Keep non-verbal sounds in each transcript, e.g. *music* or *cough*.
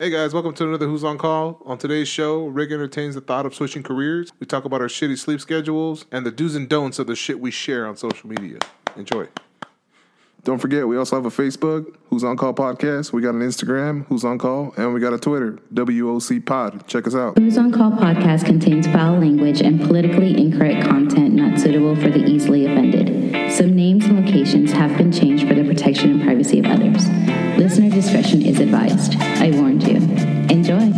Hey guys, welcome to another Who's on Call. On today's show, Rick entertains the thought of switching careers. We talk about our shitty sleep schedules and the do's and don'ts of the shit we share on social media. Enjoy. Don't forget, we also have a Facebook, Who's on Call podcast. We got an Instagram, Who's on Call, and we got a Twitter, WOC Pod. Check us out. Who's on Call podcast contains foul language and politically incorrect content not suitable for the easily offended. Some names and locations have been changed for the protection and privacy of others. Listener discretion is advised. I warned you. Enjoy.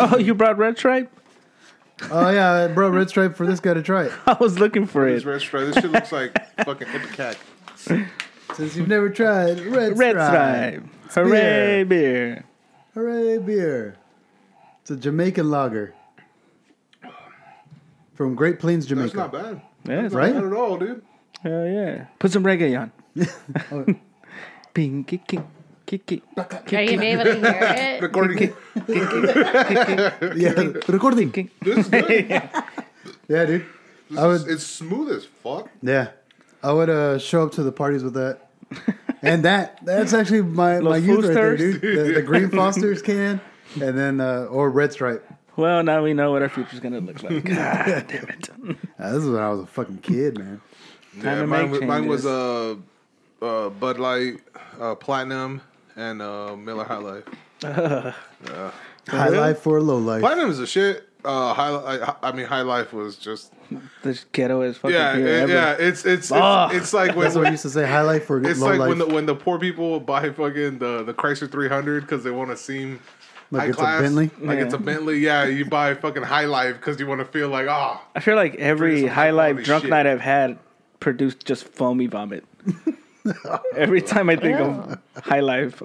Oh, you brought Red Stripe? Oh yeah, I brought red stripe for this guy to try it. *laughs* I was looking for This it. red stripe. This shit looks like fucking Ipecac. *laughs* Since you've never tried red, Red stripe. Stripe. Hooray, beer. Hooray beer. It's a Jamaican lager from Great Plains, Jamaica. That's not bad. Yeah, it's Right? Not at all, dude. Hell yeah. Put some reggae on. *laughs* Oh. Bing, kick, kick, kick, kick. Are you able to hear it? Recording. Yeah, recording. this is good. *laughs* Yeah, dude. This I is- it's smooth as fuck. Yeah, I would uh, show up to the parties with that. *laughs* And that that's actually my, my youth right there, dude. The, the Green Foster's can, and then uh, or Red Stripe. Well, now we know what our future's going to look like. *laughs* God damn it. Uh, this is when I was a fucking kid, man. Yeah, to mine, make was- mine was changes. uh, uh, Bud Light, uh, Platinum, and uh, Miller High Life. *laughs* High life for low life. Platinum is a shit. Uh, high, I, I mean, High Life was just This ghetto is fucking yeah, it- yeah. It's it's it's, it's like when That's what I used to say. High life for it's low like life. when the when the poor people buy fucking the the Chrysler 300 because they want to seem Like high it's a class. Bentley? Like it's a Bentley. Yeah, you buy fucking High Life because you want to feel like ah. I feel like every high life drunk shit. night I've had produced just foamy vomit. *laughs* every time I think Ew. of high life,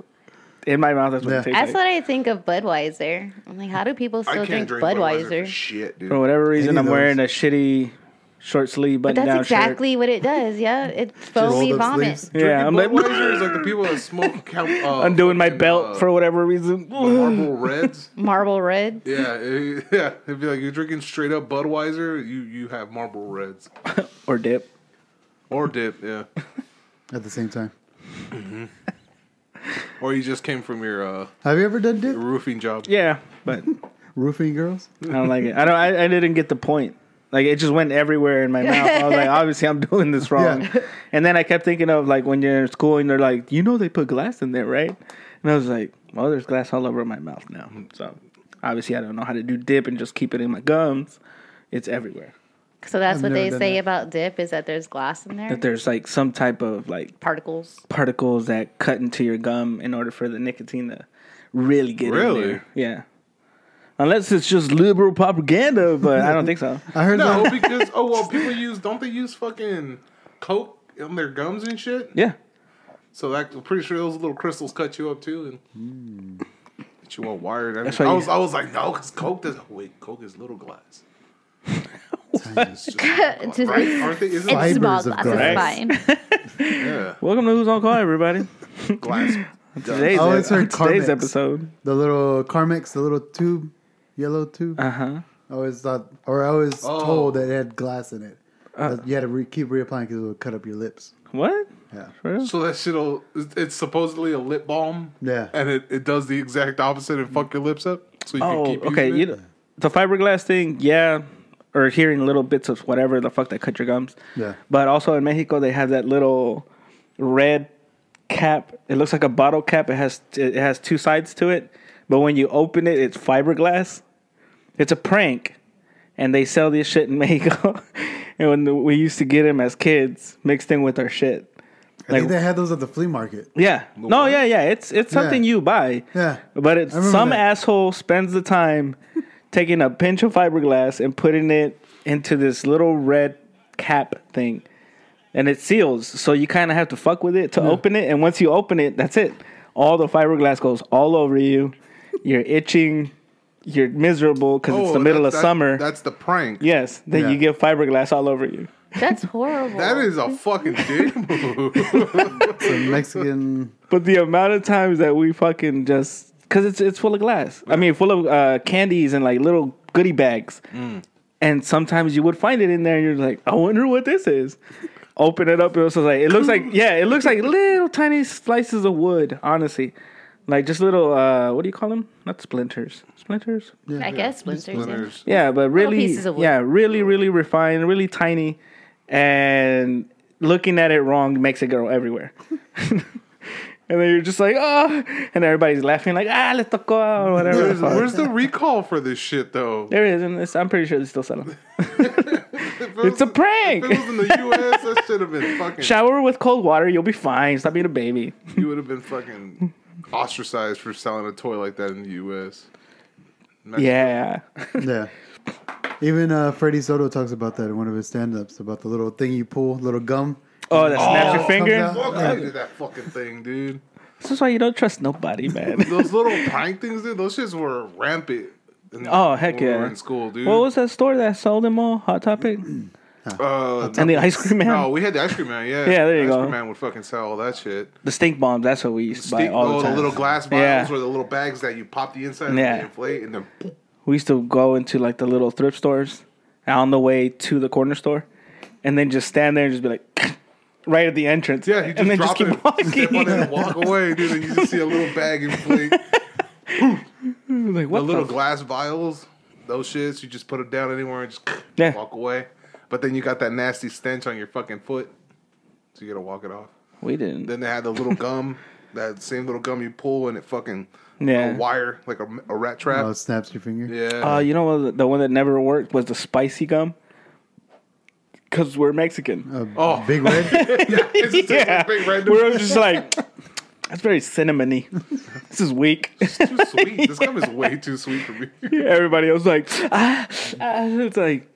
in my mouth, that's what Yeah. it tastes That's like. what I think of Budweiser. I'm like, how do people I still can't drink, drink Budweiser. Budweiser? for shit, dude. For whatever reason, I'm of wearing a shitty short sleeve But button that's down exactly what it does. Yeah, *laughs* it's foamy rolled up vomit. sleeves. shirt. Yeah, I'm like Budweiser is like the *laughs* people that smoke. Count, uh, undoing my belt uh, for whatever reason. Marble *laughs* Reds. Marble red. Yeah, it, yeah. It'd be like you're drinking straight up Budweiser. You you have marble Reds or dip. or dip. Yeah, at the same time. Or you just came from your uh, Have you ever done dip? roofing job. Yeah, but *laughs* Roofing girls? I don't like it. I don't. I, I didn't get the point. Like it just went everywhere in my *laughs* mouth. I was like, obviously, I'm doing this wrong. Yeah. And then I kept thinking of like when you're in school and they're like, you know, they put glass in there, right? And I was like, well, there's glass all over my mouth now. So obviously, I don't know how to do dip and just keep it in my gums. It's everywhere. So that's I've what they say that. about dip is that there's glass in there. That there's like some type of like Particles. particles that cut into your gum in order for the nicotine to really get Really? in there. Yeah. Unless it's just liberal propaganda, but I don't think so. *laughs* I heard No, that. because oh well, people use don't they use fucking coke in their gums and shit? Yeah. So that I'm pretty sure those little crystals cut you up too and mm. get you all wired. I, That's mean, why I you- was I was like no, because coke does wait coke is little glass. *laughs* Aren't they? It's it small Fibers of glass. It's fine. *laughs* yeah, Welcome to Who's on Call, everybody. *laughs* glass. Today's, I always heard today's Carmex. episode. The little Carmex, the little tube, yellow tube. Uh huh. I always thought, or I was Oh. told that it had glass in it. That you had to re- keep reapplying because it would cut up your lips. What? Yeah. For? So that shit'll it's supposedly a lip balm. Yeah. and it, it does the exact opposite and fuck your lips up. So you Oh, can keep okay. using You it. know, the fiberglass thing, yeah, or hearing little bits of whatever the fuck that cut your gums. Yeah. But also in Mexico, they have that little red cap. It looks like a bottle cap. It has it has two sides to it, but when you open it, it's fiberglass. It's a prank, and they sell this shit in *laughs* Mexico. and when we used to get them as kids, mixed in with our shit. I think they had those at the flea market. Yeah. No, yeah, yeah. It's it's something Yeah. you buy. Yeah. But it's some that. asshole spends the time taking a pinch of fiberglass and putting it into this little red cap thing. And it seals. So you kind of have to fuck with it to open it. And once you open it, that's it. All the fiberglass goes all over you. You're itching. You're miserable because it's the oh, middle that- of that- summer. That's the prank. yes. Then Yeah. you get fiberglass all over you. That's horrible. That is a fucking dick move. *laughs* *laughs* Some Mexican. But the amount of times that we fucking just because it's it's full of glass. I mean, full of uh, candies and like little goodie bags. Mm. And sometimes you would find it in there, and you're like, I wonder what this is. Open it up, it was like it looks like *laughs* yeah, it looks like little tiny slices of wood. Honestly, like just little uh, what do you call them? Not splinters, splinters. I guess splinters. yeah. Splinters. Yeah, but really, of wood. yeah, really, really refined, really tiny, and looking at it wrong makes it go everywhere. *laughs* and then you're just like, oh, and everybody's laughing like, ah, le tocó or whatever. Where's, where's the recall for this shit though? there it is, and it's, I'm pretty sure they still sell them. If it It's a prank. If it was in the U.S., that should have been fucking. Shower with cold water, you'll be fine. Stop being a baby. *laughs* You would have been fucking ostracized for selling a toy like that in the U.S. Imagine- Yeah, Yeah. Even uh, Freddy Soto talks about that in one of his stand-ups about the little thing you pull, little gum. Oh, that snaps your finger. out. Fuck, I hated that fucking thing, dude. This is why you don't trust nobody, man. *laughs* Those little prank things, dude. Those shits were rampant. in- Oh, heck when We yeah. were in school, dude. what was that store that sold them all? Hot Topic *clears throat* uh, *clears throat* and the ice cream man. no, we had the ice cream man. Yeah, Yeah, there you ice go. Cream man would fucking sell all that shit. The stink bombs. That's what we used to buy Stink- all oh, the the time. little glass vials Yeah. or the little bags that you pop the inside and Yeah. they inflate and then we used to go into like the little thrift stores on the way to the corner store, and then just stand there and just be like, *clears throat* right at the entrance. yeah, you just and then drop just keep it, walking. step on it, and walk *laughs* away, dude. And you just see a little bag inflate. *laughs* like the what little the? glass vials, those shits, you just put it down anywhere and just *clears throat* Yeah. walk away. But then you got that nasty stench on your fucking foot, so you gotta walk it off. we didn't. Then they had the little gum, *laughs* that same little gum you pull and it fucking Yeah. a wire like a, a rat trap. Oh, it snaps your finger. yeah, Uh, you know what? The one that never worked was the spicy gum. Cause we're Mexican. Uh, Oh. Big red. it's *laughs* yeah, *laughs* a big red we're just like that's very cinnamony. this is weak. too sweet. This *laughs* gum is way too sweet for me. Everybody else like ah, ah, it's like,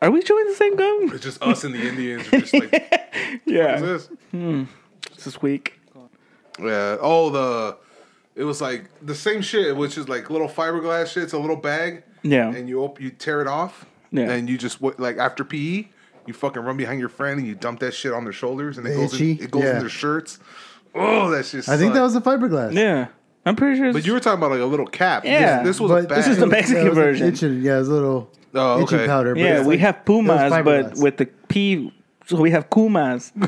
are we chewing the same gum? It's just us and the Indians are just like, what's Yeah, this? this is weak. Yeah. Oh, the it was like the same shit, which is like little fiberglass shit. It's a little bag. Yeah. And you op- you tear it off. Yeah. And you just like after PE, you fucking run behind your friend and you dump that shit on their shoulders and it goes in, it goes Yeah. in their shirts. Oh, that's just. I think that was the fiberglass. Yeah, I'm pretty sure. But you were talking about like a little cap. Yeah, This, this was a But. This is the Mexican it was version. Itching, yeah, it was a little Oh, itchy okay. powder. but yeah, we like- have pumas, but with the P, so we have kumas. *laughs* *laughs*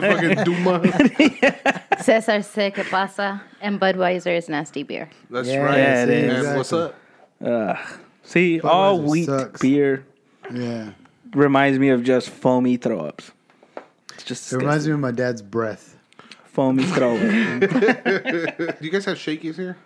fucking Duma. *laughs* Cesar sé que pasa, and Budweiser is nasty beer. That's Yeah, right. it is. And what's up? See, all wheat sucks. beer yeah. Reminds me of just foamy throw ups. It's just It reminds me of my dad's breath. foamy throw up. *laughs* Do you guys have Shakey's here?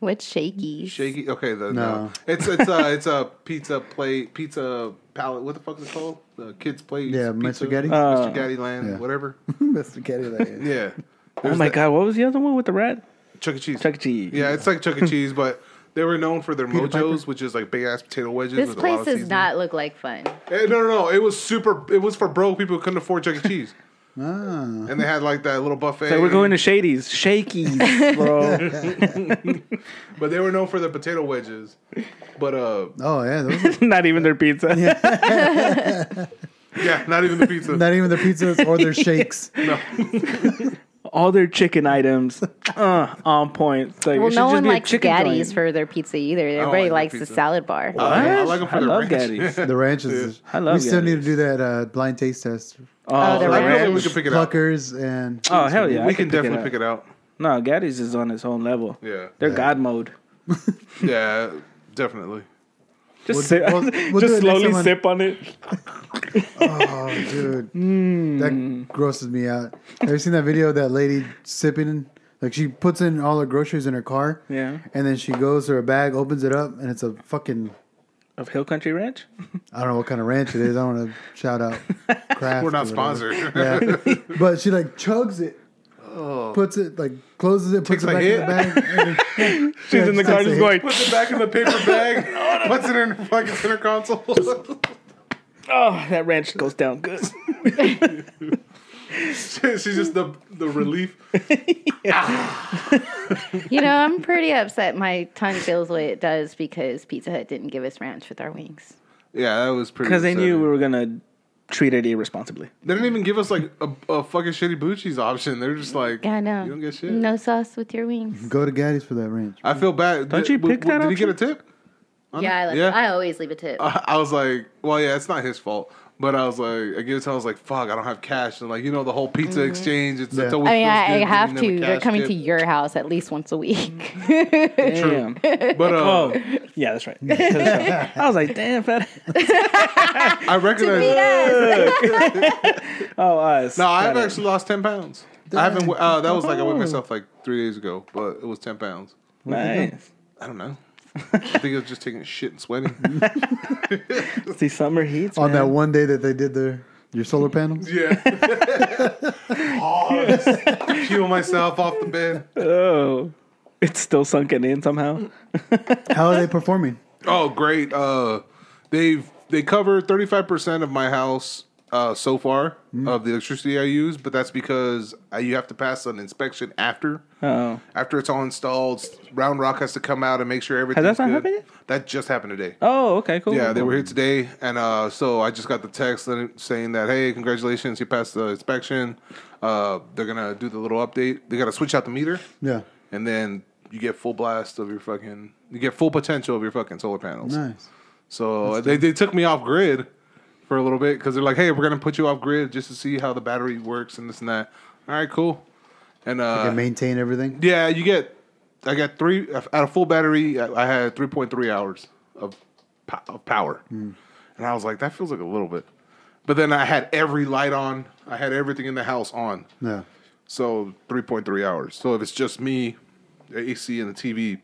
Which Shakey's? Shaky. Okay, the, no. No. It's it's a it's a pizza plate pizza palette. What the fuck is it called? The kids play. Yeah, pizza, Mr. Gatti? Uh, Mr. Gatti Land, yeah. whatever. *laughs* Mr. Kenny, that is. Yeah. Oh There's my that- god, what was the other one with the rat? Chuck E. Cheese. Chuck E. Cheese. Yeah, it's like Chuck E. Cheese, but they were known for their Peter mojos, Piper? which is like big ass potato wedges. This with a lot place of does seasoning. not look like fun. Eh, no, no, no. It was super. It was for broke people who couldn't afford Chuck E. Cheese, *laughs* Ah. and they had like that little buffet. So we're going to Shady's. Shakey's, bro. *laughs* but they were known for their potato wedges. But uh, Oh, yeah. Those are *laughs* Not even their pizza. yeah, not even the pizza. not even the pizzas or their shakes. All their chicken items, *laughs* uh, on point. It's like, it Well, should no just one be a likes chicken Gatti's joint. for their pizza either. Everybody like their likes the pizza. salad bar. I like them for I *laughs* the love ranch. Gatti's. The ranch is. I love we still need to do that uh, blind taste test. Oh, the the I feel like we can pick it out. Pluckers and. Oh hell yeah! we I can pick definitely it pick it out. No, Gatti's is on its own level. Yeah, They're Yeah. God mode. *laughs* yeah, definitely. Just We'll- sip, we'll- *laughs* we'll just slowly sip on it. *laughs* Oh, dude. Hmm. That grosses me out. Have you seen that video of that lady sipping? Like, she puts in all her groceries in her car. Yeah, And then she goes to her bag, opens it up, and it's a fucking. of Hill Country Ranch. I don't know what kind of ranch it is. I don't want to shout out *laughs* Kraft. We're not sponsored. Yeah. but she like chugs it, Oh. puts it, like closes it, puts Takes it a back in the bag. and- *laughs* *laughs* She's Yeah, in the car takes a just going, Puts it back in the paper bag. *laughs* puts it in her fucking center console. oh, that ranch goes down good. She's just the the relief. You know, I'm pretty upset my tongue feels the way it does because Pizza Hut didn't give us ranch with our wings. Yeah, that was pretty. Because they knew we were gonna treated irresponsibly. They didn't even give us like a, a fucking shitty blue cheese option. They're just like, I know. you don't get shit. No sauce with your wings. Go to Gatti's for that ranch. I feel bad. Don't you W- pick w- that Did he get a tip? Yeah, I, like, Yeah. I always leave a tip. I, I was like, well, yeah, it's not his fault. But I was like, I guess I was like, fuck, I don't have cash. And like, you know, the whole pizza exchange, it's, it's Yeah. always I mean, I, I have to. a They're coming tip. to your house at least once a week. Damn. But uh, Oh, yeah, *laughs* that's right. I was like, damn, fat. *laughs* I recognize. That. *laughs* Oh, us. No, I've Got it. actually lost ten pounds. I haven't. Uh, that was like I weighed myself like three days ago, but it was ten pounds. Nice. I don't know. I think it was just taking a shit and sweating. *laughs* See, summer heats. On man. that one day that they did their your solar panels. *laughs* Yeah. oh, just *laughs* peel myself off the bed. Oh, it's still sunken in somehow. How are they performing? Oh, great. Uh, they've they covered thirty five percent of my house uh, so far of the electricity I use, but that's because uh, you have to pass an inspection after. Oh, After it's all installed, Round Rock has to come out and make sure everything's Has that not happened yet? That just happened today. oh, okay, cool. Yeah, they were here today, and uh, so I just got the text saying that, hey, congratulations, you passed the inspection. Uh, they're gonna do the little update. They gotta switch out the meter, Yeah, and then you get full blast of your fucking, you get full potential of your fucking solar panels. nice. So they they took me off grid for a little bit because they're like, hey, we're gonna put you off grid just to see how the battery works and this and that. All right, cool. And uh, Can maintain everything. yeah, you get. I got three at a full battery. I I had three point three hours of, po- of power, and I was like, that feels like a little bit. But then I had every light on. I had everything in the house on. Yeah. So three point three hours. So if it's just me, the AC and the TV,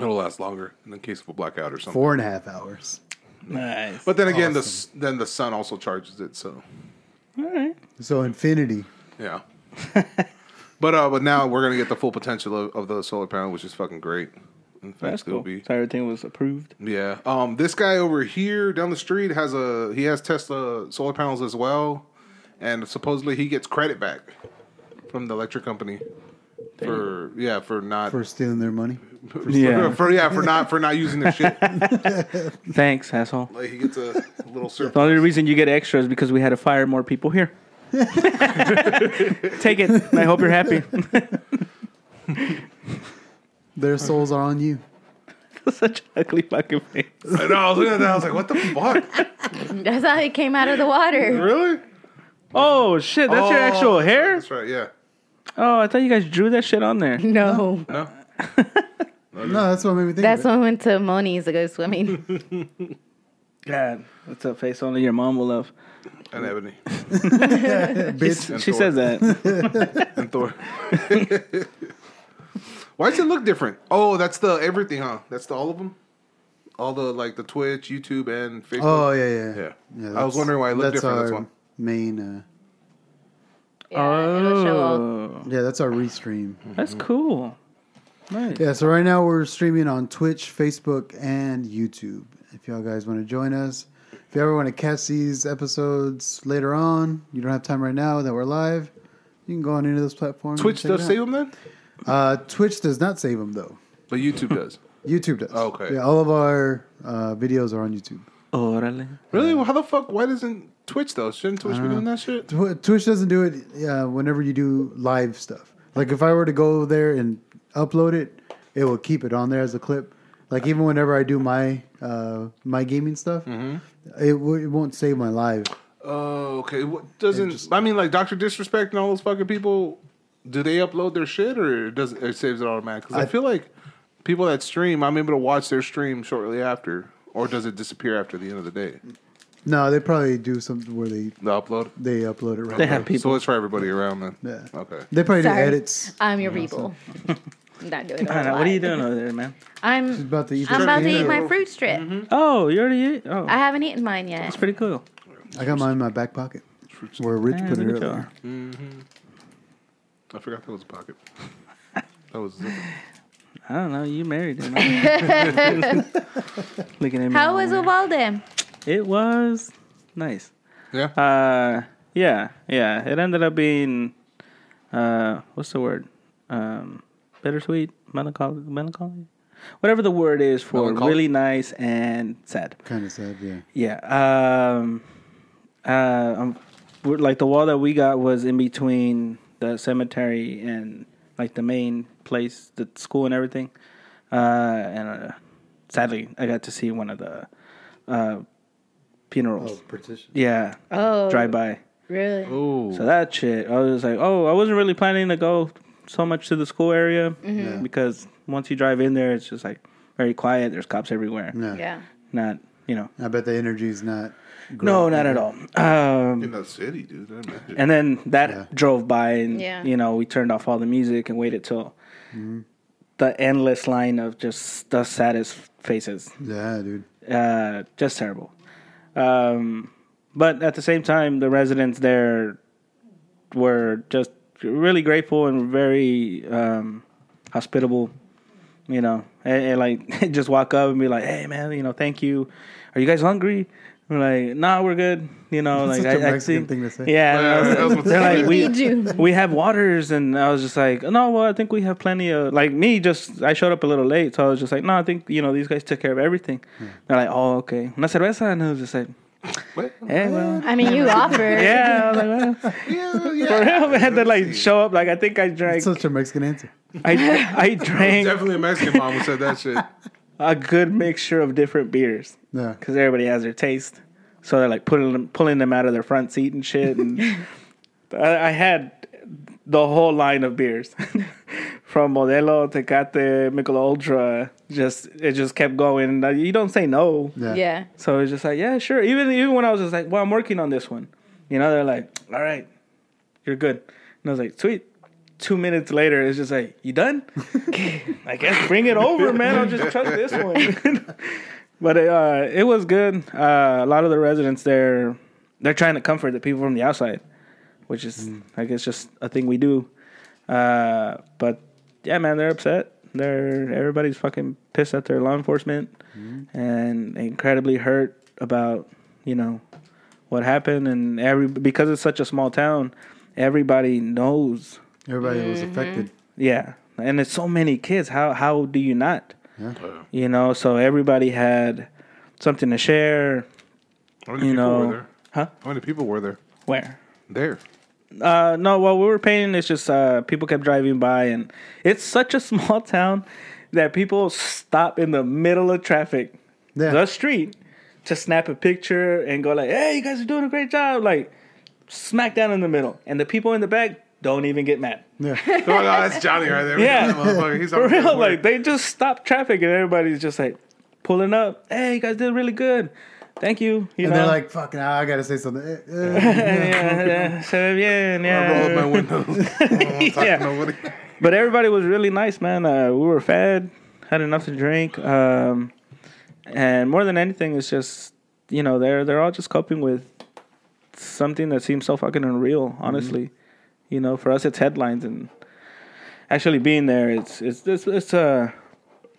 it'll last longer in the case of a blackout or something. Four and a half hours. Nice. But then again, the then the sun also charges it. So All right. So infinity. yeah. *laughs* but uh, but now we're gonna get the full potential of, of the solar panel, which is fucking great. In fact, That's it'll cool. be So everything was approved. Yeah. Um, this guy over here down the street has a he has Tesla solar panels as well, and supposedly he gets credit back from the electric company for yeah for not For stealing their money. *laughs* for, Yeah. for yeah for not for not using their shit. *laughs* Thanks, asshole. like he gets a little The only reason you get extra is because we had to fire more people here. *laughs* Take it. I hope you're happy. Their souls are on you. Such an ugly fucking face. I know. I was looking at that. I was like, what the fuck? That's how it came out of the water. really? Oh shit, that's your Oh, actual hair? That's right. Yeah. Oh, I thought you guys drew that shit on there. *laughs* No. No. *laughs* No, that's what made me think. That's of it. when we went to Moni's to go swimming. *laughs* God, that's a face only your mom will love. And Ebony bitch. And She Thor. says that. and Thor. Why does it look different? Oh, that's the everything, huh? That's the all of them. All the like the Twitch, YouTube, and Facebook. Oh yeah, yeah, Yeah. Yeah, I was that's- wondering why it looked that's different. Our That's one. main. Uh, Yeah, it'll show all. Oh, yeah, that's our restream. that's cool. Nice. Yeah, so right now we're streaming on Twitch, Facebook, and YouTube. If y'all guys want to join us, if you ever want to catch these episodes later on, you don't have time right now that we're live. You can go on any of those platforms. and Twitch check it does out. save them then, Uh, Twitch does not save them though. but YouTube does. *laughs* YouTube does. Okay. Yeah, all of our uh, videos are on YouTube. Órale. really? Well, how the fuck? Why doesn't Twitch though? Shouldn't Twitch be doing that shit? Tw- Twitch doesn't do it uh, whenever you do live stuff. Like if I were to go there and upload it, it will keep it on there as a clip. Like even whenever I do my uh, my gaming stuff, Mm-hmm. it, w- it won't save my live. Oh, okay. What doesn't? I mean, like Doctor Disrespect and all those fucking people. Do they upload their shit or does it saves it automatically? 'Cause I, I- feel like people that stream, I'm able to watch their stream shortly after, or does it disappear after the end of the day? No, they probably do something where they The upload. they upload it right. They away. have people. So it's for everybody around then. Yeah. Okay. They probably Sorry. do edits. I'm your people. *laughs* I'm not doing it. I don't know. What are you doing over there, man? She's I'm. about to eat. I'm this about to peanut. eat my fruit strip. Mm-hmm. Oh, you already ate? Oh, I haven't eaten mine yet. that's pretty cool. I got mine in my back pocket. Where Rich Man, put it look at earlier. y'all. Mm-hmm. I forgot that was a pocket. that was. I don't know. You married him. *laughs* right? *laughs* Looking at me. How was weird. Uvalde? It was nice. Yeah. Uh, yeah, yeah. It ended up being, uh, what's the word? Um, bittersweet, melancholy, melancholy, whatever the word is for Melancholy? really nice and sad. Kind of sad, yeah. Yeah. Um, Uh, um, like the wall that we got was in between the cemetery and like the main place, the school and everything. Uh, and uh, sadly, I got to see one of the uh, funerals. partition. Yeah, Oh, drive by. Really? Oh, So that shit, I was like, oh, I wasn't really planning to go so much to the school area Yeah. because once you drive in there, it's just like very quiet. There's cops everywhere. Yeah. Yeah. Not, you know, I bet the energy's not. no, not at all. Um, in that city, dude. And then that Yeah. drove by, and Yeah. you know, we turned off all the music and waited till the endless line of just the saddest faces. Yeah, dude. uh, just terrible. Um, but at the same time, the residents there were just really grateful and very um, hospitable. You know, and, and like *laughs* just walk up and be like, "Hey, man, you know, thank you. Are you guys hungry?" We're like, "Nah, we're good." You know, *laughs* That's like such a I, I Mexican think- thing to say. Yeah, and I was Yeah, like- that's what they're like, we need we have waters, and I was just like, no, well, I think we have plenty of like me. Just I showed up a little late, so I was just like, no, I think you know these guys took care of everything. They're like, oh, okay, una cerveza, and I was just like, What? Eh, hey, well, I mean, you *laughs* offered. yeah, I was like, well, *laughs* Yeah, for yeah. real, man. To like show up, like I think I drank, It's such a Mexican answer. I I drank Definitely a Mexican mom who said that shit. A good mixture of different beers Yeah. because everybody has their taste. So they're like pulling them, pulling them out of their front seat and shit. And *laughs* I, I had the whole line of beers *laughs* from Modelo, Tecate, Michelob Ultra. Just it just kept going. You don't say no. Yeah. Yeah. So it's just like, yeah, sure. Even even when I was just like, well, I'm working on this one. You know, they're like, all right, you're good. And I was like, sweet. Two minutes later, it's just like, you done? *laughs* I guess bring it over, man. I'll just chuck this *laughs* one. *laughs* but uh, it was good. Uh, a lot of the residents there, they're trying to comfort the people from the outside, which is, I guess, just a thing we do. Uh, but yeah, man, they're upset. They're everybody's fucking pissed at their law enforcement and incredibly hurt about you know what happened and every because it's such a small town, everybody knows. Everybody was affected. Yeah, and it's so many kids. How how do you not? Yeah. You know, so everybody had something to share. How many You people know- were there? Huh? How many people were there? Where? There. Uh, no, what we were painting it's just uh, people kept driving by, and it's such a *laughs* small town that people stop in the middle of traffic, Yeah. the street, to snap a picture and go like, "Hey, you guys are doing a great job!" Like, smack down in the middle, and the people in the back don't even get mad. Yeah. *laughs* Oh, no, that's Johnny right there. Yeah. He's For real, way. like they just stop traffic, and everybody's just like pulling up. Hey, you guys did really good. Thank you. You And know, they're like, fucking, I gotta say something. *laughs* Eh, eh. yeah, yeah, se ve I roll up my yeah. windows. *laughs* I don't wanna talk Yeah. nobody. But everybody was really nice, man. Uh, we were fed, had enough to drink, um, and more than anything, it's just you know they're they're all just coping with something that seems so fucking unreal. Honestly, you know, for us it's headlines, and actually being there, it's it's it's, it's a,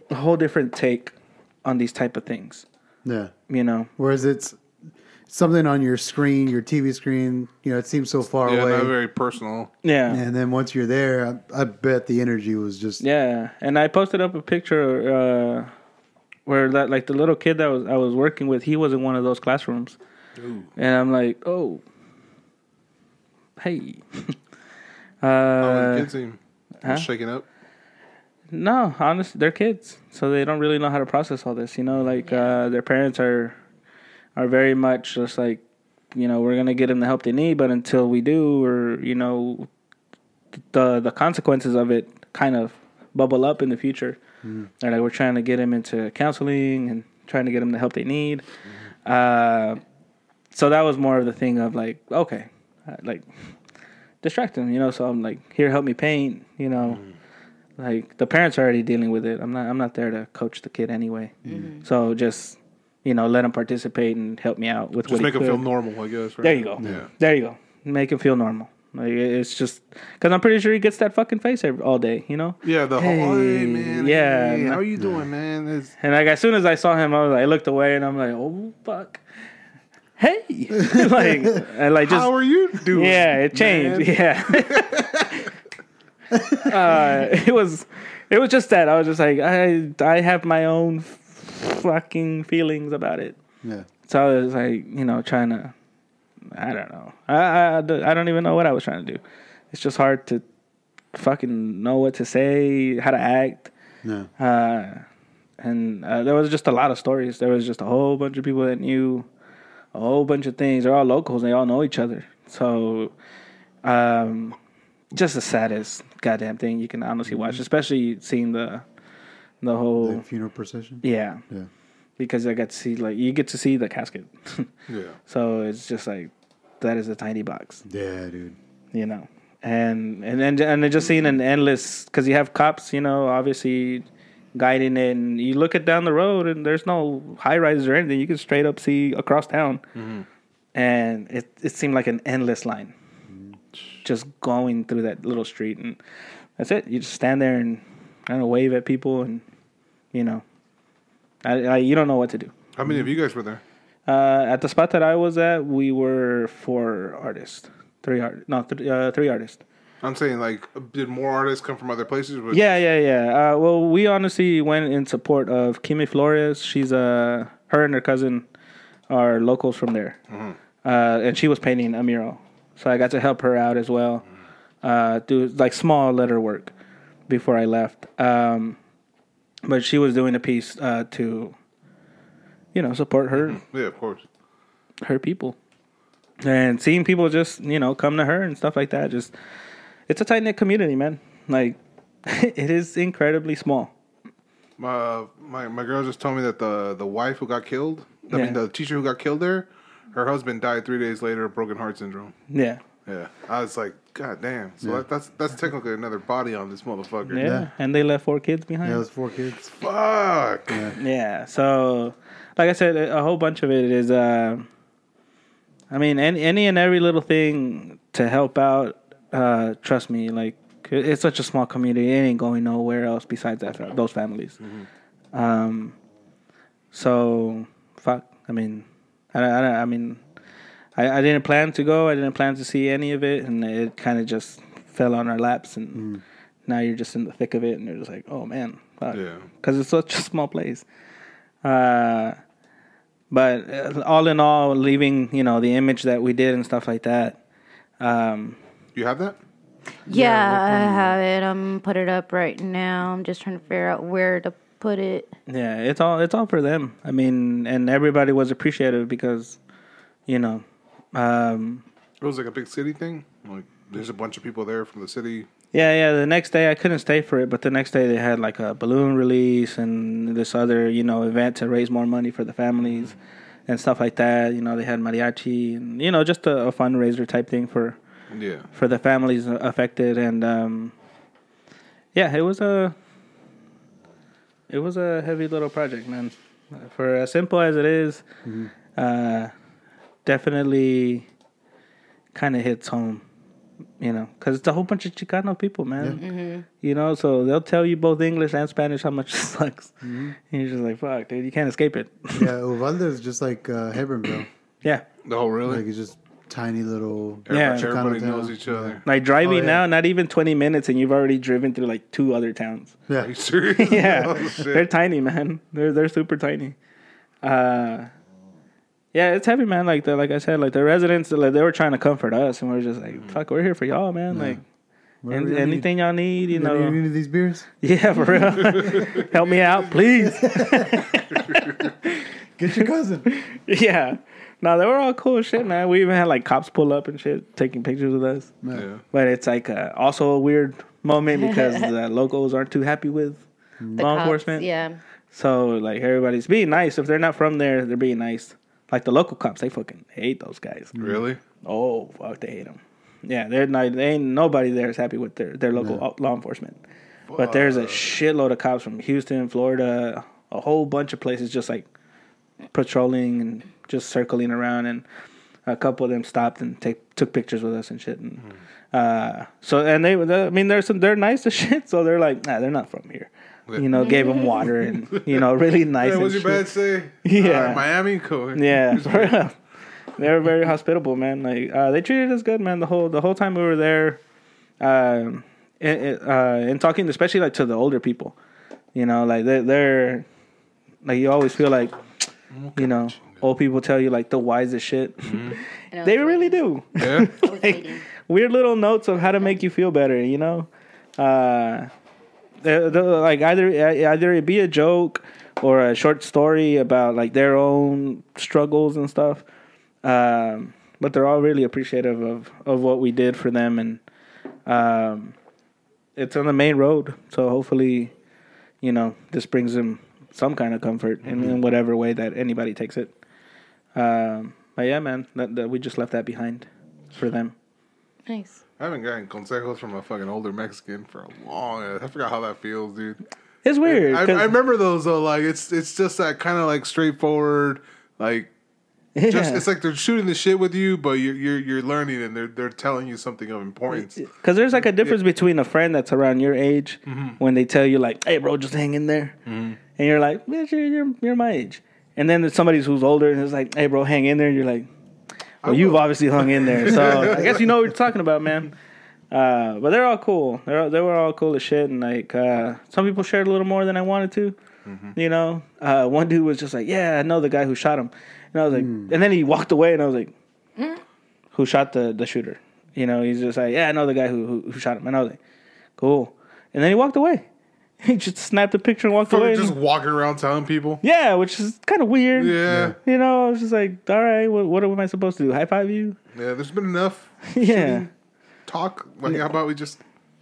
a whole different take on these type of things. yeah. You know, Whereas it's something on your screen, your TV screen, you know, it seems so far Yeah, away. not very personal. yeah. and then once you're there, I, I bet the energy was just Yeah, and I posted up a picture uh, where that like the little kid that was I was working with, he was in one of those classrooms, and I'm like, oh, hey, *laughs* How uh, the kids seem huh? shaking up. no, honestly, they're kids, so they don't really know how to process all this. You know, like uh, their parents are are very much just like, you know, we're gonna get them the help they need, but until we do, or you know, the the consequences of it kind of bubble up in the future. They're like, we're trying to get them into counseling and trying to get them the help they need. Uh, so that was more of the thing of like, okay, uh, like distract them, you know. So I'm like, here, help me paint, you know. Mm-hmm. Like the parents are already dealing with it. I'm not. I'm not there to coach the kid anyway. Mm-hmm. So just you know, let him participate and help me out with Just what make he them feel could. normal, I guess. Right? There you go. Yeah. There you go. Make him feel normal. Like it's just because I'm pretty sure he gets that fucking face every, all day. You know. Yeah, the whole, hey, Hey, man. yeah. hey, how are you doing, man? It's, And like as soon as I saw him, I was like, I looked away and I'm like, oh fuck, hey, *laughs* like, and like just how are you doing? yeah, it changed. man? Yeah, *laughs* uh, it was, it was just that I was just like, I, I have my own fucking feelings about it. yeah. So I was like, you know, trying to I don't know. I, I I don't even know what I was trying to do. It's just hard to fucking know what to say, how to act. Yeah. Uh, and uh, there was just a lot of stories. There was just a whole bunch of people that knew a whole bunch of things. They're all locals. They all know each other. So, um, just the saddest goddamn thing you can honestly watch, especially seeing the the whole The funeral procession. yeah, Yeah. because I got to see like you get to see the casket. *laughs* Yeah. so it's just like that is a tiny box Yeah, dude. you know and and and, and just seeing an endless because you have cops you know obviously guiding it and you look at down the road and there's no high rises or anything. You can straight up see across town. And it, it seemed like an endless line. Just going through that little street and that's it. You just stand there and kind of wave at people and you know I, I, you don't know what to do. How many of you guys were there? uh, at the spot that I was at, we were four artists, three art, no, th- uh, three artists. I'm saying like, did more artists come from other places? Was- Yeah, yeah, yeah. Uh, well, we honestly went in support of Kimi Flores. She's uh, her and her cousin are locals from there, uh, and she was painting a mural, so I got to help her out as well, uh, do like small letter work before I left. Um, but she was doing a piece uh, to, you know, support her Yeah, of course. her people and seeing people just you know come to her and stuff like that just it's a tight knit community man like *laughs* it is incredibly small My my my girl just told me that the the wife who got killed, I Yeah. mean the teacher who got killed there, her husband died three days later of broken heart syndrome. yeah Yeah, I was like, God damn. So that, that's that's technically another body on this motherfucker. yeah, Yeah. and they left four kids behind Yeah, yeah, those four kids. Fuck. Yeah. So like i said a a whole bunch of it is uh i mean any, any and every little thing to help out uh trust me like it's such a small community. It ain't going nowhere else besides that those families. Um so fuck i mean i, I, I mean I, I didn't plan to go. I didn't plan to see any of it and it kind of just fell on our laps and now you're just in the thick of it and you're just like oh man fuck. Yeah. because it's such a small place. Uh but uh, all in all leaving you know the image that we did and stuff like that um You have that? Yeah, I have it. I'm put it up right now. I'm just trying to figure out where to put it. Yeah, it's all it's all for them. I mean, and everybody was appreciative because, you know, um, It was like a big city thing. Like there's a bunch of people there from the city. yeah, yeah. The next day I couldn't stay for it, but the next day they had like a balloon release and this other you know event to raise more money for the families and stuff like that. You know, they had mariachi and you know just a, a fundraiser type thing for Yeah. for the families affected and um, yeah, it was a it was a heavy little project, man. For as simple as it is, uh, definitely kind of hits home, you know, because it's a whole bunch of Chicano people, man. You know, so they'll tell you both English and Spanish how much *laughs* it sucks. And you're just like, fuck, dude, you can't escape it. Yeah, Uvalde is just like uh, Hebron, bro. *clears throat* yeah. Oh, really? Like it's just tiny little. Yeah. Everybody, everybody Chicano knows town. each other. Like driving Oh, yeah. now, not even 20 minutes, and you've already driven through like two other towns. Are Yeah, you serious? *laughs* yeah, Oh, they're tiny, man. They're they're super tiny. Uh, yeah, it's heavy, man. Like the like I said, like the residents, like they were trying to comfort us, and we are just like, "Fuck, we're here for y'all, man." Like, and, you need. anything y'all need, you You know. need any of these beers? *laughs* Yeah, for real. *laughs* Help me out, please. Get your cousin. yeah. No, they were all cool shit, man. We even had like cops pull up and shit, taking pictures with us. Yeah. But it's like uh, also a weird moment because *laughs* the locals aren't too happy with The law cops, enforcement. Yeah. So like everybody's being nice. If they're not from there, they're being nice. Like the local cops, they fucking hate those guys. Really? Oh fuck, they hate them. Yeah, they're not. They ain't nobody there is happy with their their local law enforcement. But there's a shitload of cops from Houston, Florida, a whole bunch of places just like patrolling and just circling around, and a couple of them stopped and take took pictures with us and shit. And uh, so and they, they, I mean, they're some they're nice as *laughs* shit. So they're like, nah, they're not from here. You know, gave them water and you know, really *laughs* nice. Hey, and what's your shit. bad say? *laughs* Yeah. Uh, Miami? Cool. Yeah, for real. they were very hospitable, man. Like uh, they treated us good, man. The whole the whole time we were there, um, and, and, uh, and talking, especially like to the older people, you know, like they, they're like you always feel like, you know, old people tell you like the wisest shit, I was *laughs* They really do. Yeah. I was waiting. weird little notes of how to make you feel better. You know, uh, they're- they're like either either it be a joke or a short story about like their own struggles and stuff. Um, but they're all really appreciative of of what we did for them, and um, it's on the main road. So hopefully, you know, this brings them some kind of comfort in, in whatever way that anybody takes it. Um, but yeah, man, that, that we just left that behind for them. Nice. I haven't gotten consejos from a fucking older Mexican for a long. I forgot how that feels, dude. It's weird. I, 'cause- I remember those though. Like it's it's just that kind of like straightforward, like just it's like they're shooting the shit with you, but you're you're you're learning and they're they're telling you something of importance. Because there's like a difference between a friend that's around your age Mm-hmm. when they tell you like, "Hey, bro, just hang in there," and you're like, "Bitch, you're, you're you're my age," and then there's somebody who's older and it's like, "Hey, bro, hang in there," and you're like, "Well, you've obviously hung in there, so *laughs* I guess you know what you're talking about, man." Uh, but they're all cool. They're they were all cool as shit, and like uh, some people shared a little more than I wanted to. You know, uh, one dude was just like, "Yeah, I know the guy who shot him," and I was like, and then he walked away, and I was like, "Who shot the the shooter?" You know, he's just like, "Yeah, I know the guy who who, who shot him," and I was like, "Cool," and then he walked away. *laughs* He just snapped a picture and walked away. Fucking just and- walking around telling people. yeah, which is kind of weird. Yeah, You know, I was just like, all right, what, what am I supposed to do? High five you? yeah. There's been enough *laughs* Yeah. talk. Like, how about we just?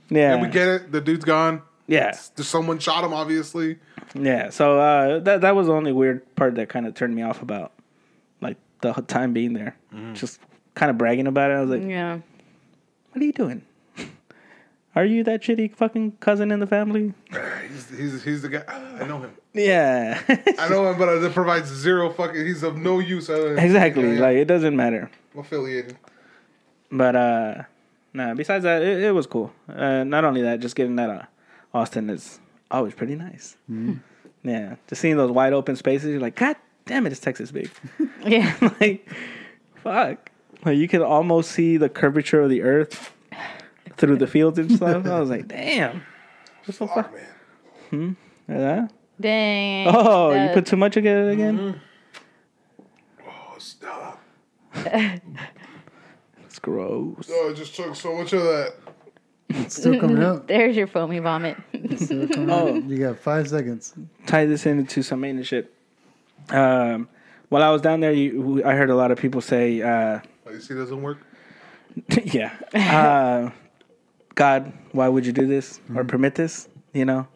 Yeah. Yeah, we get it. The dude's gone. Yeah. There's someone shot him. Obviously. Yeah. So uh, that that was the only weird part that kind of turned me off about like the time being there. Just kind of bragging about it. I was like, Yeah. what are you doing? Are you that shitty fucking cousin in the family? He's he's, he's the guy. I know him. Yeah. I know him, but it provides zero fucking. He's of no use. Other than, exactly. Yeah, Like it doesn't matter. I'm affiliated. But uh nah, besides that, it, it was cool. Uh, not only that, just getting that uh, Austin is always pretty nice. Yeah, just seeing those wide open spaces, you're like, God damn it, it's Texas big. *laughs* Yeah. *laughs* like, fuck. Like you can almost see the curvature of the earth through the fields and stuff. I was like, *laughs* damn. What's so Fuck, fuck? man. Yeah. Dang. Oh, you put too much again again? Oh, stop. *laughs* It's gross. Oh, I just took so much of that. It's still coming up. *laughs* There's your foamy vomit. Still Oh. up. You got five seconds. tie this into some maintenance shit. Um, while I was down there, you, I heard a lot of people say, uh, Oh, you see, it doesn't work. "Yeah, uh, God, why would you do this or permit this?" You know,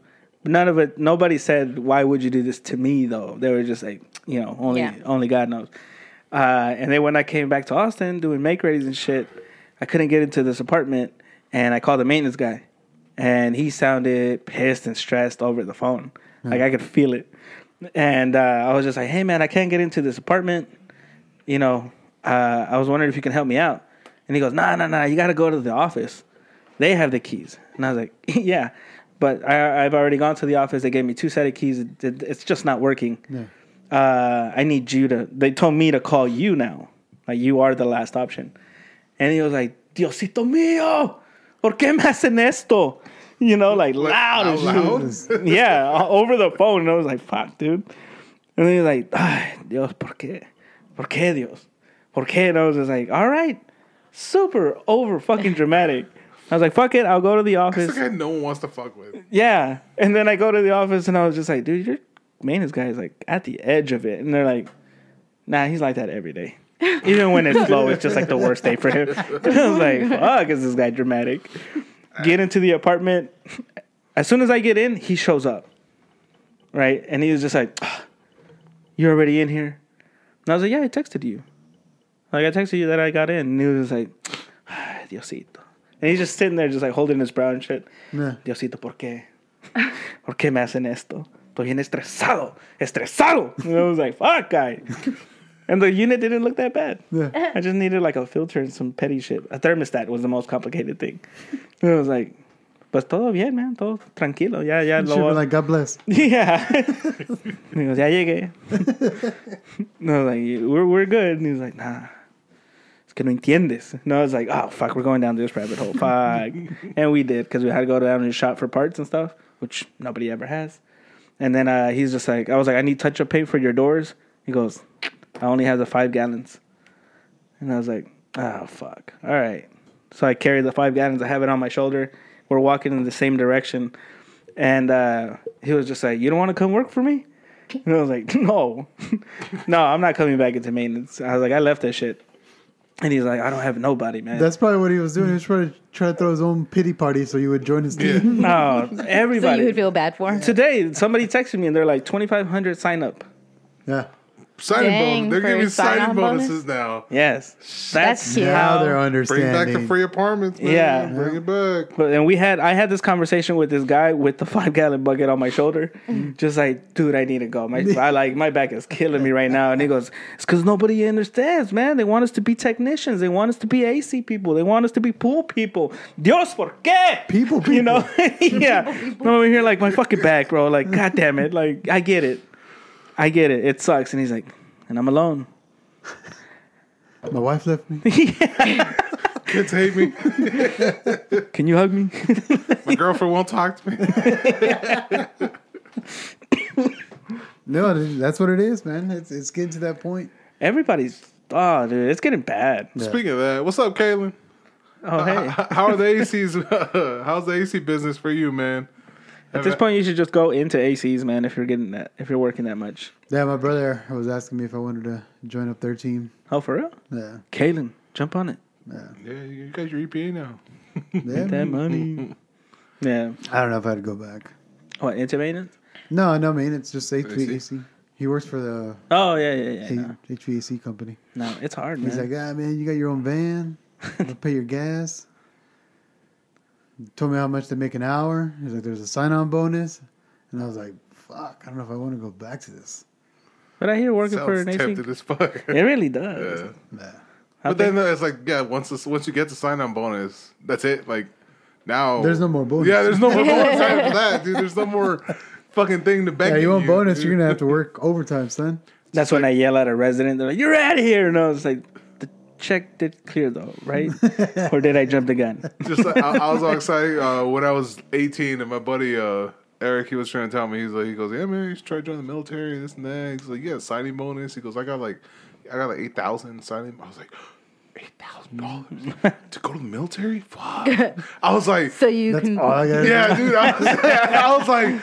but none of it. Nobody said, "Why would you do this to me?" Though they were just like, you know, only Yeah. only God knows. Uh, and then when I came back to Austin doing make readies and shit, I couldn't get into this apartment, and I called the maintenance guy, and he sounded pissed and stressed over the phone. Like I could feel it, and uh, I was just like, "Hey man, I can't get into this apartment. You know, uh, I was wondering if you can help me out." And he goes, "Nah, nah, nah. You got to go to the office. They have the keys." And I was like, *laughs* "Yeah." But I, I've already gone to the office. They gave me two set of keys. It- it- it's just not working Yeah. uh, I need you to. They told me to call you now. Like you are the last option. And he was like, Diosito mío, ¿por qué me hacen esto? You know, like loud loud? *laughs* Yeah, over the phone. And I was like, fuck, dude. And then was like, ay, Dios, ¿por qué? ¿Por qué, Dios? ¿Por qué? And I was just like, all right. Super over fucking dramatic. I was like, fuck it, I'll go to the That's office. the guy no one wants to fuck with. Yeah. And then I go to the office and I was just like, dude, your maintenance guy is like at the edge of it. And they're like, nah, he's like that every day. Even when it's slow, it's just like the worst day for him. And *laughs* I was like, fuck, is this guy dramatic? Get into the apartment. As soon as I get in, he shows up. Right? And he was just like, "Ah, you're already in here? And I was like, yeah, I texted you. Like, I texted you that I got in. And he was just like, "Ah, Diosito. And he's just sitting there, just like holding his brow and shit. Yeah. Diosito, ¿por qué? ¿Por qué me hacen esto? Estoy bien estresado, estresado. And I was like, fuck, guy. And the unit didn't look that bad. Yeah. I just needed like a filter and some petty shit. A thermostat was the most complicated thing. And I was like, pues todo bien, man, todo tranquilo. Ya, ya You be like, God bless. *laughs* yeah. he goes, ya llegué. *laughs* and I was like, we're, we're good. And he was like, nah. Que no entiendes. And I was like, oh, fuck, we're going down this rabbit hole. Fuck. *laughs* and we did because we had to go down and shop for parts and stuff, which nobody ever has. And then uh, he's just like, I was like, I need touch up paint for your doors. He goes, I only have the five gallons. And I was like, oh, fuck. All right. So I carry the five gallons. I have it on my shoulder. We're walking in the same direction. And uh, he was just like, you don't want to come work for me? And I was like, *laughs* no. *laughs* no, I'm not coming back into maintenance. I was like, I left that shit. And he's like, I don't have nobody, man. That's probably what he was doing. He was trying to try to throw his own pity party so you would join his team. *laughs* no, everybody. *laughs* So everybody. you would feel bad for him. Today, somebody texted me and they're like, 2,500 sign up. Yeah. Signing Dang, bonus. They're giving a sign-on signing bonus? bonuses now. Yes. That's cute. Now how- they're understanding. Bring back the free apartments, man. Yeah. Bring it back. But and we had I had this conversation with this guy with the *laughs* five gallon bucket on my shoulder, mm. just like, dude, I need to go. My *laughs* I like my back is killing me right now. And he goes, it's because nobody understands, man. They want us to be technicians. They want us to be AC people. They want us to be pool people. Dios por qué? People, You know? people. *laughs* yeah. I'm over here like my fucking back, bro. Like, god damn it. Like, I get it. I get it. It sucks. And he's like, and I'm alone. My wife left me. *laughs* Kids hate me. Can you hug me? *laughs* My girlfriend won't talk to me. *laughs* No, that's what it is, man. It's it's getting to that point. Everybody's oh dude, it's getting bad. Speaking of that, what's up, Kaylin? Oh hey. How are the ACs? how's the AC business for you, man? At this point, you should just go into ACs, man. If you're getting that, if you're working that much. Yeah, my brother was asking me if I wanted to join up their team. Oh, for real? Yeah, Kalen, jump on it. Yeah, Yeah, you got your EPA now. *laughs* yeah. That money. *laughs* yeah. I don't know if I'd go back. What into maintenance? No, no, maintenance. It's just AC? HVAC. He works for the Oh yeah, yeah, yeah. H- No, HVAC company. no it's hard, man. He's man. like, ah, man, you got your own van. I'll *laughs* pay your gas. Told me how much they make an hour. He's like, there's a sign-on bonus, and I was like, fuck, I don't know if I want to go back to this. but I hear working for Sounds an AC. tempted as fuck. *laughs* It really does. Yeah. Nah. But then uh, it's like, yeah, once this, once you get the sign on bonus, that's it. Like now, There's no more bonus. Yeah, there's no more bonus after *laughs* that, dude. There's no more fucking thing to beg. Yeah, you want bonus? dude. You're gonna have to work overtime, son. That's when I yell at a resident. They're like, "You're out of here!" And I was like, "The check did clear though, right? or did I jump the gun?" *laughs* Just I, I was all excited uh, when I was 18, and my buddy uh, Eric, he was trying to tell me, he's like, he goes, yeah, man, you should try to join the military, and this and that. He's like, yeah, signing bonus. He goes, I got like, I got like eight thousand signing. I was like. Eight thousand dollars to go to the military? Fuck! *laughs* I was like, So you That's can. all I *laughs* yeah, dude. I was, I was like,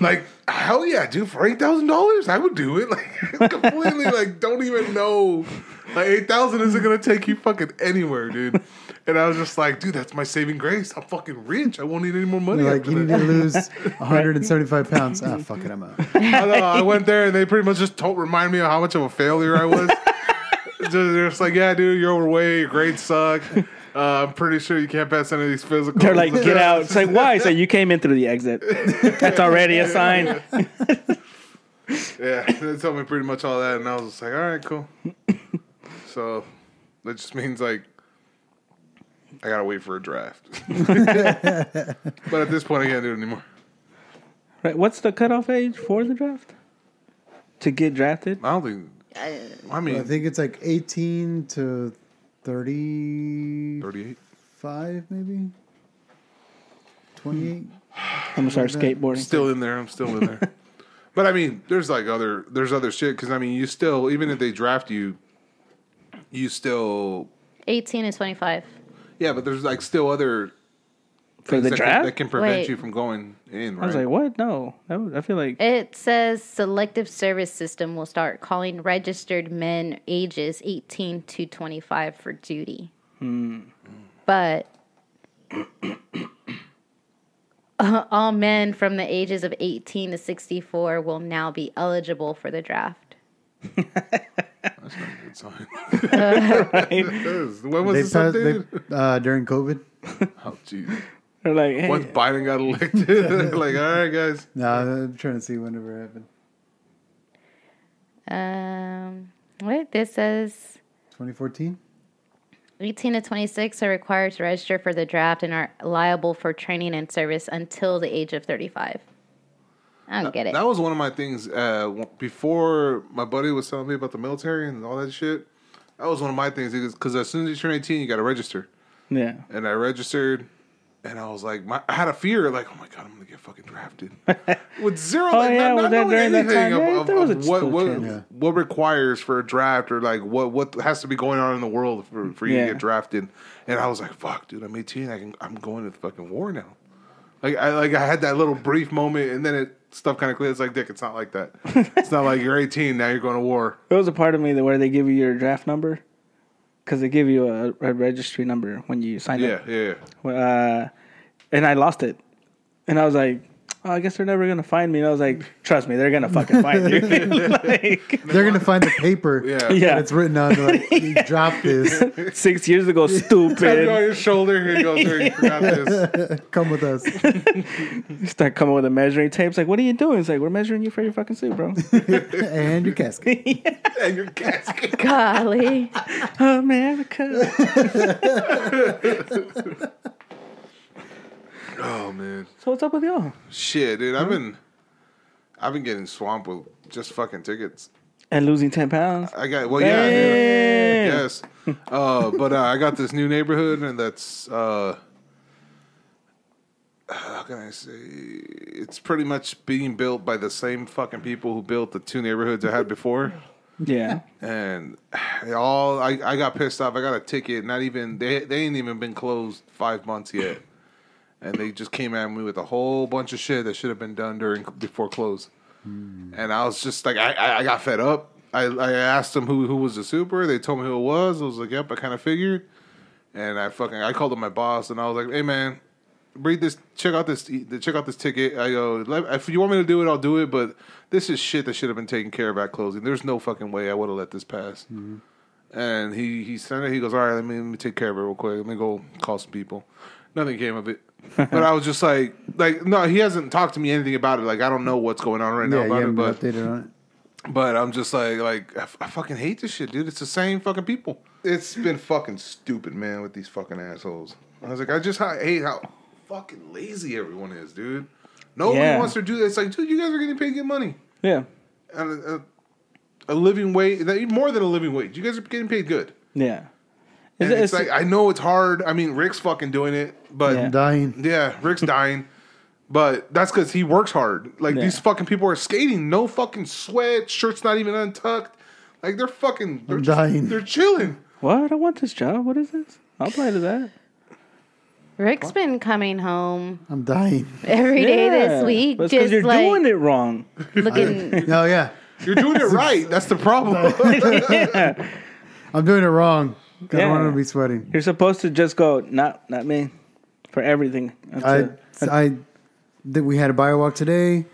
like hell yeah, dude. For eight thousand dollars, I would do it. *laughs* Like completely, like don't even know. Like eight thousand isn't gonna take you fucking anywhere, dude. And I was just like, dude, that's my saving grace. I'm fucking rich. I won't need any more money. Like you need to lose *laughs* 175 pounds. Ah, fuck it, I'm out. I, know, I went there and they pretty much just told, remind me of how much of a failure I was. *laughs* just, they're just like, yeah, dude, you're overweight. Your grades suck. Uh, I'm pretty sure you can't pass any of these physicals. They're like, "Get out!" It's like, "Why?" So you came in through the exit. That's already a sign. *laughs* Yeah, *laughs* they told me pretty much all that, and I was just like, all right, cool. *laughs* so that just means like I gotta wait for a draft. but at this point, I can't do it anymore. Right? What's the cutoff age for the draft to get drafted? I don't think. I mean, I think it's like 18 to 35, thirty-eight. five maybe 28. *sighs* I'm gonna start skateboarding. Still in there. I'm still in there. *laughs* but I mean, there's like other there's other shit because I mean, you still even if they draft you, you still 18 is 25. yeah. But there's like still other for the that can, draft. that can prevent Wait. you from going in. Right? I was like, "What? No." That would, I feel like It says selective service system will start calling registered men ages 18 to 25 for duty. But *coughs* all men from the ages of 18 to 64 will now be eligible for the draft. That's not a good sign. It is. when was They this passed updated? they, uh, during COVID. *laughs* Oh, jeez. *laughs* they're like, "Hey, Once Biden got elected, *laughs* *laughs* like, all right, guys. No, I'm trying to see whenever it happened. Um, what this says 2014. 18 to 26 are required to register for the draft and are liable for training and service until the age of 35. I don't get it. That was one of my things. Uh, before my buddy was telling me about the military and all that shit, that was one of my things. Because as soon as you turn 18, you got to register. yeah." And I registered, and I was like, my, I had a fear, like, oh my god, I'm gonna get fucking drafted *laughs* with zero, Oh, like, yeah, not, not then knowing anything time, of, of, of what what, what requires for a draft or like what what has to be going on in the world for, for you Yeah. to get drafted. And I was like, fuck, dude, I'm 18, I can, I'm going to the fucking war now. Like I like I had that little brief moment, and then it stuff kind of clear. It's like, Dick, it's not like that. it's not like you're 18 now you're going to war. *laughs* It was a part of me that where they give you your draft number because they give you a, a registry number when you sign Yeah, up. yeah. Uh, and I lost it, and I was like, oh, I guess they're never gonna find me. And I was like, trust me, they're gonna fucking find you. *laughs* like, They're gonna find the paper. Yeah. Yeah. It's written on like you *laughs* dropped this. six years ago, Tap you on stupid. your shoulder. Here you go, sir. You *laughs* forgot this. Come with us. You start coming with a measuring tape. It's like, what are you doing? It's like, we're measuring you for your fucking suit, bro. and your casket. And your casket. Golly. America. Oh man, So what's up with y'all? shit, dude. I've been, I've been getting swamped with just fucking tickets. And losing ten pounds. I got well, yeah, Damn. yeah yes. *laughs* Uh, but uh, I got this new neighborhood, and that's uh, how can I say? It's pretty much being built by the same fucking people who built the two neighborhoods I had before. Yeah. and all I, I got pissed off. I got a ticket. Not even they they ain't even been closed five months yet, and they just came at me with a whole bunch of shit that should have been done during before close. Hmm. And I was just like, I, I, got fed up. I, I asked them who who was the super. They told me who it was. I was like, yep, I kind of figured. And I fucking I called up my boss and I was like, hey man, read this. Check out this. Check out this ticket. I go. If you want me to do it, I'll do it. But this is shit that should have been taken care of at closing. There's no fucking way I would have let this pass. Mm-hmm. And he he sent it. He goes, all right, let me let me take care of it real quick. Let me go call some people. Nothing came of it. *laughs* but I was just like, like no, he hasn't talked to me anything about it. Like I don't know what's going on right now Yeah, you about it. But updated on it. but I'm just like, like I, f- I fucking hate this shit, dude. It's the same fucking people. It's been fucking stupid, man, with these fucking assholes. I was like, I just ha- hate how fucking lazy everyone is, dude. Nobody Yeah. wants to do this. It's like, dude, you guys are getting paid good money Yeah. and a, a, a living wage, more than a living wage. You guys are getting paid good. Yeah. And It's- it's, like I know it's hard. I mean, Rick's fucking doing it, but Yeah. yeah, Dying. Rick's dying. But that's because he works hard. Like Yeah. these fucking people are skating, no fucking sweat, shirt's not even untucked. Like they're fucking, they're I'm just- dying. They're chilling. What? I want this job. What is this? I'll apply to that. Rick's been coming home I'm dying. every day Yeah. this week, But it's 'cause just you're like doing it wrong. looking. *laughs* Oh yeah, You're doing it *laughs* right. That's the problem. *laughs* I'm doing it wrong. I don't want to be sweating. You're supposed to just go, not not me, for everything. That's I it. I that we had a bio walk today.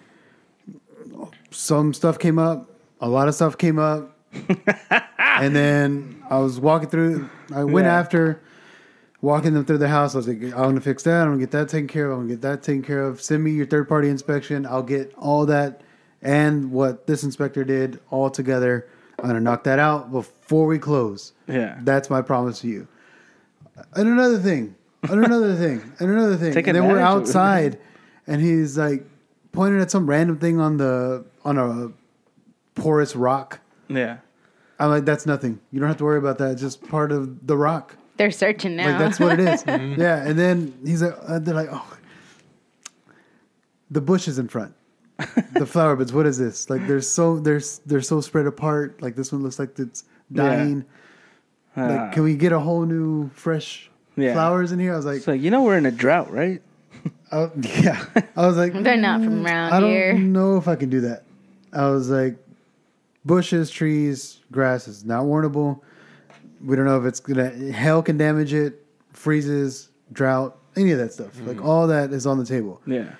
Some stuff came up. A lot of stuff came up. *laughs* and then I was walking through. I went Yeah. after walking them through the house. I was like, I'm gonna fix that. I'm gonna get that taken care of. I'm gonna get that taken care of. Send me your third party inspection. I'll get all that and what this inspector did all together. I'm gonna knock that out before we close. Yeah. That's my promise to you. And another thing, and another *laughs* thing, and another thing. Take and then we're advantage of it. outside, and he's like pointing at some random thing on the on a porous rock. Yeah. I'm like, that's nothing. You don't have to worry about that. It's just part of the rock. They're searching now. Like that's what it is. *laughs* Yeah. And then he's like, uh, they're like, oh, the bush is in front, the flower beds. What is this? Like, they're so they're they're so spread apart. Like this one looks like it's dying. Ah. Like, can we get a whole new fresh Yeah. flowers in here? I was like, It's like, you know, we're in a drought, right? I, yeah. I was like, *laughs* They're not from around here. I don't here. know if I can do that. I was like, bushes, trees, grass is not warrantable. We don't know if it's gonna hell can damage it, freezes, drought, any of that stuff. Like all that is on the table. Yeah.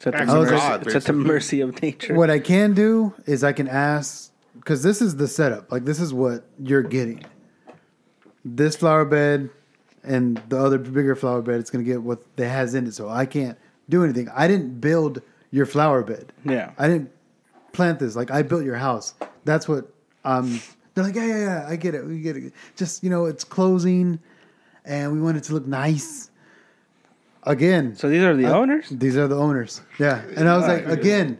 It's at, the Acts of mercy, God, it's at the basically. mercy of nature. What I can do is I can ask because this is the setup. Like this is what you're getting. This flower bed and the other bigger flower bed, it's gonna get what it has in it. So I can't do anything. I didn't build your flower bed. Yeah. I didn't plant this. Like I built your house. That's what um they're like, yeah, yeah, yeah, I get it. We get it. Just, you know, it's closing and we want it to look nice. Again. So these are the I- owners? These are the owners. Yeah. And I was like, again,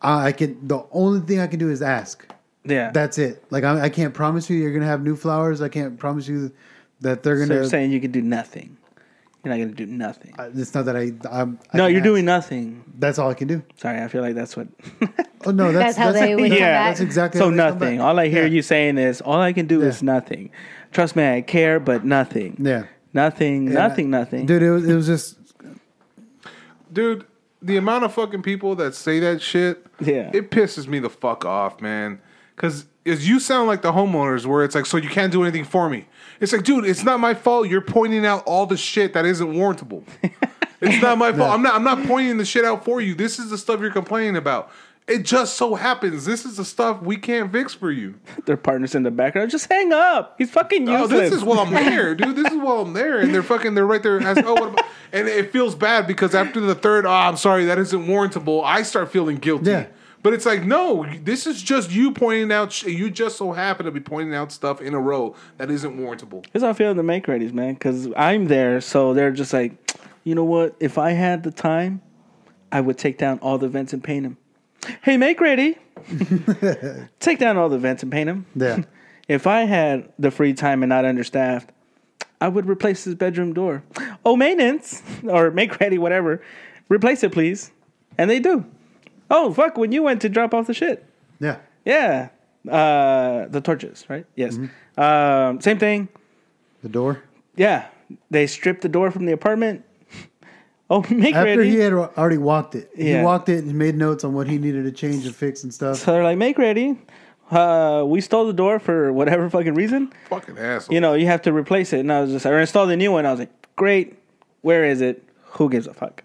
I I can the only thing I can do is ask. Yeah. That's it. Like I, I can't promise you you're gonna have new flowers. I can't promise you that they're gonna you're saying you can do nothing. You're not gonna do nothing. I- It's not that I. I'm, I no, you're ask. doing nothing. That's all I can do. Sorry, I feel like that's what. Oh no, that's, That's how they would come Yeah, back. That's exactly so how they come nothing. back. All I hear Yeah. you saying is, all I can do Yeah. is nothing. Trust me, I care, but nothing. Yeah. Nothing. Yeah. Nothing. Nothing. Dude, it was, it was just Dude, the amount of fucking people that say that shit, Yeah. it pisses me the fuck off, man. Because as you sound like the homeowners where it's like, so you can't do anything for me. It's like, dude, it's not my fault. You're pointing out all the shit that isn't warrantable. *laughs* it's not my *laughs* fault. I'm not. I'm not pointing the shit out for you. This is the stuff you're complaining about. It just so happens this is the stuff we can't fix for you. Their partners in the background. Just hang up. He's fucking Oh, useless. this is while I'm *laughs* there, dude. This is while I'm there, and they're fucking. They're right there. As, oh, what about, and it feels bad because after the third, oh, I'm sorry, that isn't warrantable. I start feeling guilty. Yeah. But it's like, no, this is just you pointing out. sh- You just so happen to be pointing out stuff in a row that isn't warrantable. It's how I feel in the make readies, man. Because I'm there, so they're just like, you know what? If I had the time, I would take down all the vents and paint them. Hey, make ready. *laughs* take down all the vents and paint them. yeah. *laughs* If I had the free time and not understaffed, I would replace his bedroom door. Oh, maintenance *laughs* or make ready, whatever. Replace it, please. And they do. Oh, fuck! When you went to drop off the shit. Yeah. Yeah. Uh, the torches, right? Yes. Um, same thing. The door. Yeah, they stripped the door from the apartment. Oh, *laughs* make ready. After ready. he had already walked it, Yeah. he walked it and made notes on what he needed to change and fix and stuff. so they're like, make ready. Uh, we stole the door for whatever fucking reason. Fucking asshole. You know, you have to replace it. And I was just, or installed the new one. I was like, great. Where is it? Who gives a fuck?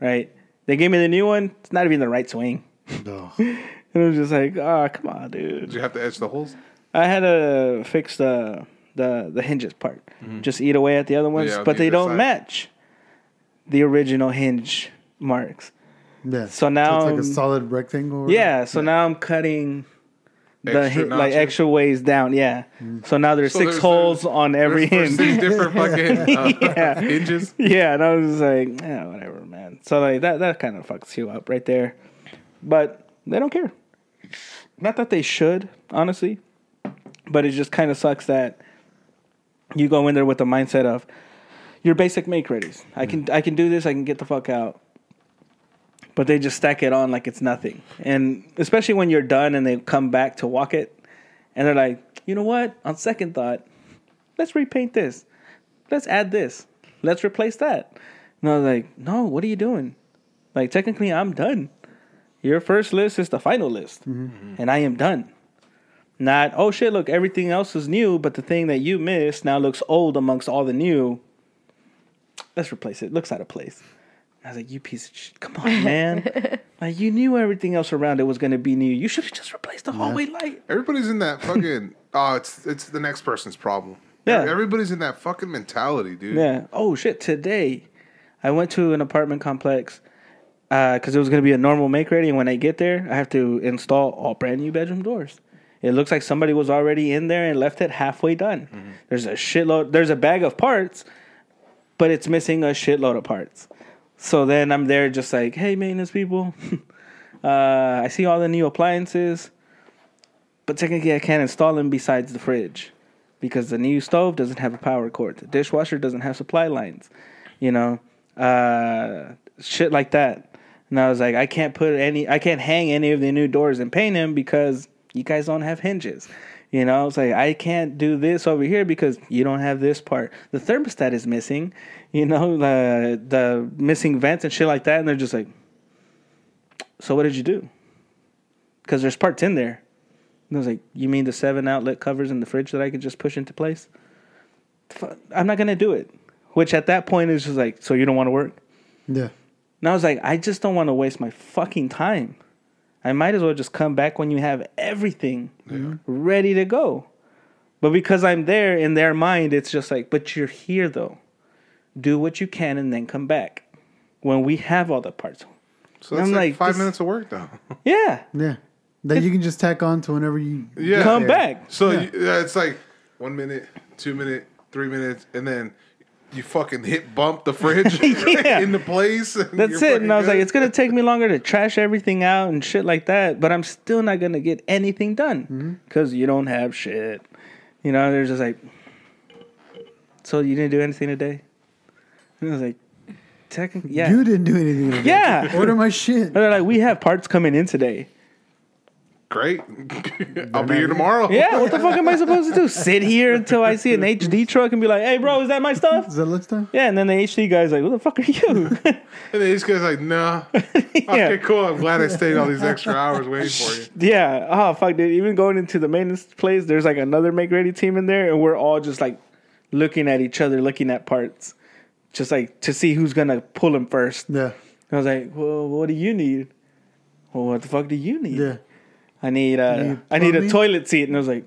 Right? They gave me the new one. It's not even the right swing. Oh. *laughs* And it was just like, oh, come on, dude. Did you have to etch the holes? I had to fix the the the hinges part. Just eat away at the other ones, Mm-hmm. Yeah, but the they don't side. match the original hinge marks. Yeah. So now- it's like a solid rectangle. or- Yeah, so now I'm cutting the Extra hin- like extra ways down. Yeah, so now there's So six there's- holes on every There's- there's hinge. six different *laughs* fucking uh, Yeah. hinges. yeah, and I was just like, yeah, whatever, man. So like that that kind of fucks you up right there, but they don't care. Not that they should, honestly, but it just kind of sucks that you go in there with the mindset of your basic make readies. I can I can do this. I can get the fuck out. But they just stack it on like it's nothing, and especially when you're done and they come back to walk it, and they're like, you know what? On second thought, let's repaint this. Let's add this. Let's replace that. And I was like, no, what are you doing? Like technically, I'm done. Your first list is the final list, mm-hmm. and I am done. Not oh shit, look, everything else is new, but the thing that you missed now looks old amongst all the new. Let's replace it. Looks out of place. I was like, you piece of shit. Come on, *laughs* man. like you knew everything else around it was gonna be new. You should have just replaced the hallway light. Everybody's in that fucking. *laughs* oh, it's it's the next person's problem. Yeah. Everybody's in that fucking mentality, dude. Yeah. Oh shit! Today, I went to an apartment complex uh, because it was going to be a normal make ready, and when I get there, I have to install all brand new bedroom doors. It looks like somebody was already in there and left it halfway done. Mm-hmm. There's a shitload. There's a bag of parts, but it's missing a shitload of parts. So then I'm there, just like, hey, maintenance people, *laughs* uh, I see all the new appliances, but technically I can't install them besides the fridge because the new stove doesn't have a power cord. The dishwasher doesn't have supply lines. You know, uh, shit like that. And I was like, I can't put any, I can't hang any of the new doors and paint them because you guys don't have hinges. You know, it's like I can't do this over here because you don't have this part. The thermostat is missing. You know, the the missing vents and shit like that. And they're just like, so what did you do? Because there's parts in there. And I was like, you mean the seven outlet covers in the fridge that I could just push into place? I'm not gonna do it. Which at that point is just like, so you don't want to work? Yeah. And I was like, I just don't want to waste my fucking time. I might as well just come back when you have everything ready to go. But because I'm there in their mind, it's just like, but you're here though. Do what you can and then come back when we have all the parts. So that's I'm like, like, five this- minutes of work, though. *laughs* Yeah, Yeah. That you can just tack on to whenever you Yeah. come there. back. So you, yeah, it's like one minute, two minute, three minutes, and then you fucking hit bump the fridge *laughs* Yeah. *laughs* in the place. and That's it. And I was fucking like, it's gonna take me longer to trash everything out and shit like that, but I'm still not gonna get anything done mm-hmm. because you don't have shit. You know, they're just like, so you didn't do anything today. And I was like, technically, yeah. You didn't do anything. today. Yeah. Order my shit. And *laughs* they're like, we have parts coming in today. Great. *laughs* I'll be here tomorrow. Yeah, what the *laughs* fuck am I supposed to do? Sit here until I see an HD truck and be like, hey, bro, is that my stuff? Is that lunchtime? Yeah, and then the HD guy's like, who the fuck are you? *laughs* And then these guys like, nah. Okay, cool. I'm glad I stayed all these extra hours waiting for you. yeah. Oh, fuck, dude. Even going into the maintenance place, there's like another make ready team in there, and we're all just like looking at each other, looking at parts, just like to see who's going to pull them first. Yeah. I was like, well, what do you need? Well, what the fuck do you need? Yeah. I need uh, need a toilet seat, and I was like,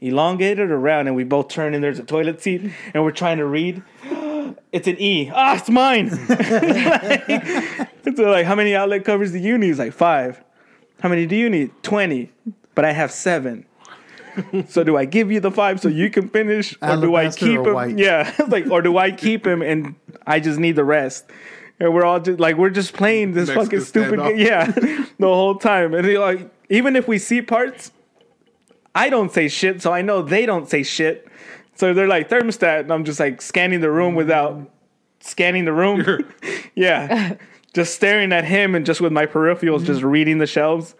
elongated or round, and we both turn and there's a toilet seat, and we're trying to read. *gasps* It's an E. Ah, it's mine. so *laughs* like, how many outlet covers do you need? He's like five. How many do you need? Twenty. But I have seven. so do I give you the five so you can finish, or do I keep him? white? Yeah, *laughs* like, or do I keep him and I just need the rest? And we're all just like we're just playing this Mexican fucking stupid standoff. game. Yeah, *laughs* the whole time. And they like even if we see parts, I don't say shit, so I know they don't say shit. So they're like thermostat, and I'm just like scanning the room without scanning the room. *laughs* yeah, *laughs* just staring at him and just with my peripherals, just mm-hmm. reading the shelves.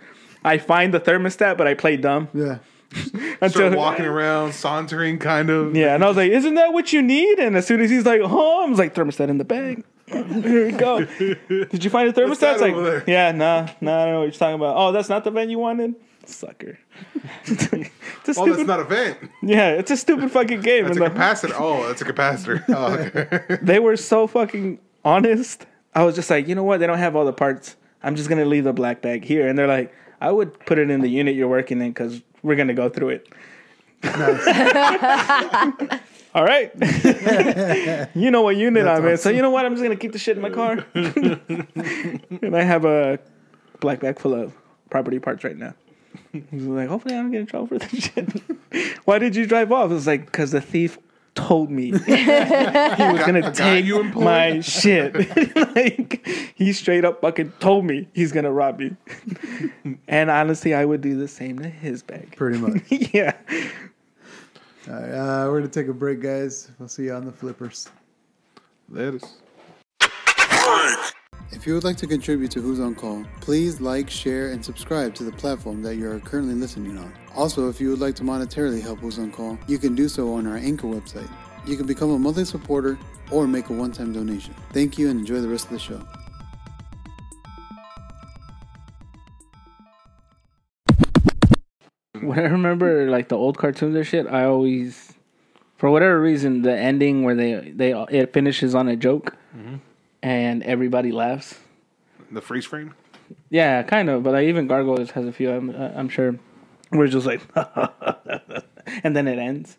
I find the thermostat, but I play dumb Yeah. *laughs* Start walking around, sauntering, kind of. Yeah, and I was like, "Isn't that what you need?" And as soon as he's like, "Oh," I was like, "Thermostat in the bag." Here we go. Did you find a thermostat? It's like, there? yeah, nah, nah, I don't know what you're talking about. Oh, that's not the vent you wanted, sucker. it's a Oh, that's stupid, not a vent. yeah, it's a stupid fucking game. It's a the- capacitor. Oh, that's a capacitor. Oh, okay. *laughs* they were so fucking honest. I was just like, you know what? They don't have all the parts. I'm just gonna leave the black bag here. And they're like, I would put it in the unit you're working in because we're gonna go through it. *laughs* all right. *laughs* you know what unit That's I'm in. So you know what? I'm just gonna keep the shit in my car. *laughs* and I have a black bag full of property parts right now. He's like, hopefully I don't get in trouble for this shit. *laughs* Why did you drive off? It's like, because the thief told me he was gonna take my shit. like he straight up fucking told me he's gonna rob me. and honestly, I would do the same to his bag. Pretty much. yeah. All right, uh, we're gonna take a break, guys. We'll see you on the flippers. That is. If you would like to contribute to Who's on Call, please like, share, and subscribe to the platform that you are currently listening on. Also, if you would like to monetarily help Who's on Call, you can do so on our Anchor website. You can become a monthly supporter or make a one-time donation. Thank you and enjoy the rest of the show. *laughs* When I remember like the old cartoons or shit, I always, for whatever reason, the ending where they they it finishes on a joke, and everybody laughs. The freeze frame? Yeah, kind of. But like, even Gargoyles has a few. I'm, uh, I'm sure. We're just like, *laughs* and then it ends.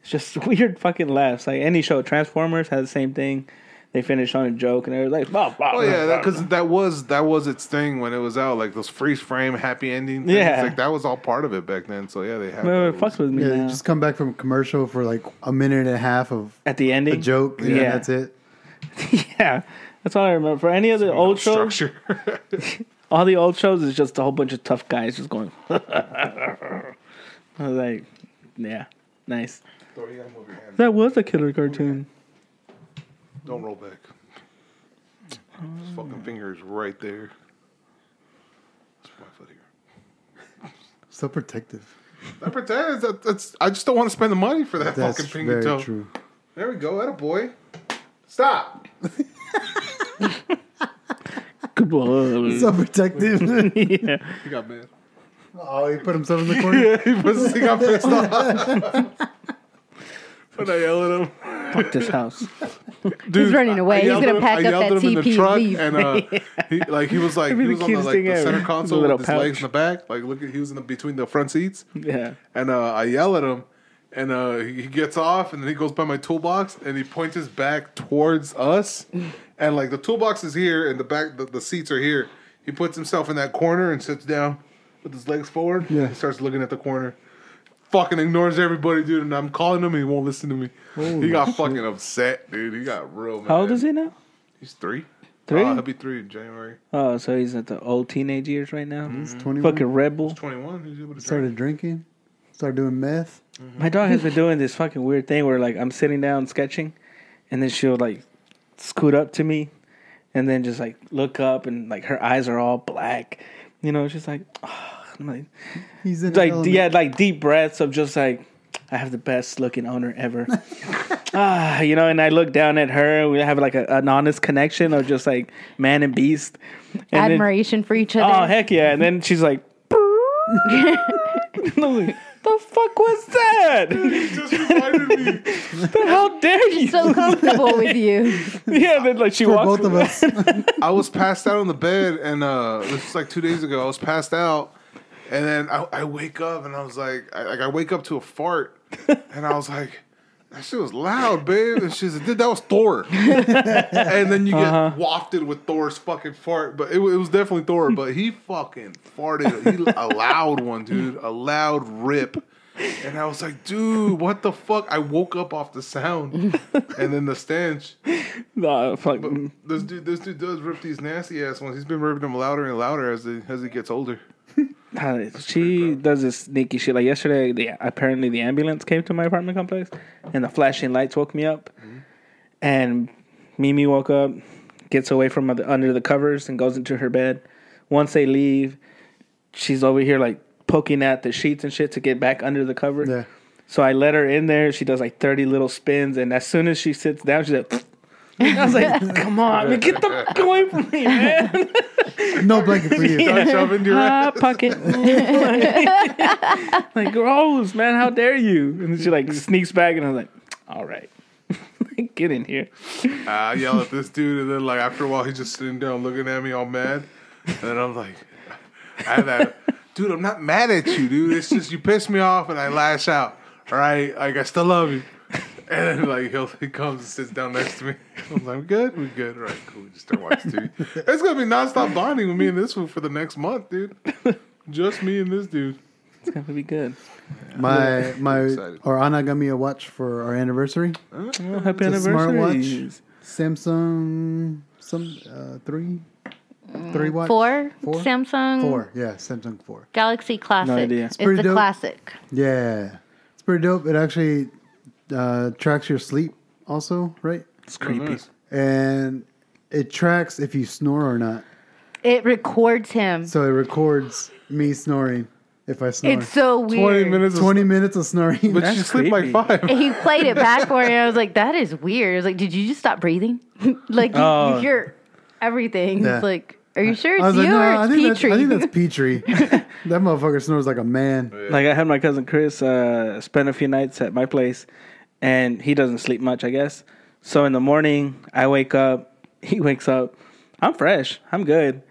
It's just *laughs* weird fucking laughs. Like any show, Transformers has the same thing. They finish on a joke, and they're like, blah, blah, Oh yeah, because that, was that was its thing when it was out, like those freeze frame happy ending. Things. Yeah. like that was all part of it back then. So yeah, they had. Well, it fucks with me Yeah, now. just come back from a commercial for like a minute and a half of At the a ending, joke, and Yeah. that's it. *laughs* yeah, that's all I remember. For any of the old shows, *laughs* all the old shows is just a whole bunch of tough guys just going. I was *laughs* like, yeah, nice. That was a killer cartoon. Don't roll back. This fucking finger is right there. That's my foot here. So protective. That pretends that, that's. I just don't want to spend the money for that That's fucking finger very toe. true. There we go. That a boy. Stop. Good boy. So protective. *laughs* yeah. He got mad. oh, he put himself in the *laughs* corner. Yeah, he, was, he got pissed off. *laughs* when I yell at him. Fuck this house. Dude, He's running away. He's gonna him- pack up that at him in the TP and leave. And uh, he, like he was *laughs* like he was on the, like the center *laughs* console with his legs in the back. Like look, he was in the between the front seats. Yeah. And uh, I yell at him, and uh, he he gets off, and then he goes by my toolbox, and he points his back towards us, *laughs* and like the toolbox is here, and the back the, the seats are here. He puts himself in that corner and sits down with his legs forward. Yeah. He starts looking at the corner. Fucking ignores everybody, dude, and I'm calling him, and he won't listen to me. he got fucking upset, dude. He got real mad. How old is he now? He's three. Three? Uh, he'll be three in January. Oh, so he's at the old teenage years right now. Mm-hmm. He's 21. Fucking rebel. Twenty-one. He's able to drink. Started drinking. Started doing meth. My dog has been doing this fucking weird thing where like I'm sitting down sketching, and then she'll like scoot up to me, and then just like look up, and like her eyes are all black. You know, she's like, *sighs* I'm like, He's in like yeah, like deep breaths of just like I have the best looking owner ever. *laughs* ah, you know, and I look down at her. We have like a, an honest connection of just like man and beast. And then- Admiration for each other. oh heck yeah! And then she's like, and I was like, the fuck was that? *laughs* Just reminded me. *laughs* How dare you? so comfortable with you. yeah, then like she For walks both of us. I was passed out on the bed, and uh, this was like two days ago. I was passed out, and then I, I wake up, and I was like, I, like I wake up to a fart, *laughs* and I was like, that shit was loud, babe. And she's like, dude, that was Thor. *laughs* and then you get uh-huh. wafted with Thor's fucking fart, but it, it was definitely Thor. But he fucking farted, he, a loud one, dude, a loud rip. And I was like, dude, what the fuck? I woke up off the sound, and then the stench. No, fuck. But This dude, this dude does rip these nasty ass ones. He's been ripping them louder and louder as he, as he gets older. *laughs* She does this sneaky shit. Like yesterday, the apparently the ambulance came to my apartment complex, and the flashing lights woke me up. And Mimi woke up, gets away from under the covers, and goes into her bed. Once they leave, she's over here like poking at the sheets and shit to get back under the cover. Yeah. So I let her in there. She does like thirty little spins, and as soon as she sits down, she's like. *laughs* I was like, "Come on, man, *laughs* get the fuck away from me, man!" *laughs* No blanket for you. Start shoving your ah, ass. pocket. like, gross, man. How dare you? And then she like sneaks back, and I was like, all right, get in here. I yell at this dude, and then like after a while, he's just sitting down looking at me all mad, and then I'm like, I have that, dude. I'm not mad at you, dude. It's just you piss me off, and I lash out. All right, like I still love you. And then like he'll, he comes and sits down next to me. *laughs* I'm like, we good? We good? All right, cool. We just start watching TV. It's gonna be nonstop bonding with me and this one for the next month, dude. *laughs* Just me and this dude. It's gonna be good. My my or Anna got me a watch for our anniversary. Well, happy It's anniversary. smartwatch. Samsung some uh, three three watch Four, Four? Samsung four yeah Samsung four Galaxy Classic. idea. It's, It's pretty a dope. classic. yeah it's pretty dope. It actually uh, tracks your sleep also right It's creepy. nice. and it tracks if you snore or not. It records him. So it records me snoring if I snore. It's so weird. Twenty minutes. Of, Twenty minutes of snoring. but you sleep like five. And he *laughs* played it back for me. I was like, that is weird. I was like, did you just stop breathing? *laughs* like, you, Oh. you hear everything. Yeah. It's like, are you sure I it's was like, you no, or I it's think, that's, Petrie? I think that's *laughs* Petrie. that motherfucker snores like a man. Like I had my cousin Chris uh, spend a few nights at my place, and he doesn't sleep much, I guess. So in the morning, I wake up. *laughs* He wakes up. I'm fresh. I'm good.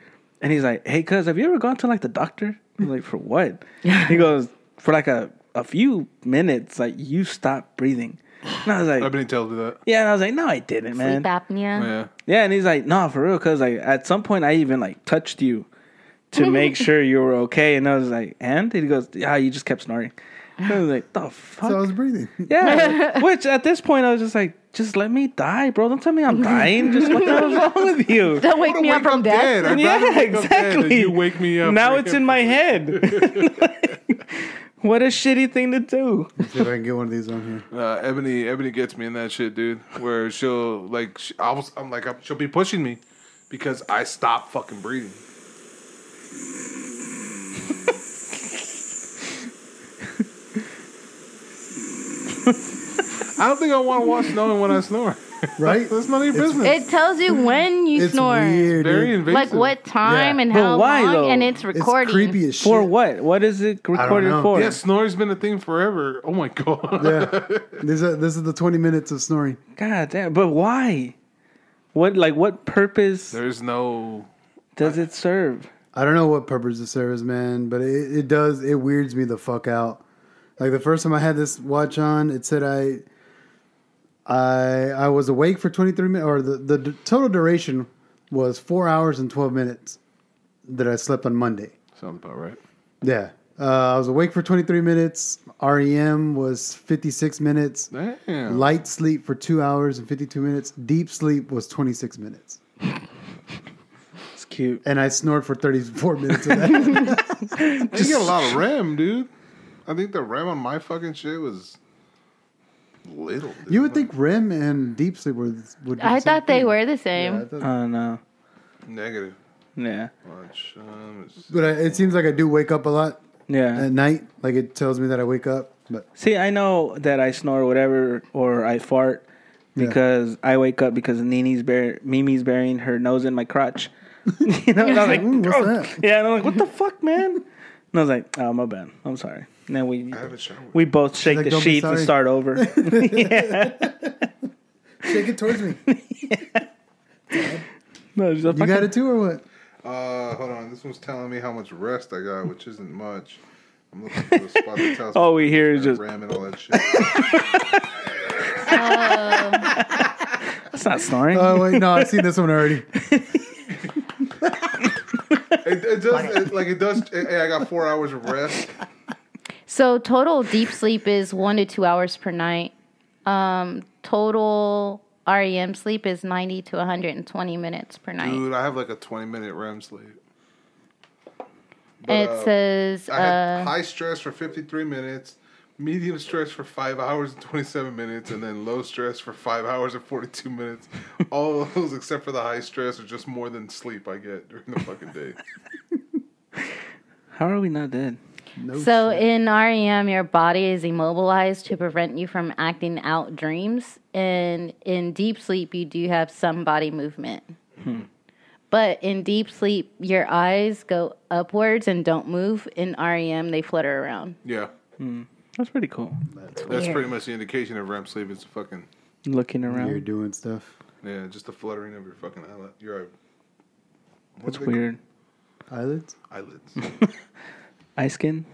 And he's like, "Hey, cuz, have you ever gone to like the doctor?" I'm like, "For what?" *laughs* he goes, "For like a a few minutes, like you stopped breathing." And I was like, I've been told that. "Yeah," and I was like, "No, I didn't, man." Sleep apnea. Oh, yeah. Yeah, and he's like, "No, for real," because like at some point I even like touched you to *laughs* make sure you were okay, and I was like, "And?" he goes, "Yeah, you just kept snoring." And *laughs* I was like, "The fuck." So I was breathing. *laughs* yeah, *laughs* which at this point I was just like, "Just let me die, bro. Don't tell me I'm dying. Just what the hell's wrong with you?" Don't wake wanna me up from up death. dead. I'd Yeah, rather wake up dead exactly. You wake me up. Now it's in my head. what a shitty thing to do. See if I can get one of these on here. Uh, Ebony, Ebony gets me in that shit, dude. Where she'll like, she, I was, I'm like, she'll be pushing me because I stop fucking breathing. I don't think I want to watch snowing when I snore. Right? That's none of your business. It tells you when you It's snore. weird. Very dude. invasive. Like what time Yeah. and But how why, long, though? and it's It's recording. creepy as shit. For what? What is it recorded know. for? Yeah, snoring's been a thing forever. Oh my god. Yeah. This is, this is the 20 minutes of snoring. God damn. But why? What like what purpose There's no. does it serve? I don't know what purpose it serves, man, but it, it does. It weirds me the fuck out. Like the first time I had this watch on, it said I, I, I was awake for twenty three minutes, or the the d- total duration was four hours and twelve minutes that I slept on Monday. Sounds about right. Yeah, uh, I was awake for twenty three minutes. REM was fifty six minutes. Damn. Light sleep for two hours and fifty two minutes. Deep sleep was twenty six minutes, It's cute. and I snored for thirty four minutes of that. *laughs* you get a lot of REM, dude. I think the REM on my fucking shit was Little. You would think REM and deep sleep were would. Be I the same thought they thing. were the Yeah, same. I thought- Oh no. negative. Yeah. Watch. Um, it's- but I, it seems like I do wake up a lot Yeah. at night. Like it tells me that I wake up. But See, I know that I snore or whatever or I fart Yeah. because I wake up because Nini's bur- Mimi's burying her nose in my crotch. *laughs* you know, and I was like, Ooh, what's "Oh." that? yeah, and I'm like, what the fuck, man? And I was like, oh, my bad. I'm sorry. And then we I haven't showered. we both shake like, the "Don't be sheets and sorry." start over. *laughs* shake it towards me. *laughs* no, just You fucking- got it too, or what? Uh, hold on. This one's telling me how much rest I got, which isn't much. I'm looking for the spot that tells *laughs* All me we hear is I just REM and all that shit. that's not snoring. Oh wait, no, I've seen this one already. it, it does it, like it does. Hey, I got four hours of rest. So total deep sleep is one to two hours per night. Um, total REM sleep is 90 to 120 minutes per night. Dude, I have like a 20 minute REM sleep. And uh, it says I had uh, high stress for 53 minutes, medium stress for 5 hours and 27 minutes, and then low stress for 5 hours and 42 minutes. All of those, except for the high stress, are just more than sleep I get during the fucking day. *laughs* How are we not dead? No So shit. in REM, your body is immobilized to prevent you from acting out dreams. And in deep sleep, you do have some body movement. Hmm. But in deep sleep, your eyes go upwards and don't move. In REM, they flutter around. Yeah. Hmm. That's pretty cool. That's Weird. pretty much the indication of REM sleep It's fucking, Looking around. you're doing stuff. yeah, just the fluttering of your fucking eyelid. Your what That's are they weird. Eyelids. Eyelids. *laughs* Eye skin.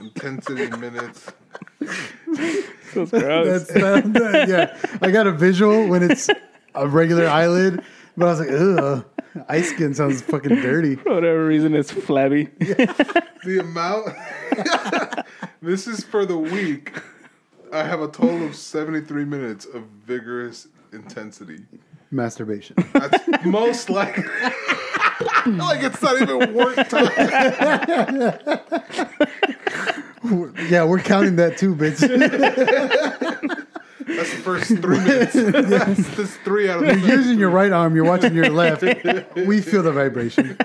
Intensity minutes. That's gross. That's that, yeah. I got a visual when it's a regular eyelid, but I was like, ugh. Ice skin sounds fucking dirty. *laughs* For whatever reason, it's flabby. The amount. *laughs* this is for the week. I have a total of 73 minutes of vigorous intensity. Masturbation. That's most likely. *laughs* like it's not even work time. *laughs* yeah, we're counting that too, bitch. *laughs* That's the first three minutes. That's, *laughs* that's three out of the You're using your right arm, you're watching your left. We feel the vibration.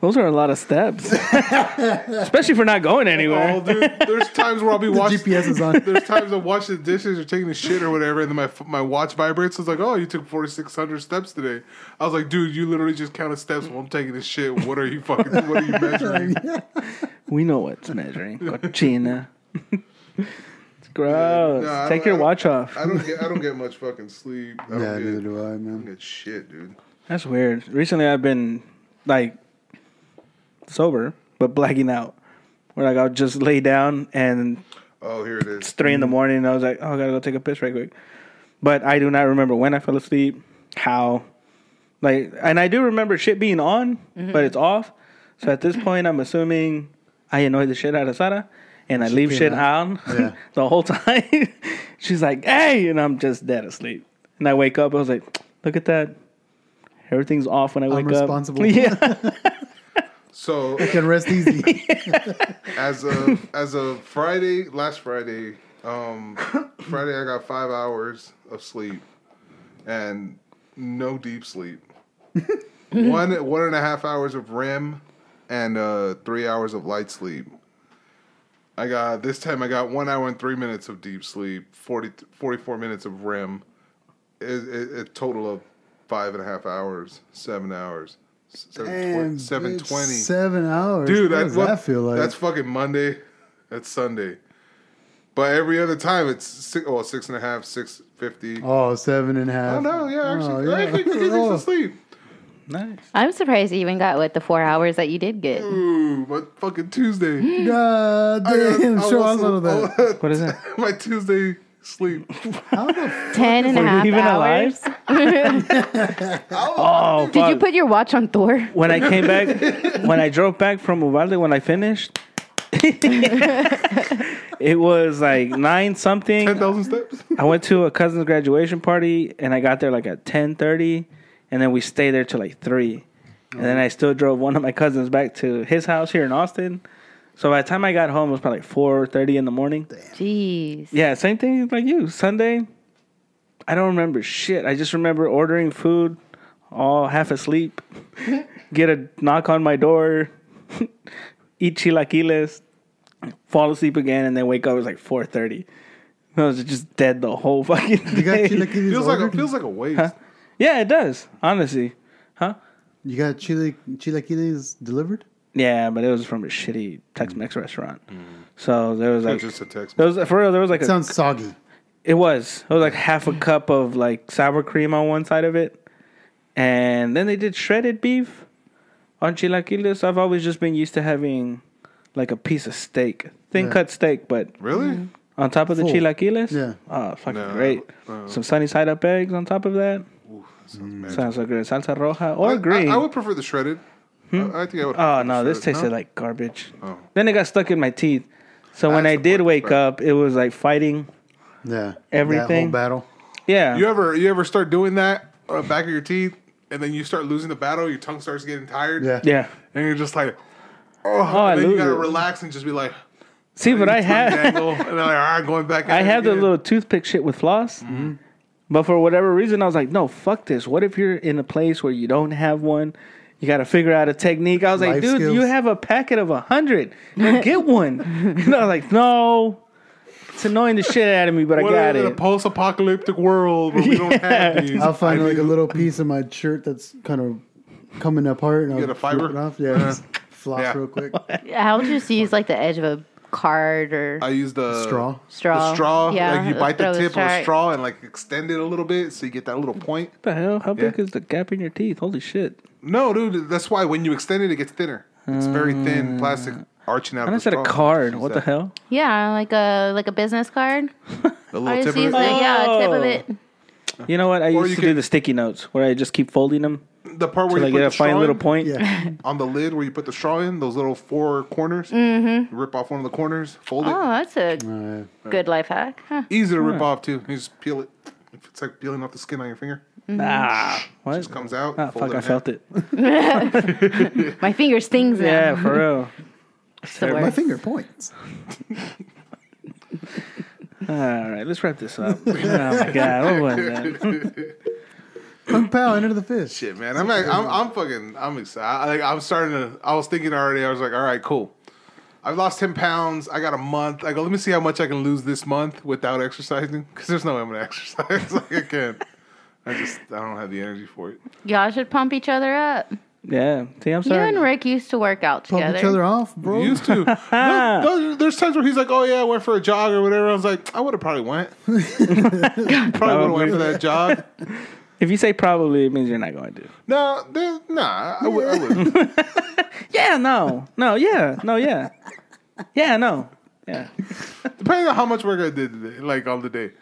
Those are a lot of steps, especially for not going anywhere. Oh, dude, there's times where I'll be The watching. GPS is on. There's times I'm washing the dishes or taking a shit or whatever, and then my my watch vibrates. It's like, oh, you took 4,600 steps today. I was like, dude, you literally just counted steps while I'm taking a shit. What are you fucking? What are you *laughs* measuring? We know what's measuring. Cochina. it's gross. No, Take your watch off. I don't get. I don't get much fucking sleep. I don't Yeah, get, neither do I, man. I don't get shit, dude. That's weird. Recently, I've been like sober, but blacking out. Where like I'll just lay down and Oh, here it it's is. three in the mm-hmm. morning, and I was like, oh, I gotta go take a piss right quick. But I do not remember when I fell asleep, how, like, and I do remember shit being on, mm-hmm. but it's off. So at this *clears throat* point, I'm assuming I annoyed the shit out of Sarah, and I leave came shit out. on Yeah. *laughs* the whole time. *laughs* She's like, "Hey," and I'm just dead asleep. And I wake up. I was like, "Look at that." Everything's off when I wake responsible. up. *laughs* Yeah. So it Can rest easy. *laughs* as of as of Friday, last Friday, um, Friday I got five hours of sleep and no deep sleep. *laughs* one one and a half hours of REM and uh, three hours of light sleep. I got this time. I got one hour and three minutes of deep sleep, 40, 44 minutes of REM, it, it, a total of five and a half hours, seven hours, Damn, seven bitch, twenty. Seven hours. Dude, what that, does what- that feel like? That's fucking Monday. That's Sunday. But every other time it's six, oh, six and a half, six fifty. oh, seven and a half. Oh no, yeah, actually, Oh, I yeah. think he gets Oh. to *laughs* sleep. nice. I'm surprised you even got what the four hours that you did get. Ooh, but fucking Tuesday. God I got- damn, I show us all of that. *laughs* What is it? My Tuesday sleep. How the *laughs* Ten and a half even hours. alive? *laughs* oh, Did you put your watch on Thor? when I came back, *laughs* when I drove back from Uvalde, when I finished, it was like nine something. Ten thousand steps. I went to a cousin's graduation party and I got there like at ten thirty, and then we stayed there till like three, and then I still drove one of my cousins back to his house here in Austin. So by the time I got home, it was probably like four thirty in the morning. Jeez. Yeah, same thing like you. Sunday, I don't remember shit. I just remember ordering food, all half asleep, *laughs* get a knock on my door, *laughs* eat chilaquiles, fall asleep again, and then wake up. It was like four thirty. I was just dead the whole *laughs* fucking You got day. chilaquiles Feels like a, ordered? feels like a waste. yeah, it does. Honestly, huh? You got chili chilaquiles delivered? Yeah, but it was from a shitty Tex-Mex mm. restaurant. Mm. So there was like just a text. there was for real. There was like a Sounds soggy. It was. It was like half a cup of like sour cream on one side of it, and then they did shredded beef on chilaquiles. I've always just been used to having like a piece of steak, thin Yeah. cut steak, but Really? Mm-hmm. on top of the Full. chilaquiles. Yeah. Oh, fucking No, great. no. Some sunny side up eggs on top of that. Ooh, that sounds mm. magic. Sounds so good. Salsa roja I- or I, green. I, would prefer the shredded. I, I think I would. oh no, this tasted No? like garbage. Oh. Then it got stuck in my teeth. So when That's I did wake part. up, it was like fighting. Yeah. Everything. That whole battle. Yeah. You ever you ever start doing that on the back of your teeth, and then you start losing the battle. Your tongue starts getting tired. Yeah. yeah. and you're just like, oh, I and then you gotta it. relax and just be like, See, but I tongue had. dangle, and then like, all right, going back. I it have the little toothpick shit with floss. Mm-hmm. But for whatever reason, I was like, no, fuck this. What if you're in a place where you don't have one? You got to figure out a technique. I was like, dude, skills. you have a packet of a hundred. Go *laughs* get one. and I was like, no. It's annoying the shit out of me, but I What got in a it. post-apocalyptic world where we don't *laughs* have these. I'll find I like a little piece of my shirt that's kind of coming apart. And I'll get a fiber? rip it off. Yeah. Uh-huh. *laughs* floss Yeah. real quick. I would just use like the edge of a card or I use the Straw. straw. The straw, Yeah, like you bite the throw tip of a straw- straw and like extend it a little bit so you get that little point. What the hell? How big is the gap in your teeth? Holy shit. No, dude, that's why when you extend it, it gets thinner. It's very thin hmm. plastic arching out. And I of the said a card. Use What the hell? Yeah, like a like a business card. *laughs* The little tip use of the it. yeah tip of Oh. it. *laughs* You know what? I Or used you to do the sticky notes where I just keep folding them The part where till I you put get a the straw fine little in, point. Yeah. *laughs* on the lid where you put the straw in, those little four corners. Mm-hmm. Rip off one of the corners, fold it. Oh, that's a Uh, good life hack. Huh. Easy to rip off too. You just peel it. If It's like peeling off the skin on your finger. Ah, what? Just comes out. Ah, fold fuck, it I in felt it. *laughs* *laughs* My finger stings now. Yeah, for real. It's the my worst. finger points. All right, let's wrap this up. oh my god, what was that? Kung Pow, enter the Fist. Shit, man. I'm, like, I'm I'm fucking I'm excited. I, like I'm starting to. I was thinking already. I was like, all right, cool. I've lost ten pounds. I got a month. I go. Let me see how much I can lose this month without exercising. Because there's no way I'm gonna *laughs* exercise. like I can't. I just I don't have the energy for it. Y'all should pump each other up. Yeah, see, I'm sorry. You and Rick used to work out Pump together. each other off, bro. We used to. *laughs* no, no, there's times where he's like, "Oh yeah, I went for a jog or whatever." I was like, "I would have probably went. *laughs* probably would have went for that jog." If you say probably, it means you're not going to. No, there, nah, I would. I would. *laughs* Yeah, no, no, yeah, no, yeah, yeah, no, yeah. Depending on how much work I did today, like all the day.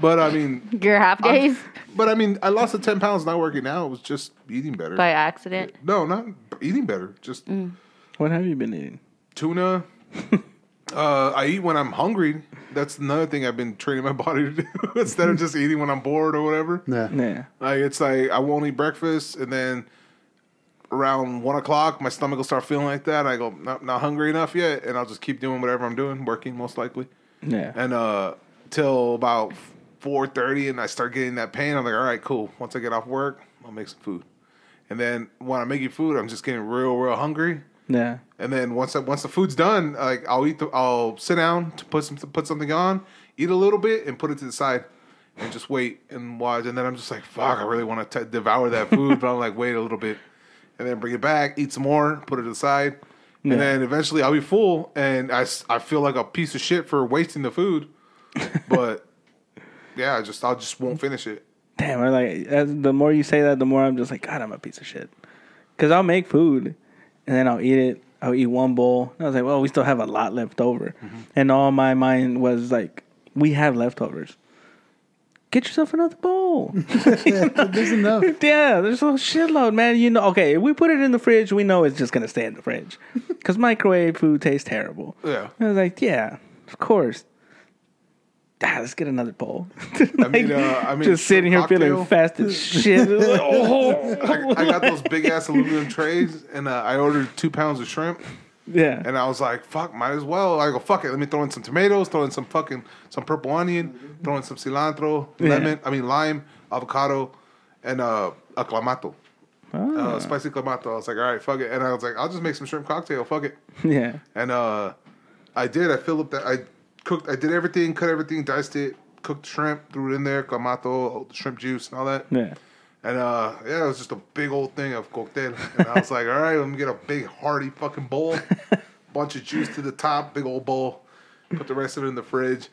But I mean, Your half days but I mean, I lost the ten pounds not working out. It was just eating better. by accident. No, not eating better. Just Mm. What have you been eating? tuna. *laughs* uh, I eat when I'm hungry. That's another thing I've been training my *laughs* body to do *laughs* instead of just eating when I'm bored or whatever. Yeah. Yeah, Like it's like I won't eat breakfast, and then around one o'clock, my stomach will start feeling like that. I go, not not hungry enough yet, and I'll just keep doing whatever I'm doing, working most likely, yeah. and uh, till about four thirty, and I start getting that pain. I'm like, all right, cool. Once I get off work, I'll make some food, and then when I'm making food, I'm just getting real, real hungry. Yeah. And then once I, once the food's done, like I'll eat the I'll sit down to put some put something on, eat a little bit, and put it to the side, and just wait and watch. And then I'm just like, fuck, I really want to devour that food, but I'm like, wait a little bit, and then bring it back, eat some more, put it to the side, Yeah. and then eventually I'll be full, and I I feel like a piece of shit for wasting the food, *laughs* but yeah, I just I just won't finish it. Damn, I like the more you say that, the more I'm just like, God, I'm a piece of shit. Because I'll make food, and then I'll eat it. I'll eat one bowl. And I was like, well, we still have a lot left over, mm-hmm. and all my mind was like, we have leftovers. Get yourself another bowl. *laughs* *laughs* There's enough. yeah, there's a shitload, man. You know, okay, if we put it in the fridge, we know it's just gonna stay in the fridge, *laughs* because microwave food tastes terrible. Yeah. I was like, yeah, of course. Let's get another bowl. I mean, *laughs* uh, I mean, just sitting here cocktail. feeling fast as shit. *laughs* oh. *laughs* I, I got those big ass aluminum trays, and uh, I ordered two pounds of shrimp. Yeah. And I was like, fuck, might as well. I go, fuck it. Let me throw in some tomatoes, throw in some fucking some purple onion, throw in some cilantro, Yeah. lemon. I mean lime, avocado, and uh, a clamato. Ah. Uh, spicy clamato. I was like, all right, fuck it. And I was like, I'll just make some shrimp cocktail. Fuck it. yeah. And uh, I did. I filled up that. I cooked. I did everything. Cut everything. Diced it. Cooked shrimp. Threw it in there. Clamato, shrimp juice, and all that. Yeah. And uh, yeah, it was just a big old thing of cocktail. And I was like, *laughs* all right, let me get a big hearty fucking bowl, *laughs* bunch of juice to the top, big old bowl. Put the rest of it in the fridge.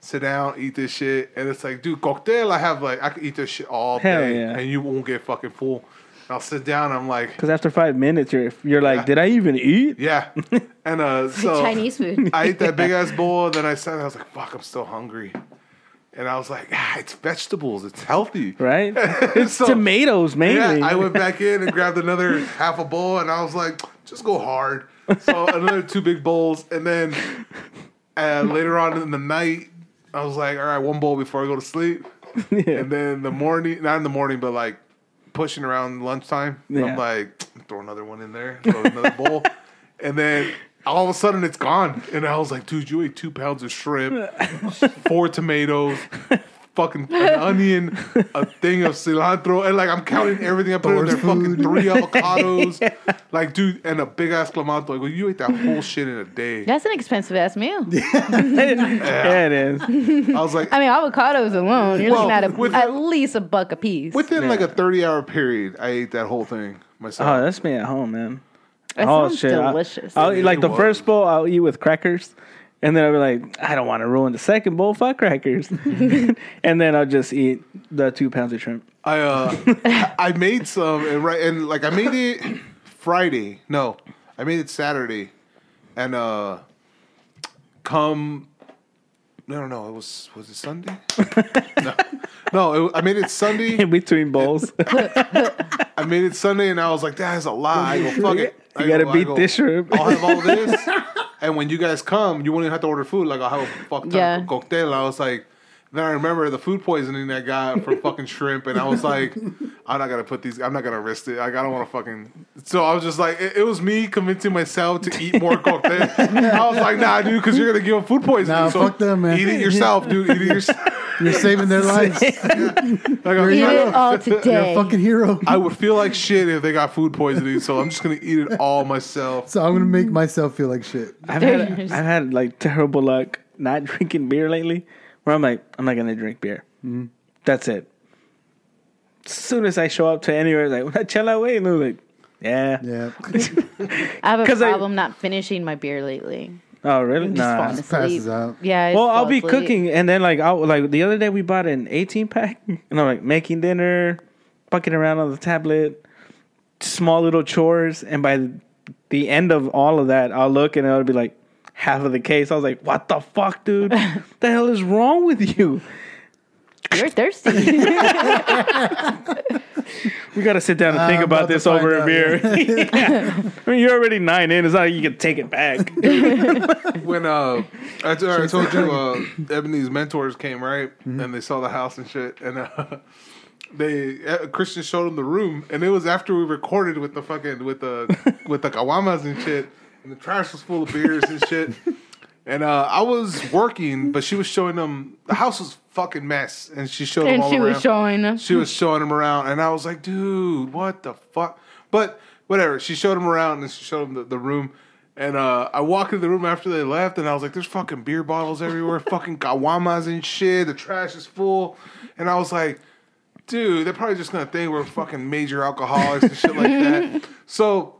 Sit down, eat this shit, and it's like, dude, cocktail. I have like, I could eat this shit all Hell day, yeah. and you won't get fucking full. And I'll sit down. I'm like, Because after five minutes, you're you're like, Yeah. did I even eat? yeah, *laughs* and uh, so Chinese food. I ate that big *laughs* ass bowl, then I sat. I was like, "Fuck, I'm still hungry," and I was like, "Ah, it's vegetables. It's healthy." Right? *laughs* It's So- tomatoes mainly. Yeah, I went back in and grabbed another half a bowl, and I was like, "Just go hard." So another two big bowls, and then uh, later on in the night, I was like, "All right, one bowl before I go to sleep," yeah. and then the morning, not in the morning, but like pushing around lunchtime, Yeah. I'm like, throw another one in there, throw another bowl, *laughs* and then. All of a sudden, it's gone, and I was like, "Dude, you ate two pounds of shrimp, *laughs* four tomatoes, fucking an *laughs* onion, a thing of cilantro, and like I'm counting everything I put in Thor's there. Fucking three avocados, *laughs* like dude, and a big ass clamato. Like, well, you ate that whole shit in a day. That's an expensive ass meal. *laughs* yeah, it is. I was like, I mean, avocados alone, you're Well, looking at a, with- at least a buck a piece. within like a 30 hour period, I ate that whole thing myself. Oh, that's me at home, man. that oh sounds shit! I- delicious. I'll, eat like the It first bowl. I'll eat with crackers, and then I'll be like, I don't want to ruin the second bowl. Of fuck crackers, *laughs* *laughs* and then I'll just eat the two pounds of shrimp. I uh, *laughs* I made some and right and like I made it Friday. No, I made it Saturday, and uh, come. No, no, no. It was was it Sunday? no, no. It, I made it Sunday. In between bowls, I made it Sunday, and I was like, "That's a lie." I go, "Fuck it." I you gotta go- beat go, this shrimp. I'll have all this, and when you guys come, you won't even have to order food. Like I'll have a fuck ton Yeah. cocktail. I was like, then I remember the food poisoning that got from *laughs* fucking shrimp, and I was like, I'm not gonna put these. I'm not gonna risk it. Like I don't want to fucking. So I was just like, it, it was me convincing myself to eat more *laughs* cocktail. I was like, nah, dude, because you're gonna give them food poisoning. Nah, so fuck them, man. Eat it yourself, dude. Eat it *laughs* yourself. You're saving their lives. like, I'm Eat trying- it all You're today. a fucking hero. I would feel like shit if they got food poisoning, so I'm just gonna eat it all myself. So I'm gonna make myself feel like shit. I've had I've had like terrible luck not drinking beer lately. Where I'm like, I'm not gonna drink beer. Mm-hmm. That's it. As soon as I show up to anywhere, like, una chela, way, and I'm like, yeah. Yeah. *laughs* I have a *laughs* 'Cause I- problem not finishing my beer lately. Oh, really? I'm just Nah. Just passes out. Yeah. Just Well, I'll be asleep. cooking, and then like I'll like the other day we bought an 18 pack, *laughs* and I'm like making dinner, fucking around on the tablet, small little chores, and by the- the end of all of that, I'll look and it'll be like half of the case. I was like, "What the fuck, dude? *laughs* the hell is wrong with you?" You're thirsty. *laughs* We got to sit down and think I'm about, about this over a beer. *laughs* Yeah. I mean, you're already nine in. It's not like you can take it back. when uh I, t- I told you uh Ebony's mentors came right and they saw the house and shit and uh they uh, Christian showed them the room and it was after we recorded with the fucking with the with the caguamas and shit and the trash was full of beers and shit *laughs* and uh I was working but she was showing them the house was fucking mess and she showed them and all she around was showing us. she was showing him around, and I was like, dude, what the fuck? But whatever. She showed them around, and she showed them the, the room. And uh, I walked in the room after they left, and I was like, there's fucking beer bottles everywhere, *laughs* fucking caguamas and shit. The trash is full. And I was like, dude, they're probably just gonna think we're fucking major alcoholics and shit like that. *laughs* So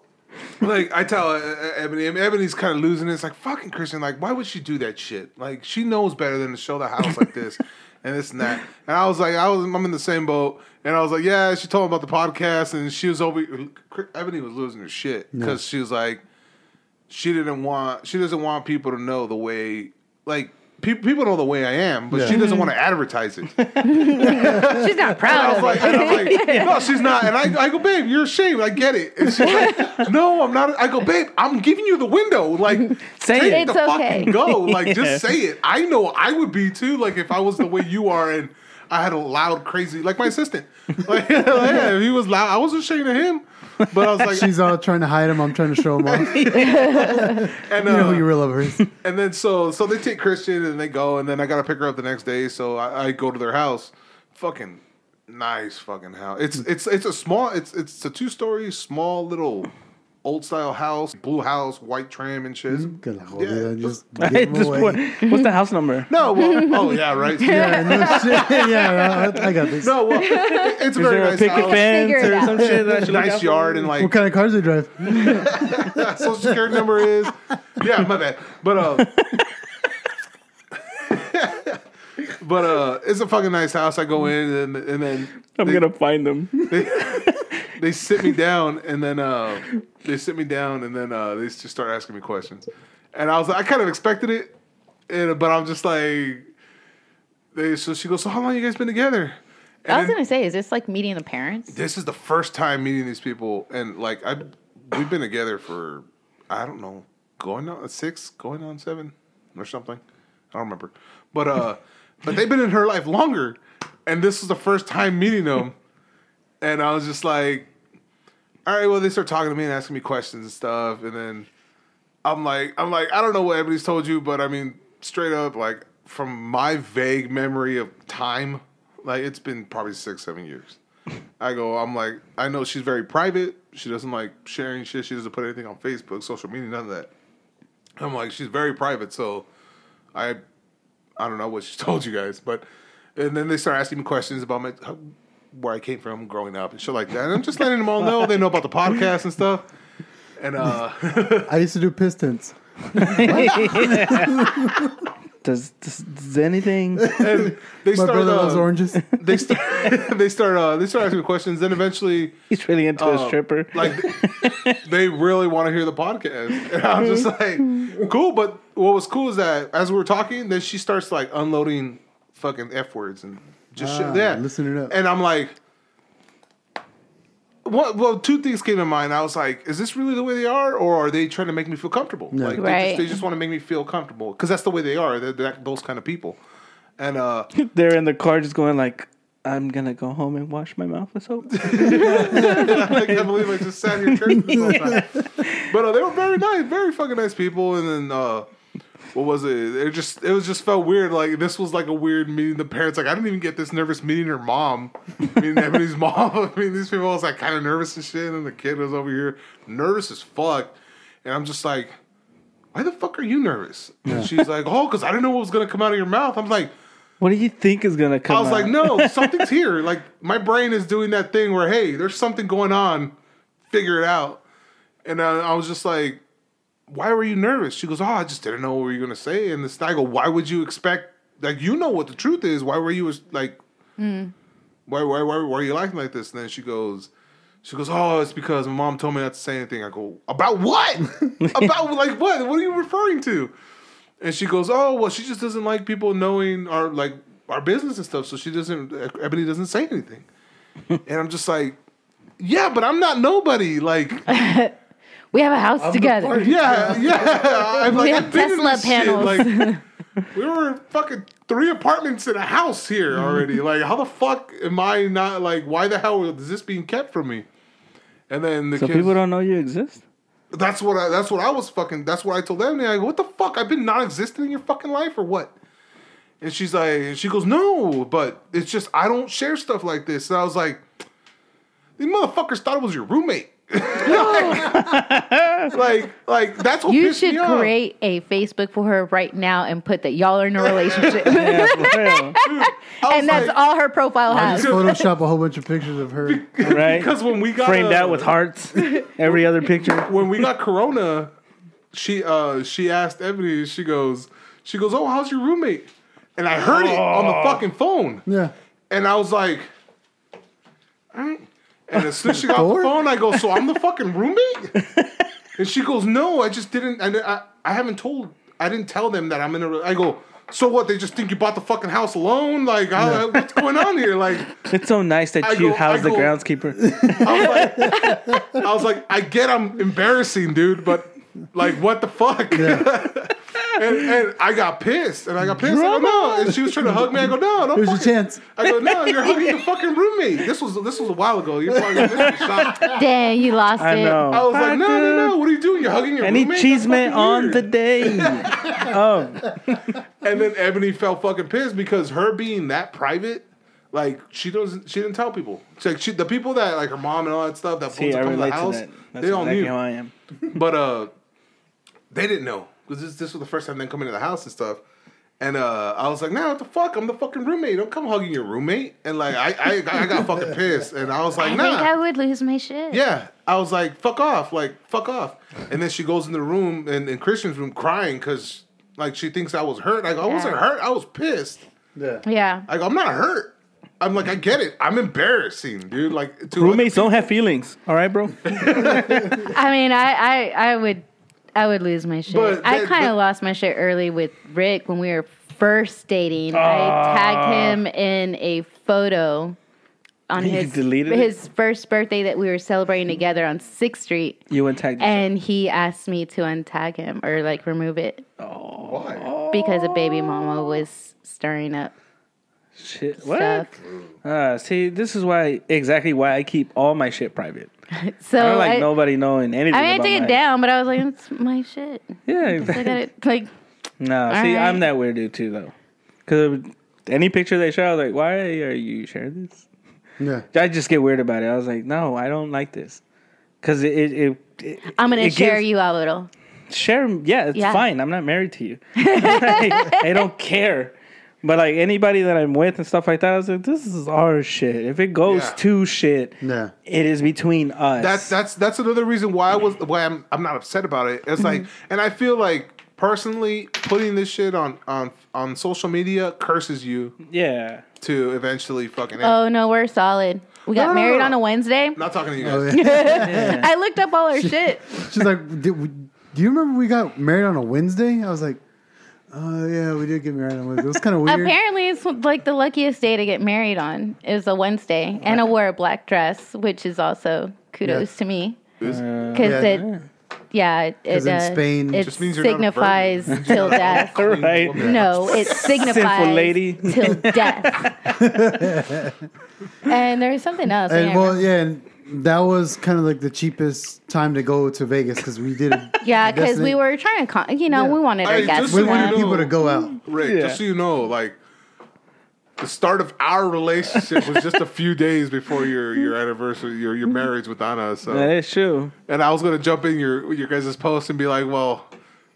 like I tell uh, uh, Ebony, I mean, Ebony's kind of losing it. It's like fucking Christian. Like, why would she do that shit? Like, she knows better than to show the house like this *laughs* and this and that. And I was like, I was, I'm in the same boat. And I was like, yeah. She told me about the podcast, and she was over. Ebony was losing her shit because she was like, she didn't want, she doesn't want people to know the way, like. Pe- People know the way I am, but she doesn't want to advertise it. *laughs* She's not I proud was of like, it. and I'm like, *laughs* no, she's not. And I, I go, babe, you're ashamed. I get it. And she's like, *laughs* no, I'm not. I go, babe, I'm giving you the window. Like, Say take it. the It's okay. fucking go. Like, Yeah. just say it. I know I would be too. Like, if I was the way you are, and I had a loud, crazy, like my assistant. Like, yeah, he was loud. I was ashamed of him, but I was like, She's all trying to hide him. I'm trying to show him off. *laughs* you and know uh, who your real lover is. and then so so they take Christian and they go, and then I gotta pick her up the next day. So I, I go to their house. Fucking nice, fucking house. It's it's it's a small. It's it's a two story small little old style house, blue house, white trim and shit. Good lord, Yeah. dude, just *laughs* At give him this away. point, what's the house number? No, well, oh yeah, right. *laughs* Yeah, no shit. *laughs* yeah, I, I got this. No, well, it's a Is very there a nice picket house. fence Figure or some shit? That I should look out nice yard and like What kind of cars they drive? social security number is. Yeah, my bad. But uh, but uh, it's a fucking nice house. I go in and and then I'm they, gonna find them. they sit me down and then uh, they sit me down and then uh, they just start asking me questions, and I was like, I kind of expected it, and, but I'm just like, they. So she goes, so how long you guys been together? And I was gonna say, is this like meeting the parents? this is the first time meeting these people, and like I, we've been together for I don't know, going on six, going on seven, or something. I don't remember, but uh, but they've been in her life longer, and this is the first time meeting them, and I was just like, all right, well they start talking to me and asking me questions and stuff, and then I'm like, I'm like, I don't know what everybody's told you, but I mean, straight up, like from my vague memory of time, like it's been probably six, seven years. I go, I'm like, I know she's very private. She doesn't like sharing shit. She doesn't put anything on Facebook, social media, none of that. I'm like, she's very private, so I, I don't know what she *laughs* told you guys, but, and then they start asking me questions about my, where I came from growing up and shit like that. And I'm just letting them all know. They know about the podcast and stuff. And uh, *laughs* I used to do Pistons. *laughs* Does, does, does anything? and they My start, brother loves uh, oranges. they start, *laughs* they start, uh, they start asking me questions. Then eventually, He's really into uh, a stripper. Like they really want to hear the podcast, and I'm just like, cool. But what was cool is that as we were talking, then she starts like unloading fucking f words and just Ah, shit. Yeah, listen it up. And I'm like, what? Well, two things came to mind. I was like, is this really the way they are, or are they trying to make me feel comfortable? Like they just, they just want to make me feel comfortable because that's the way they are. They're, they're those kind of people. And uh, *laughs* They're in the car just going like, I'm gonna go home and wash my mouth with soap. *laughs* I can't believe I just sat here church this whole time. But uh, they were very nice, very fucking nice people. And then uh, what was it? It just it was just felt weird. Like this was like a weird meeting. The parents like I didn't even get this nervous meeting her mom, meeting Ebony's *laughs* mom. I mean these people was like kind of nervous and shit, and the kid was over here nervous as fuck. And I'm just like, why the fuck are you nervous? And she's like, oh, because I didn't know what was gonna come out of your mouth. I'm like. What do you think is gonna come? I was out? like, no, *laughs* something's here. Like my brain is doing that thing where, hey, there's something going on. Figure it out. And uh, I was just like, why were you nervous? She goes, oh, I just didn't know what you were gonna say. And this, I go, why would you expect? Like you know what the truth is. Why were you like? Hmm. Why, why, why, why are you acting like this? And then she goes. She goes, oh, it's because my mom told me not to say anything. I go, about what? *laughs* about like what? What are you referring to? And she goes, "Oh, well, she just doesn't like people knowing our like our business and stuff, so she doesn't. Ebony doesn't say anything." *laughs* and I'm just like, "Yeah, but I'm not nobody. Like, *laughs* We have a house together. yeah, yeah. *laughs* I'm like, We I've have been in Tesla panels. Like, *laughs* we were fucking three apartments in a house here mm-hmm. already. Like, how the fuck am I not like? Why the hell is this being kept from me?" And then the so kids, people don't know you exist. that's what I. That's what I was fucking. That's what I told them. I go, "What the fuck? I've been non-existent in your fucking life, or what?" And she's like, and she goes, "No, but it's just I don't share stuff like this." And I was like, "These motherfuckers thought it was your roommate." *laughs* like, like that's what You should me off. create a Facebook for her right now and put that y'all are in a relationship. *laughs* Yeah, for real. *laughs* I was and that's like- all her profile has. Just Photoshop a whole bunch of pictures of her. right? Because when we got Framed uh, out with hearts. Every other picture. when we got Corona, she uh she asked Ebony. She goes, she goes, "Oh, how's your roommate?" And I heard it on the fucking phone. Yeah. And I was like, all right. And as soon as she got the phone, I go, so I'm the fucking roommate? *laughs* And she goes, no, I just didn't, I, I, I haven't told, I didn't tell them that I'm in a, re-" I go, so what, they just think you bought the fucking house alone? Like, how, what's going on here? Like, *laughs* It's so nice that I you go- house I the go- groundskeeper. I was like, *laughs* I was like, I get I'm embarrassing, dude, but Like what the fuck? *laughs* and, and I got pissed, and I got pissed. I go, no, and she was trying to hug me. I go, no, don't. Here's your chance. I go, no, you're hugging your fucking roommate. This was this was a while ago. You're probably gonna shot. *laughs* Dang, you lost I it. know. I was like, no, no, no. What are you doing? You're hugging your Any roommate. Any cheese man on weird. the day. *laughs* oh, And then Ebony felt fucking pissed because her being that private, like she doesn't, she didn't tell people. It's like she, the people that like her mom and all that stuff that see, wants to I come to the relate to house, that. That's they all exactly knew. how I am. But uh, they didn't know because this, this was the first time they come into the house and stuff. And uh, I was like, "Nah, what the fuck? I'm the fucking roommate. Don't come hugging your roommate." And like, I I, I got fucking pissed, and I was like, I "Nah." think I would lose my shit. Yeah, I was like, "Fuck off!" Like, "Fuck off!" And then she goes in the room and in Christian's room crying because like she thinks I was hurt. I go, "I wasn't Yeah. hurt. I was pissed." Yeah. Yeah. I go, "I'm not hurt." I'm like, I get it. I'm embarrassing, dude. Like, to Roommates don't have feelings. All right, bro. *laughs* I mean, I, I, I would, I would lose my shit. But I that- kind but- of lost my shit early with Rick when we were first dating. Ah. I tagged him in a photo on You his deleted it? his first birthday that we were celebrating together on Sixth Street, You and tagged. and he asked me to untag him or like remove it Why? because a baby mama was stirring up shit. What? stuff. Uh, see, this is why exactly why I keep all my shit private. *laughs* So I don't like I, nobody knowing anything. I mean, I about took it down, but I was like, it's my shit. Yeah, I exactly. got it. Like, No, All see, I'm that weird dude too, though. Because any picture they share, I was like, "Why are you sharing this?" Yeah. I just get weird about it. I was like, "No, I don't like this." Because it, it, it, it, I'm gonna it share gives- you a little. Share, yeah, it's Yeah. fine. I'm not married to you. *laughs* *laughs* I, I don't care. But like anybody that I'm with and stuff like that, I was like, "This is our shit. If it goes Yeah. to shit, Yeah. it is between us." That's that's that's another reason why I was why I'm I'm not upset about it. It's like, mm-hmm. and I feel like personally putting this shit on on on social media curses you yeah. to eventually fucking. End. Oh no, we're solid. We got No, no, no, married no. on a Wednesday. I'm not talking to you Oh, guys. yeah. *laughs* I looked up all our shit. She's like, Did we, do you remember we got married on a Wednesday? I was like, oh, yeah, we did get married on Wednesday. It was kind of weird. Apparently, it's like the luckiest day to get married on. It was a Wednesday, and I wore a black dress, which is also kudos Yeah. to me because Yeah. it, yeah, it, it, 'Cause in uh, Spain- it Just means you're not a signifies *laughs* till death. *laughs* Right. No, it *laughs* signifies lady. till death. and there's something else. And well, yeah, and that was kind of like the cheapest time to go to Vegas because we did it. *laughs* yeah, because we were trying to, con- you know, Yeah. we wanted our Hey, guests. just We so wanted know. know- people to go out. Rick, Yeah. just so you know, like the start of our relationship was just a few days before your your anniversary, your your marriage with Anna. So, That is true. and I was gonna jump in your your guys' post and be like, well.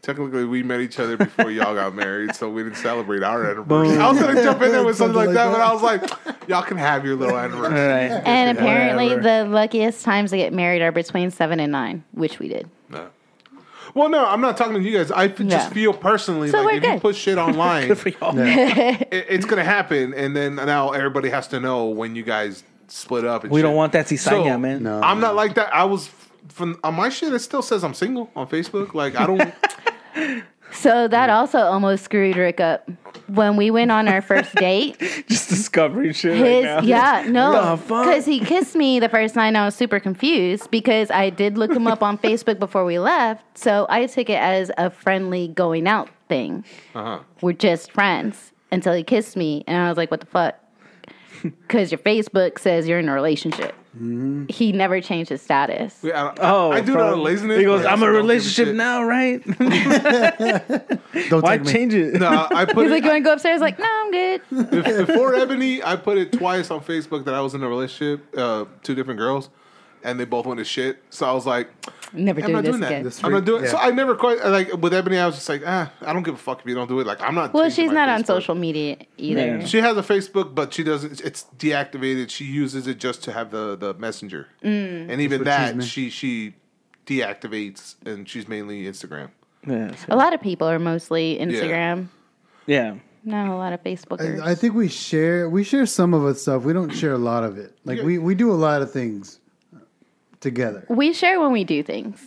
Technically, we met each other before y'all got married, so we didn't celebrate our anniversary. Boom. I was gonna jump in there with *laughs* something, Something like like that, that. but I was like, y'all can have your little anniversary. All right. And apparently, Whatever. the luckiest times to get married are between seven and nine, which we did. No. Well, no, I'm not talking to you guys. I f- Yeah. just feel personally So like we're if you good. put shit *laughs* online, Good for y'all. *laughs* it, it's gonna happen, and then now everybody has to know when you guys split up. And We shit. don't want that cizaña, So, man. No. I'm not like that. I was from on my shit. It still says I'm single on Facebook. Like I don't. *laughs* So that also almost screwed Rick up. When we went on our first date, *laughs* Just discovering shit right his now. yeah no because he kissed me the first night. I was super confused because I did look him up on Facebook before we left. So I took it as a friendly going out thing. Uh-huh. We're just friends until he kissed me, and I was like, "What the fuck?" Because your Facebook says you're in a relationship. Mm-hmm. He never changed his status. I, I, Oh, I do that from- laziness. He goes, but I "I'm a also don't give a relationship now, right? *laughs* Don't Why take me. change it?" No, I *laughs* put He's it, like, "You want to go upstairs?" Like, no, I'm good. Bef- before Ebony, I put it twice on Facebook that I was in a relationship, uh, two different girls, and they both went to shit. So I was like, Never I'm do not this doing that. again. This I'm not doing. yeah. So I never quite like with Ebony. I was just like, ah, I don't give a fuck if you don't do it. Like I'm not. Well, she's my not on Facebook. social media either. Yeah. She has a Facebook, but she doesn't. It's deactivated. She uses it just to have the the messenger, Mm. and even that she she deactivates, and she's mainly Instagram. yeah, A lot of people are mostly Instagram. yeah. Not a lot of Facebookers. I, I think we share we share some of us stuff. We don't share a lot of it. Like Yeah. we, we do a lot of things together. we share when we do things.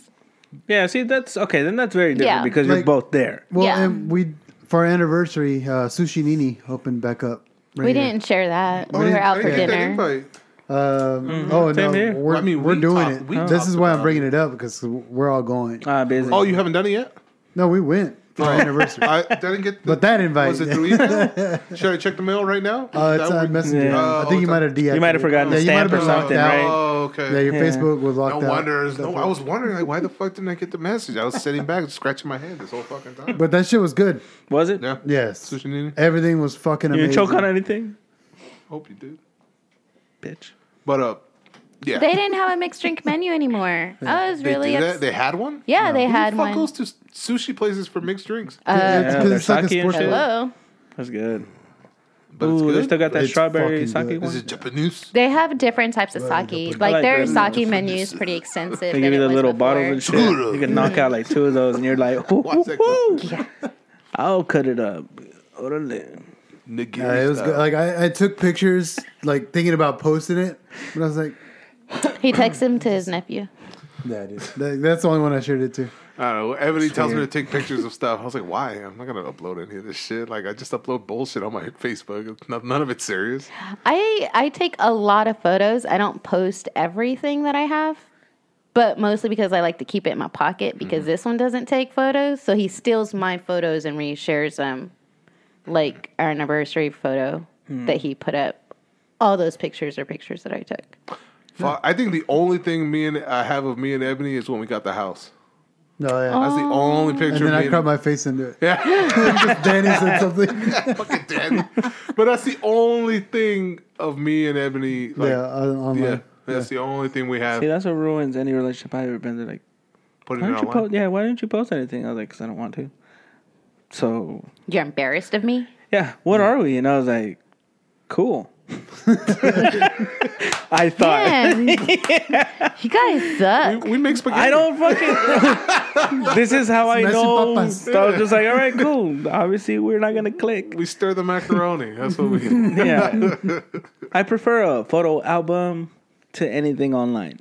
Yeah, see, that's okay. Then that's very different Yeah. because you're Like- both there. Well, Yeah. and we for our anniversary, uh, Sushi Nini opened back up. We here. didn't share that. Oh, we were out for didn't get that dinner. Um, oh Same no, here. we're, I mean, we're we doing talk- it. we this talked is why I'm about bringing it up because we're all going. Ah, busy. Oh, you haven't done it yet? No, we went for our anniversary. I didn't get. The, But that invite- was it through email? *laughs* Should I check the mail right now? Uh, it's That on would- Messenger. Yeah. I Oh, think you it's might have deactivated. You might have forgotten yeah, the you might stamp have or been something, out. right? Oh, okay. Yeah, your Yeah. Facebook was No locked out. wonder. No, I was wondering like, why the fuck didn't I get the message? I was sitting back, scratching my head this whole fucking time. But that shit was good. Was it? yeah, Yes, Sushi Nini? everything was fucking You amazing. didn't choke on anything, Hope you did. bitch. But uh, yeah, They didn't have a mixed drink menu anymore. *laughs* I was They really do that? ups- They had one. yeah, they Who had the fuck one. goes to sushi places for mixed drinks? Uh, It's Yeah, because their it's like a sake and sports shit. hello. That's good. but it's Ooh, they good. still got that It's strawberry fucking sake good. one. Is it Japanese? They have different types of sake. I Like like their that. sake menu is pretty extensive. They than give you it the was little before. bottles and shit. You can knock out like two of those, and you're like, "Ooh, What's that ooh, ooh." I'll cut it up. Orale. Nigiri Yeah, it was style. good. Like I, I took pictures, like thinking about posting it, but I was like, He texts him to his nephew. "That is." That, that's the only one I shared it to. I don't know. Ebony tells me to take pictures of stuff. I was like, why? I'm not gonna upload any of this shit. Like, I just upload bullshit on my Facebook. It's not, none of it's serious. I I take a lot of photos. I don't post everything that I have, but mostly because I like to keep it in my pocket because Mm-hmm. this one doesn't take photos. So he steals my photos and reshares them, like our anniversary photo Hmm. that he put up. All those pictures are pictures that I took. Fu- I think the only thing me and I have of me and Ebony is when we got the house. No, yeah. Oh. That's the only picture. and then of me I and- cropped my face into it. Yeah, *laughs* Just Danny said *laughs* something. fucking dead. But that's the only thing of me and Ebony. Like, yeah, on- online. yeah, that's the only thing we have. See, that's what ruins any relationship I've ever been. They're like, Putting why it don't you online. post? Yeah, why didn't you post anything? I was like, because I don't want to. So You're embarrassed of me. yeah, what are we? And I was like, cool. I thought. Man, *laughs* you guys suck. We, we make spaghetti. I don't fucking. *laughs* this is how I know. papas. So I was just like, all right, cool. Obviously, we're not gonna click. We stir the macaroni. That's what we. *laughs* Yeah, I prefer a photo album to anything online.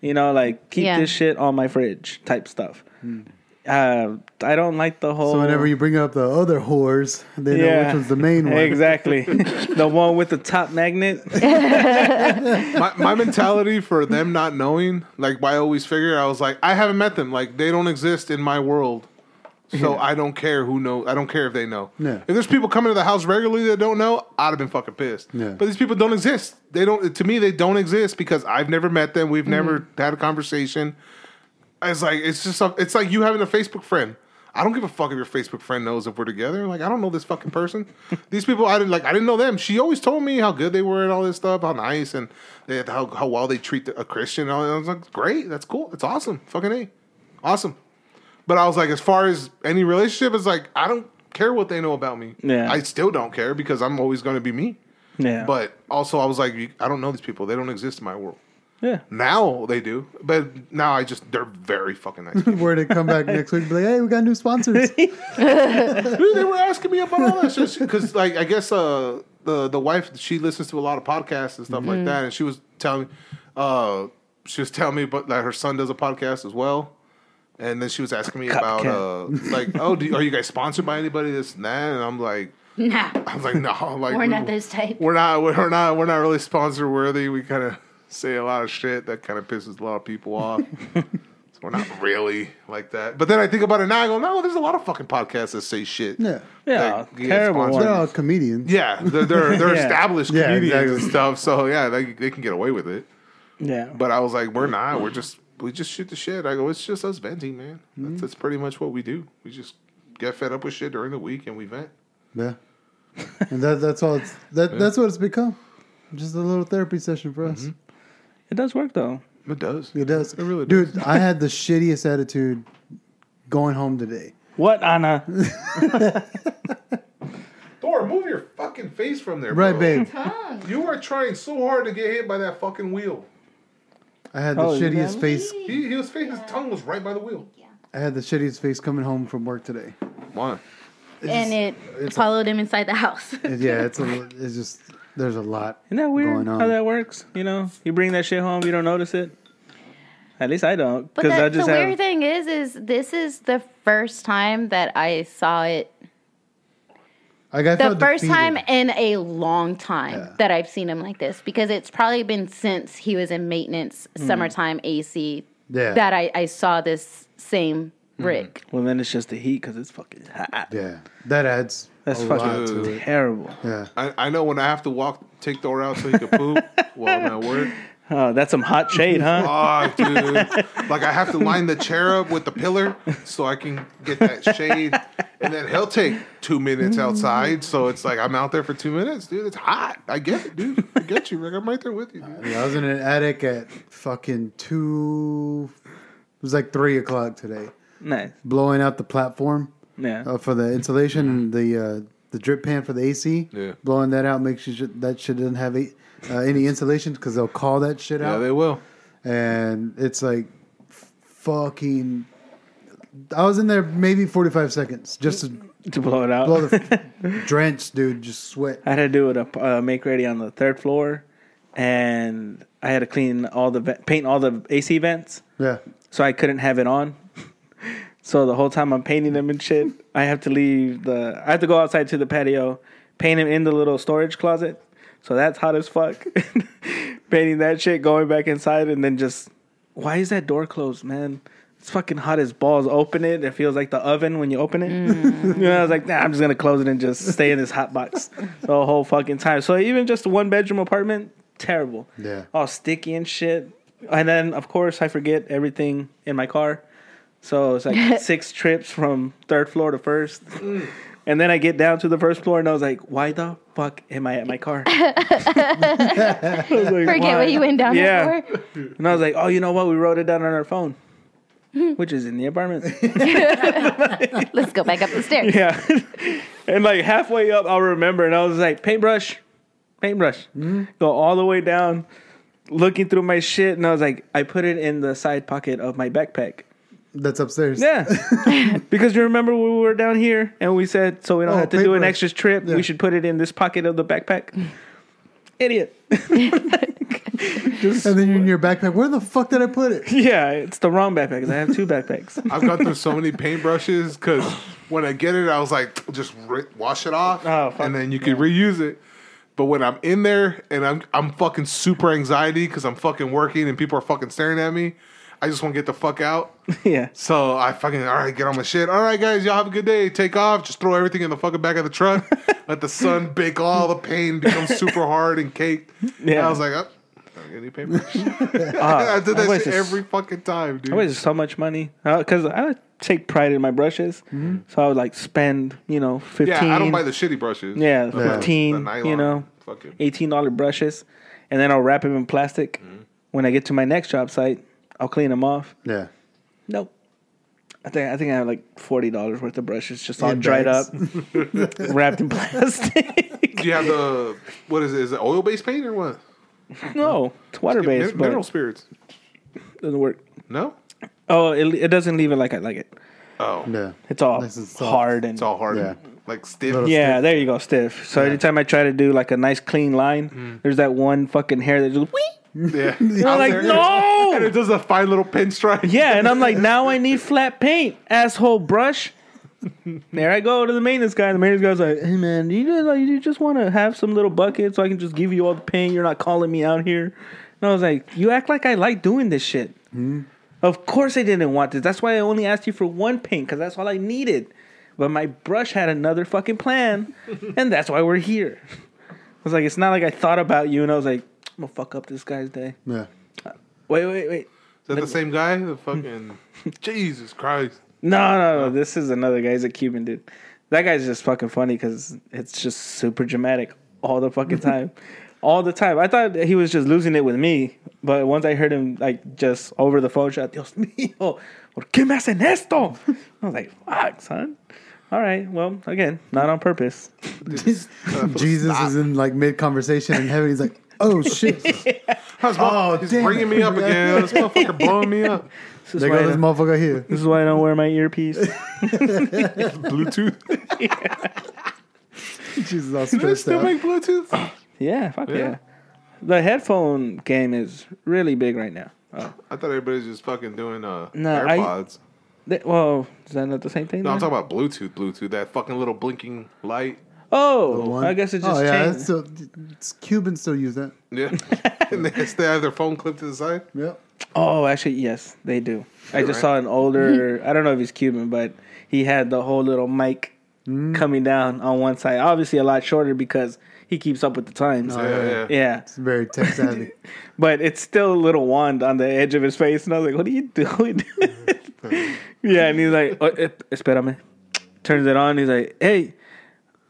You know, like keep Yeah. this shit on my fridge type stuff. Hmm. Uh, I don't like the whole. So whenever you bring up the other whores, they know which one's the main one. Exactly, *laughs* the one with the top magnet. *laughs* my, my mentality for them not knowing, like I always figure, I was like, I haven't met them. Like they don't exist in my world. So I don't care who know. I don't care if they know. Yeah. If there's people coming to the house regularly that don't know, I'd have been fucking pissed. Yeah. But these people don't exist. They don't. To me, they don't exist because I've never met them. We've never had a conversation. It's like it's just. some- It's like you having a Facebook friend. I don't give a fuck if your Facebook friend knows if we're together. Like I don't know this fucking person. *laughs* These people, I didn't like. I didn't know them. She always told me how good they were and all this stuff, how nice and they, how how well they treat a Christian. And all that. I was like, great, that's cool, that's awesome, fucking a, awesome. But I was like, as far as any relationship, it's like I don't care what they know about me. Yeah. I still don't care because I'm always going to be me. Yeah, But also, I was like, I don't know these people. They don't exist in my world. Yeah. Now they do, but now I just they're very fucking nice. people. *laughs* Where to come back next week? and Be like, hey, we got new sponsors. *laughs* Dude, they were asking me about all that shit because, like, I guess uh, the the wife she listens to a lot of podcasts and stuff Mm-hmm. like that, and she was telling, uh, she was telling me about that her son does a podcast as well, and then she was asking me about uh, like, oh, do, are you guys sponsored by anybody? This and that, and I'm like, Nah, I was like, no, like we're not those type. we're not, we're not, we're not really sponsor worthy. We kind of say a lot of shit that kind of pisses a lot of people off. *laughs* so we're not really like that. But then I think about it now. I go, no, there's a lot of fucking podcasts that say shit. yeah. Yeah, that get terrible sponsored. They're all comedians. Yeah, they're they're, they're *laughs* Yeah. established Yeah, comedians exactly. and stuff. So yeah, they they can get away with it. Yeah, But I was like, we're not. We're just we just shoot the shit. I go, it's just us venting, man. That's, mm-hmm. that's pretty much what we do. We just get fed up with shit during the week and we vent. Yeah. And that, that's all. It's, that *laughs* that's what it's become. Just a little therapy session for us. Mm-hmm. It does work though. It does. It does. It really does. Dude, I had the shittiest attitude going home today. What, Anna? *laughs* Thor, move your fucking face from there, Right, bro. babe. You are trying so hard to get hit by that fucking wheel. I had the Oh, you shittiest got face. He, his face, his tongue was right by the wheel. Yeah. I had the shittiest face coming home from work today. Why? and it it's a- followed him inside the house. It- yeah, it's a. It's just there's a lot. Isn't that weird Going on. how that works? You know, you bring that shit home, you don't notice it. At least I don't, But because I the, the just weird thing is, is this is the first time that I saw it Like, I the felt first defeated. time in a long time Yeah. that I've seen him like this because it's probably been since he was in maintenance mm. summertime AC. Yeah. that I, I saw this same mm. Rick. Well, then it's just the heat because it's fucking hot. Yeah, that adds That's a fucking lot to it. terrible. Yeah, I, I know when I have to walk, take Thor out so he can poop *laughs* while I'm at work. Oh, that's some hot shade, huh? *laughs* Oh, dude. Like, I have to line the chair up with the pillar so I can get that shade. And then he'll take two minutes outside. So it's like, I'm out there for two minutes, dude. It's hot. I get it, dude. I get you, Rick. I'm right there with you, dude. Yeah, I was in an attic at fucking two. It was like three o'clock today, Nice. blowing out the platform Yeah. uh, for the insulation and the uh, the drip pan for the AC. Yeah. blowing that out makes sure that shit doesn't have a, uh, any insulation because they'll call that shit out. Yeah, out. they will. and it's like fucking. I was in there maybe forty five seconds just to to blow it out. blow the *laughs* drenched, dude, just sweat. I had to do it a uh, make ready on the third floor, and I had to clean all the ve- paint all the AC vents, Yeah, so I couldn't have it on. So the whole time I'm painting them and shit, I have to leave the. I have to go outside to the patio, paint them in the little storage closet. So that's hot as fuck. *laughs* Painting that shit, going back inside, and then just why is that door closed, man? It's fucking hot as balls. Open it. It feels like the oven when you open it. Mm. *laughs* you know, I was like, nah, I'm just gonna close it and just stay in this hot box the whole fucking time. So even just a one bedroom apartment, terrible. Yeah. All sticky and shit. And then of course I forget everything in my car. So it's like *laughs* six trips from third floor to first. Mm. *laughs* And then I get down to the first floor and I was like, why the fuck am I at my car? *laughs* I was like, Forget "Why?" what you went down Yeah. there for. And I was like, oh, you know what? We wrote it down on our phone, which is in the apartment. Let's go back up the stairs. yeah. and like halfway up, I'll remember. And I was like, paintbrush, paintbrush. Mm-hmm. Go all the way down, looking through my shit. And I was like, I put it in the side pocket of my backpack. That's upstairs. Yeah. *laughs* *laughs* because you remember when we were down here and we said, so we don't Oh, have to do an extra trip, Yeah. we should put it in this pocket of the backpack. *laughs* Idiot. And then you're in your backpack. Where the fuck did I put it? yeah, it's the wrong backpack 'cause I have two backpacks. I've gone through so many paintbrushes because when I get it, I was like, just ri wash it off, Oh, fuck. and then you can reuse it. But when I'm in there and I'm I'm fucking super anxiety because I'm fucking working and people are fucking staring at me, I just want to get the fuck out. *laughs* yeah. So I fucking all right, get on my shit. All right, guys, y'all have a good day. Take off. Just throw everything in the fucking back of the truck. *laughs* Let the sun bake all the pain become super hard and caked. Yeah. And I was like, oh, I get any paintbrush. *laughs* Uh, ah, I did that wasted shit every fucking time, dude. I wasted so much money uh, because I take pride in my brushes. Mm-hmm. So I would like spend, you know, 15 yeah, I don't buy the shitty brushes. Yeah, The- the 15, you know, fucking- $18 brushes. And then I'll wrap them in plastic. Mm-hmm. When I get to my next job site, I'll clean them off. Yeah. Nope. I think I think I have like forty dollars worth of brushes just all In dried bags. up, *laughs* wrapped in plastic. *laughs* Do you have the what is it? Is it oil based paint or what? no, it's water based, Min- but mineral spirits. doesn't work. No. Oh, it, it doesn't leave it like I like it. Oh, Yeah. It's all Nice and soft. hard and it's all hard. Yeah. Like stiff. Little- yeah. There you go, stiff. So anytime I try to do like a nice clean line, mm. there's that one fucking hair that just wee. Yeah. *laughs* I'm like, no. *laughs* And it does a fine little pinstripe. Yeah, and I'm like, *laughs* now I need flat paint, asshole brush. there I go to the maintenance guy. The maintenance guy's like, "Hey man, do you just, like, you just want to have some little bucket so I can just give you all the paint? You're not calling me out here." And I was like, "You act like I like doing this shit." Hmm. Of course I didn't want this. That's why I only asked you for one paint because that's all I needed. But my brush had another fucking plan, and that's why we're here. I was like, it's not like I thought about you, and I was like, I'm gonna fuck up this guy's day. Yeah. Uh, wait, wait, wait. Is that the same guy? The fucking *laughs* Jesus Christ. No, no, no. This is another guy. He's a Cuban dude. That guy's just fucking funny because it's just super dramatic all the fucking *laughs* time. all the time. I thought he was just losing it with me, but once I heard him like just over the phone shot, Dios mío, ¿por qué me hacen esto? *laughs* I was like, fuck, son. All right, well, again, not on purpose. Jesus is in like mid conversation in heaven. He's like, oh shit. *laughs* Oh, he's damn bringing it. me up again. This *laughs* motherfucker blowing me up. This is, There why I this don't, motherfucker here. this is why I don't wear my earpiece. *laughs* Bluetooth. Jesus, all Do they stressed still out. make Bluetooth? yeah, fuck yeah. Yeah. The headphone game is really big right now. Oh. I thought everybody's just fucking doing uh, No, I- AirPods. They- well, is that not the same thing? no, I'm then? talking about Bluetooth. Bluetooth. That fucking little blinking light. Oh, One? I guess it just oh yeah, changed. it's still, it's, Cubans still use that. Yeah. *laughs* and they still have their phone clipped to the side. Yep. Oh, actually, yes, they do. I just right. saw an older. I don't know if he's Cuban, but he had the whole little mic Mm. coming down on one side. Obviously, a lot shorter because he keeps up with the times. Yeah, yeah. yeah, It's very tech savvy. *laughs* but it's still a little wand on the edge of his face, and I was like, "What are you doing?" yeah, *laughs* and he's like, oh, eh, "Espérame." Turns it on. He's like, "Hey,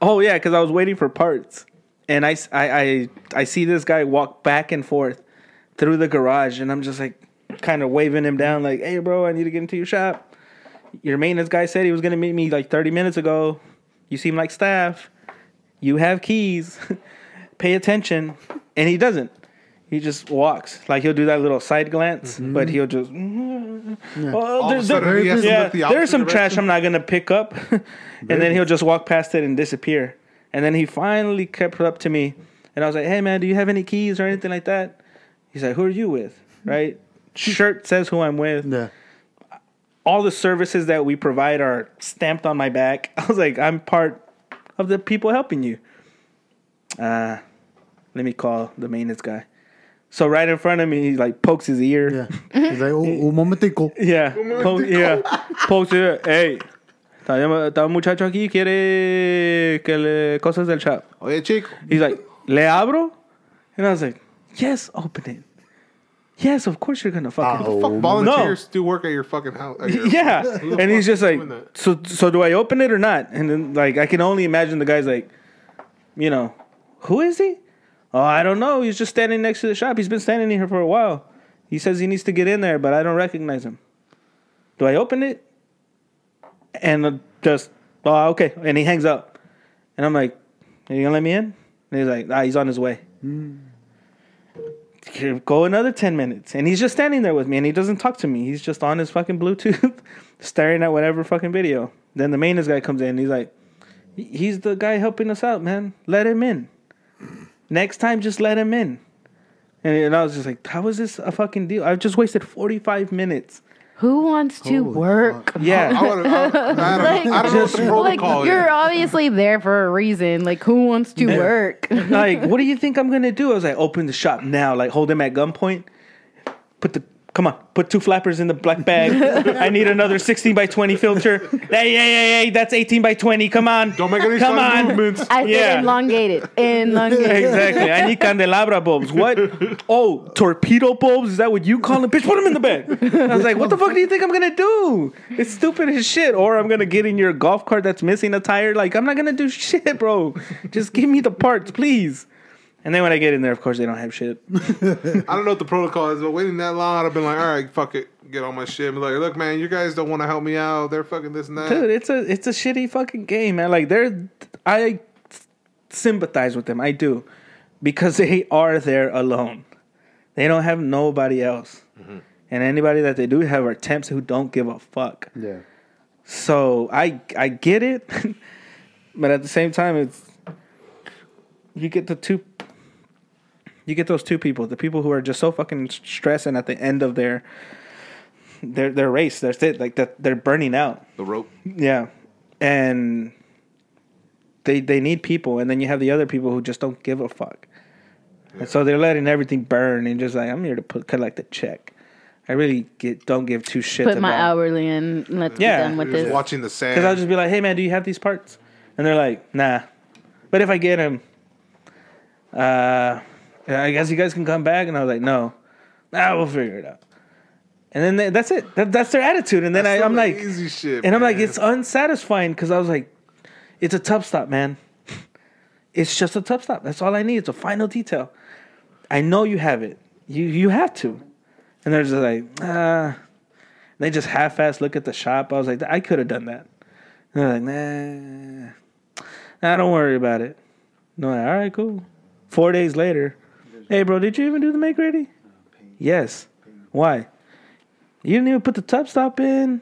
oh yeah," because I was waiting for parts, and I I I see this guy walk back and forth through the garage, and I'm just like, kind of waving him down, like, "Hey, bro, I need to get into your shop." Your maintenance guy said he was gonna meet me like 30 minutes ago. You seem like staff. You have keys. *laughs* Pay attention, and he doesn't. He just walks like he'll do that little side glance, but he'll just. Oh, All there- of a sudden, there- he has to yeah, the there's opposite some trash. I'm not gonna pick up, *laughs* and then he'll just walk past it and disappear. And then he finally kept up to me, and I was like, "Hey man, do you have any keys or anything like that?" He's like, "Who are you with?" Right? Shirt says who I'm with. Yeah. All the services that we provide are stamped on my back. *laughs* I was like, "I'm part of the people helping you." Uh, let me call the maintenance guy. So right in front of me, he like pokes his ear. Yeah. *laughs* He's like, oh, un momentico. Yeah, po- yeah. Pokes it. Hey, está, llama- un muchacho aquí quiere que le cosas del shop. Oye, chico. He's like, le abro, and I was like, yes, open it. Yes, of course you're gonna fucking. Oh, Fuck volunteers do work at your fucking house. your- *laughs* Yeah, *laughs* Who and he's just like, so so do I open it or not? And then like I can only imagine the guy's like, you know, who is he? Oh, I don't know. He's just standing next to the shop. He's been standing here for a while. He says he needs to get in there, but I don't recognize him. Do I open it? And just oh okay, and he hangs up, and I'm like, are you gonna let me in? And he's like, ah, he's on his way. Here, Go another 10 minutes. And he's just standing there with me and he doesn't talk to me. He's just on his fucking Bluetooth *laughs* staring at whatever fucking video. Then the maintenance guy comes in and he's like, he's the guy helping us out, man. Let him in. Next time, just let him in. And, and I was just like, how is this a fucking deal? I've just wasted 45 minutes. Who wants to Holy work? fuck. Yeah. I, wanna, I, I don't, Like, I don't know what the like protocol you're obviously there for a reason. Like who wants to work? like, what do you *laughs* think I'm gonna do? I was like, open the shop now. Like, hold him at gunpoint. Put the come on, put two flappers in the black bag. I need another 16 by 20 filter. Hey, hey, hey, hey, that's 18 by 20. Come on, Don't make any Come on. movements. I said Yeah. elongated. Elongated. exactly. I need candelabra bulbs. What? *laughs* Oh, torpedo bulbs? Is that what you call them? Bitch, put them in the bag. I was like, what the fuck do you think I'm gonna do? It's stupid as shit. Or I'm gonna get in your golf cart that's missing a tire. Like, I'm not gonna do shit, bro. Just give me the parts, please. And then when I get in there, of course, they don't have shit. *laughs* I don't know what the protocol is, but waiting that long, I'd have been like, all right, fuck it, get all my shit. And be like, look, man, you guys don't want to help me out. They're fucking this and that. Dude, it's a it's a shitty fucking game, man. Like they're I sympathize with them. I do. Because *laughs* they are there alone. They don't have nobody else. Mm-hmm. And anybody that they do have are temps who don't give a fuck. Yeah. So I I get it, *laughs* but at the same time, it's you get the two. You get those two people, the people who are just so fucking stressing at the end of their their their race. That's it. Like that, they're burning out. the rope. Yeah, and they they need people, and then you have the other people who just don't give a fuck. And so they're letting everything burn and just like I'm here to put collect a check. I really get don't give two shits Put my about. hourly in. Let's Yeah. be done with this. watching the sand. Because I'll just be like, hey man, do you have these parts? And they're like, nah. But if I get them, uh, I guess you guys can come back. And I was like, no. Nah, we'll figure it out. And then they, that's it. That, that's their attitude. And then That's I, I'm like, easy shit. and I'm like, it's unsatisfying because I was like, it's a tough stop, man. It's just a tough stop. That's all I need. It's a final detail. I know you have it. You you have to. And they're just like, ah. They just half-ass look at the shop. I was like, I could have done that. And they're like, nah, nah, don't worry about it. No, all right, cool. Four days later, hey, bro, did you even do the make ready? Yes. Why? You didn't even put the tub stop in.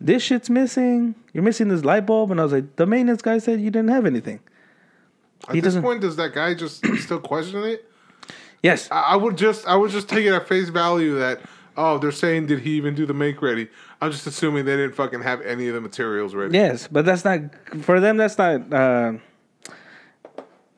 This shit's missing. You're missing this light bulb. And I was like, the maintenance guy said you didn't have anything. At he this doesn't- point, does that guy just *coughs* still question it? Yes. I, I would just, I would just take it at face value that, oh, they're saying, did he even do the make ready? I'm just assuming they didn't fucking have any of the materials ready. Yes, but that's not for them. That's not. Uh,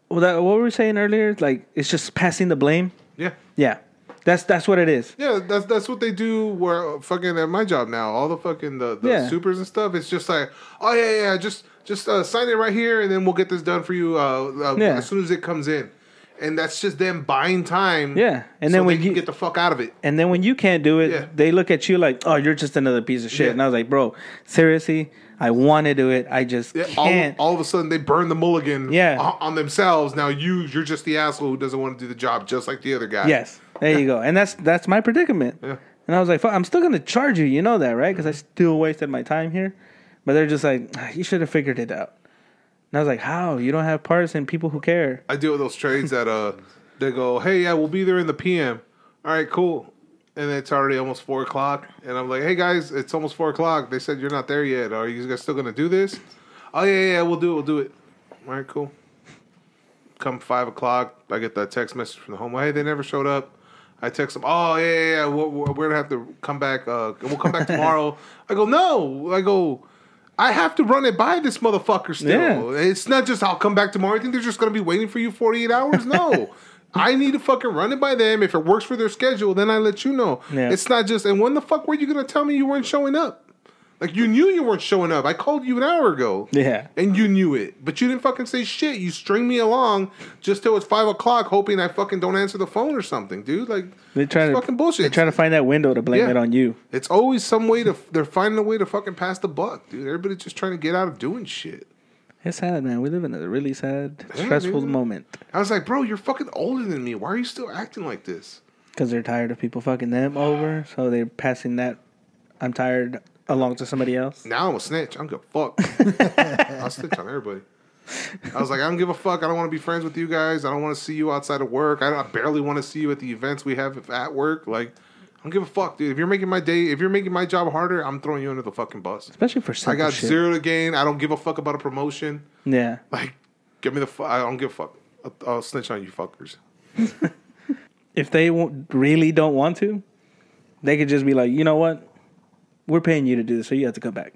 well, that, what were we saying earlier? Like it's just passing the blame. Yeah. Yeah, that's that's what it is. Yeah, that's that's what they do. Where fucking at my job now, all the fucking the, the Yeah. supers and stuff. It's just like, oh yeah, yeah, just just uh, sign it right here, and then we'll get this done for you uh, uh, Yeah. as soon as it comes in. And that's just them buying time. Yeah, and so then when they can you- get the fuck out of it. And then when you can't do it, Yeah. they look at you like, "Oh, you're just another piece of shit." And I was like, "Bro, seriously, I want to do it. I just Yeah, all, can't." all of a sudden they burn the mulligan Yeah. on, on themselves. Now you you're just the asshole who doesn't want to do the job just like the other guy. yes, there you go. And that's that's my predicament. Yeah. And I was like, "I'm still gonna charge you. You know that, right? Because I still wasted my time here." But they're just like, "Ah, "You should have figured it out." And I was like, "How? You don't have parts and people who care." I deal with those trades that uh they go, Hey yeah, we'll be there in the PM. All right, cool. And it's already almost four o'clock. And I'm like, Hey guys, it's almost four o'clock. They said you're not there yet. Are you guys still gonna do this? Oh yeah, yeah, yeah, we'll do it, we'll do it. All right, cool. Come five o'clock, I get that text message from the home. Hey, they never showed up. I text them. Oh yeah, yeah, yeah. We're, we're we're gonna have to come back. Uh, we'll come back tomorrow. *laughs* I go no. I go. I have to run it by this motherfucker still. Yeah. It's not just I'll come back tomorrow. I think they're just gonna be waiting for you 48 hours. No. *laughs* I need to fucking run it by them. If it works for their schedule, then I let you know. Yeah. It's not just and when the fuck were you gonna tell me you weren't showing up? Like you knew you weren't showing up. I called you an hour ago. Yeah. And you knew it. But you didn't fucking say shit. You string me along just till it's five o'clock hoping I fucking don't answer the phone or something, dude. Like they're trying to fucking bullshit. They're trying to find that window to blame Yeah. it on you. It's always some way to. They're finding a way to fucking pass the buck, dude. Everybody's just trying to get out of doing shit. It's sad, man. We live in a really sad, Yeah, stressful dude. moment I was like, bro, you're fucking older than me. Why are you still acting like this? because they're tired of people fucking them over. So they're passing that "I'm tired" along to somebody else. Now I'm a snitch. I don't give a fuck. *laughs* I'll snitch on everybody. I was like, I don't give a fuck. I don't want to be friends with you guys. I don't want to see you outside of work. I, I barely want to see you at the events we have at work. Like, don't give a fuck, dude. If you're making my day, if you're making my job harder, I'm throwing you under the fucking bus. Especially for shit. I got shit. zero to gain. I don't give a fuck about a promotion. Yeah, Like, give me the fuck. I don't give a fuck. I'll, I'll snitch on you fuckers. *laughs* if they won't, really don't want to, they could just be like, you know what, we're paying you to do this, so you have to come back.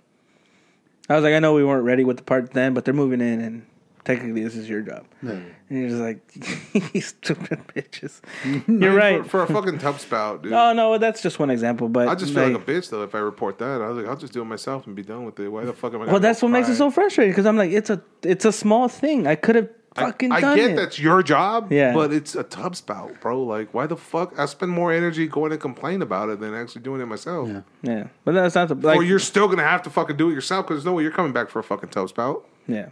I was like, I know we weren't ready with the part then, but they're moving in, and technically this is your job. Yeah. And you're just like, *laughs* you stupid bitches. *laughs* You're right. For, for a fucking tub spout, dude. No, no, that's just one example. But I just feel like, like a bitch though if I report that. I was like, I'll just do it myself and be done with it. Why the fuck am I? well, that's what makes it so frustrating because I'm like, it's a, it's a small thing. I could have fucking I, I get it. that's your job, Yeah. but it's a tub spout, bro. Like, why the fuck? I spend more energy going to complain about it than actually doing it myself. Yeah. Yeah, but that's not the like. or you're still gonna have to fucking do it yourself because there's no way you're coming back for a fucking tub spout. yeah,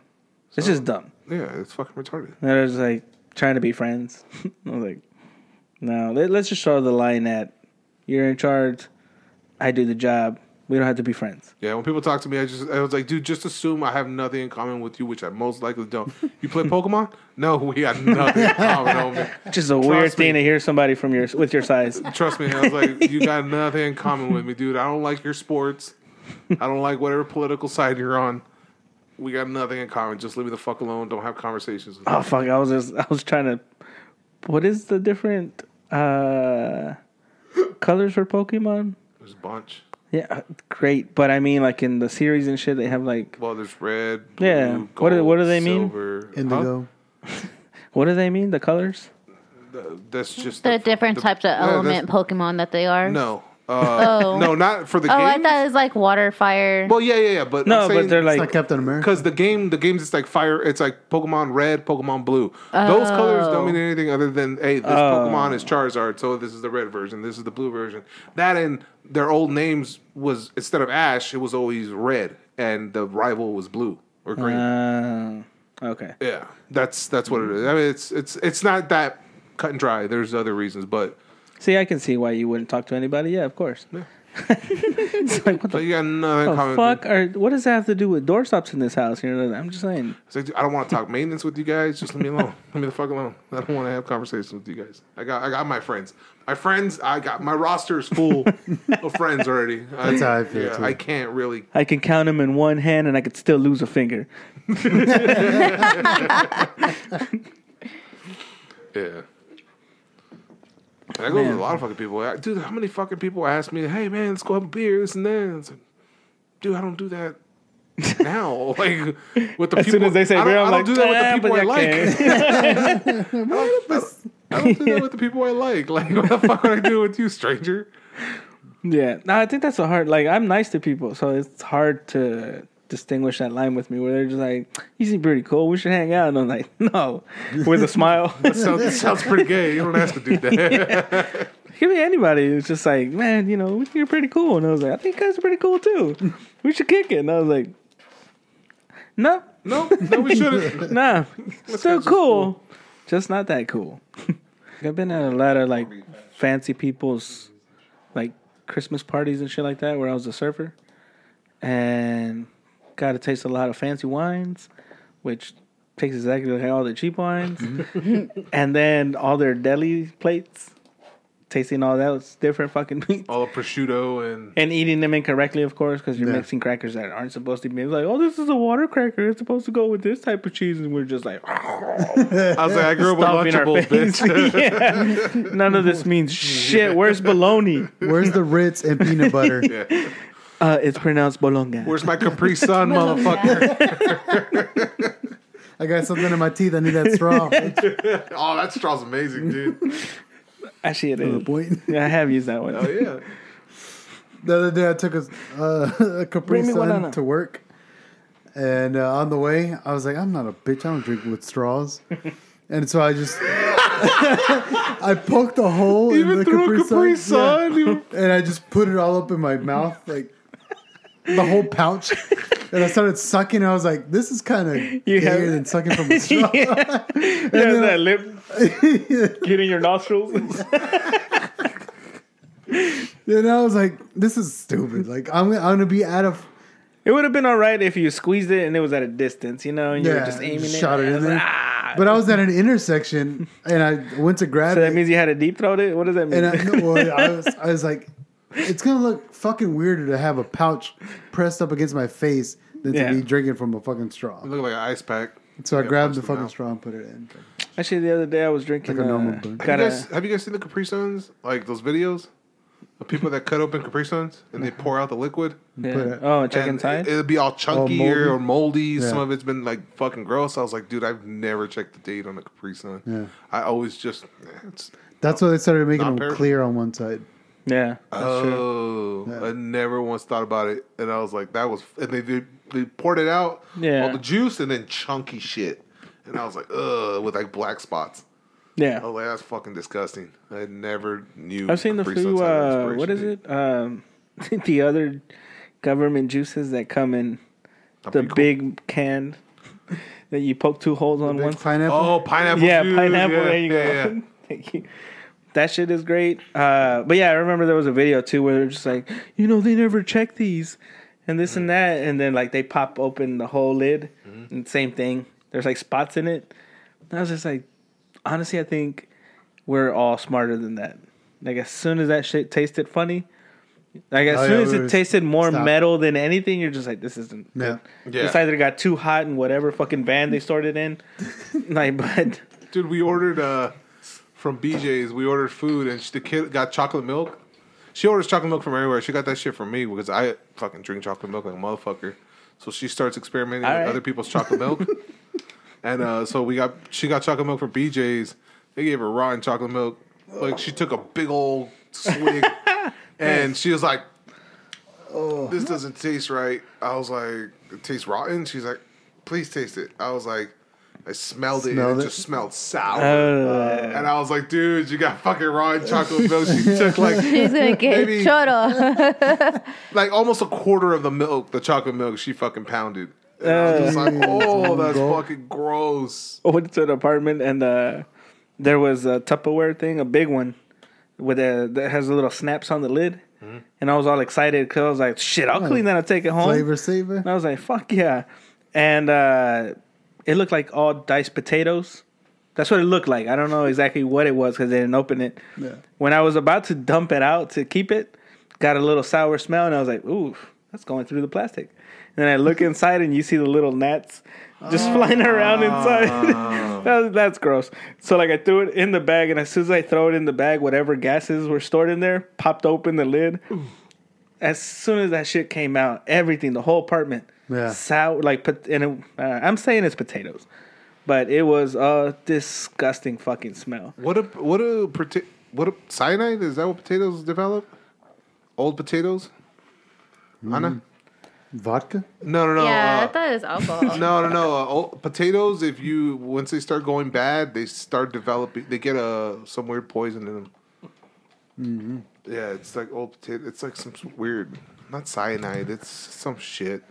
it's just dumb. Yeah, it's fucking retarded. And I was like trying to be friends. *laughs* I was like, no, let, let's just show the line that you're in charge. I do the job. We don't have to be friends. Yeah, when people talk to me, I just I was like, dude, just assume I have nothing in common with you, which I most likely don't. You play *laughs* Pokemon? No, we got nothing in *laughs* common, homie. Which is a weird me. thing to hear somebody from your with your size. Trust me, I was like, you got nothing in common with me, dude. I don't like your sports. I don't like whatever political side you're on. We got nothing in common. Just leave me the fuck alone. Don't have conversations with me. Oh fuck! I was just I was trying to. What is the different uh *gasps* colors for Pokemon? There's a bunch. Yeah, great. But I mean, like in the series and shit, they have like Well, there's red. Blue, Yeah. What do- what do they mean? silver. Indigo. *laughs* what do they mean? The colors? Huh? That's just The different the- types of yeah, element Pokemon that they are. No. Uh, Oh. No, not for the Oh, game. I thought it was like water, fire. Well, yeah, yeah, yeah. But No, I'm but they're It's like like Captain America. Because the game, the game's it's like fire. It's like Pokemon Red, Pokemon Blue. Those colors don't mean anything other than hey, this Oh. Pokemon is Charizard, so this is the red version. This is the blue version. That and their old names was instead of Ash, it was always red, and the rival was blue or green. uh, okay. yeah, that's that's what it is. I mean, it's it's it's not that cut and dry. There's other reasons, but See, I can see why you wouldn't talk to anybody. Yeah, of course. *laughs* it's like what but the you got nothing in common. fuck? Or what does that have to do with doorstops in this house? You know, I'm just saying. It's like, I don't want to talk maintenance with you guys. Just let me alone. *laughs* let me the fuck alone. I don't want to have conversations with you guys. I got I got my friends. My friends. I got my roster is full *laughs* of friends already. That's how I feel, too. I can't really. I can count them in one hand, and I could still lose a finger. Yeah. And I go with Man. a lot of fucking people. I- Dude, how many fucking people ask me, "Hey man, let's go have a beer, this and that." It's like, dude, I don't do that *laughs* now. *laughs* Like with the As people, soon as they say I don't, beer, I I'm don't like, do that with "Ah, the people I like. *laughs* I I, don't, I don't do that with the people I like. Like what the fuck would I do with you, stranger? Yeah, no, I think that's a hard. Like, I'm nice to people, so it's hard to distinguish that line with me where they're just like, "You seem pretty cool. We should hang out." And I'm like, "No," with a smile. *laughs* That sounds, that sounds pretty gay. You don't have to do that. *laughs* Give me anybody. It's just like, man, you know, you're pretty cool. And I was like, I think you guys are pretty cool too. We should kick it. And I was like, no, no, no, we shouldn't. *laughs* nah, still just cool, just not that cool. I've been at a lot of like fancy people's like Christmas parties and shit like that where I was a surfer and got to taste a lot of fancy wines, which tastes exactly like all the cheap wines, mm-hmm. *laughs* and then all their deli plates, tasting all those different fucking meats. All the prosciutto and And eating them incorrectly, of course, because you're Yeah. mixing crackers that aren't supposed to be. It's like, oh, this is a water cracker. It's supposed to go with this type of cheese, and we're just like, *laughs* I was like, I grew up with stomping our Lunchables, face. bitch. *laughs* yeah. None of this means shit. Where's bologna? Where's the Ritz and peanut butter? Yeah. Uh, it's pronounced Bolonga. Where's my Capri Sun, *laughs* motherfucker? *laughs* I got something in my teeth. I need that straw. *laughs* oh, that straw's amazing, dude. Actually, it The point. Yeah, I have used that one. Oh yeah. The other day, I took a, uh, a Capri Bring Sun to work, and uh, on the way, I was like, "I'm not a bitch. I don't drink with straws." and so I just I poked a hole in the through Capri, a Capri Sun, yeah. Sun. you- and I just put it all up in my mouth, like the whole pouch. And I started sucking. I was like, "This is kind of gayer have- than sucking from a *laughs* straw." yeah, then that lip *laughs* getting your nostrils. *laughs* Then I was like, "This is stupid. Like, I'm I'm gonna be out of It would have been all right if you squeezed it and it was at a distance, you know, and you Yeah, were just aiming shot it in and there. ah. But I was at an intersection and I went to grab so it. that means you had to deep throat it. What does that mean? and I, no, well, I was I was like, it's gonna look fucking weirder to have a pouch pressed up against my face than Yeah. to be drinking from a fucking straw. You look like an ice pack. So I Yeah, grabbed the fucking out. straw and put it in. Actually, the other day I was drinking. Like a normal uh, burn. Have got you, a, guys, have you guys seen the Capri Suns? Like those videos of people that cut open Capri Suns and they pour out the liquid. yeah. put it- oh, and check and inside. It, it'll be all chunky moldy? or moldy. Some Yeah. of it's been like fucking gross. I was like, dude, I've never checked the date on a Capri Sun. Yeah. I always just. eh, It's, That's why they started making Not them perishable. clear on one side. Yeah, that's true. oh, I never once thought about it, and I was like, that was. And they they, they poured it out, Yeah. all the juice, and then chunky shit, and I was like, ugh, with like black spots. Yeah, I was like, that's fucking disgusting. I never knew. I've seen the Capri few. Suns Uh, what is date. it? Um, *laughs* the other government juices that come in the Pretty cool. big can that you poke two holes on one. pineapple. Oh, pineapple. Yeah, juice. pineapple. Yeah, there you go. yeah, yeah. *laughs* Thank you. That shit is great. Uh, but yeah, I remember there was a video too where they're just like, you know, they never check these and this and that, and then like they pop open the whole lid, Mm-hmm. and same thing. There's like spots in it. And I was just like, honestly, I think we're all smarter than that. Like as soon as that shit tasted funny, like as Oh, soon yeah, as it tasted more stopped. metal than anything, you're just like, this isn't. Yeah. good. Yeah. It's either got too hot in whatever fucking van they started in. *laughs* like, but Dude, we ordered uh, from BJ's. We ordered food, and the kid got chocolate milk. She orders chocolate milk from everywhere. She got that shit from me because I fucking drink chocolate milk like a motherfucker. So she starts experimenting All with right. other people's chocolate milk. *laughs* and uh, so we got she got chocolate milk from BJ's. They gave her rotten chocolate milk. Like she took a big old swig, *laughs* and she was like, Oh. "This doesn't taste right." I was like, "It tastes rotten." She's like, "Please taste it." I was like, I smelled it Smelled and it, it? just smelled sour. uh, And I was like, dude, you got fucking rotten chocolate *laughs* milk. She took like *laughs* She's gonna get Maybe- choro. *laughs* like almost a quarter of the milk, the chocolate milk she fucking pounded. And I was just like, oh, that's fucking gross. I went to an apartment and uh, there was a Tupperware thing, a big one, with a that has a little snaps on the lid. Mm-hmm. And I was all excited because I was like, "Shit, I'll clean that I'll take it home." Flavor saver. And I was like, "Fuck yeah!" And uh, it looked like all diced potatoes. That's what it looked like. I don't know exactly what it was because they didn't open it. Yeah. When I was about to dump it out to keep it, got a little sour smell, and I was like, "Ooh, that's going through the plastic." And then I look *laughs* inside, and you see the little gnats just oh. flying around inside. Oh. *laughs* That- that's gross. So like I threw it in the bag, and as soon as I throw it in the bag, whatever gases were stored in there popped open the lid. As soon as that shit came out, everything, the whole apartment, Yeah. sour like pot- and it, uh, I'm saying it's potatoes, but it was a disgusting fucking smell. What a what a pota- what a cyanide is that what potatoes develop? Old potatoes? Anna? Vodka? No, no, no. yeah, I uh, thought it was alcohol. no, no, no. Uh, old potatoes. If you once they start going bad, they start developing. They get a some weird poison in them. Mm-hmm. Yeah, it's like old potato. It's like some weird, not cyanide. It's some shit.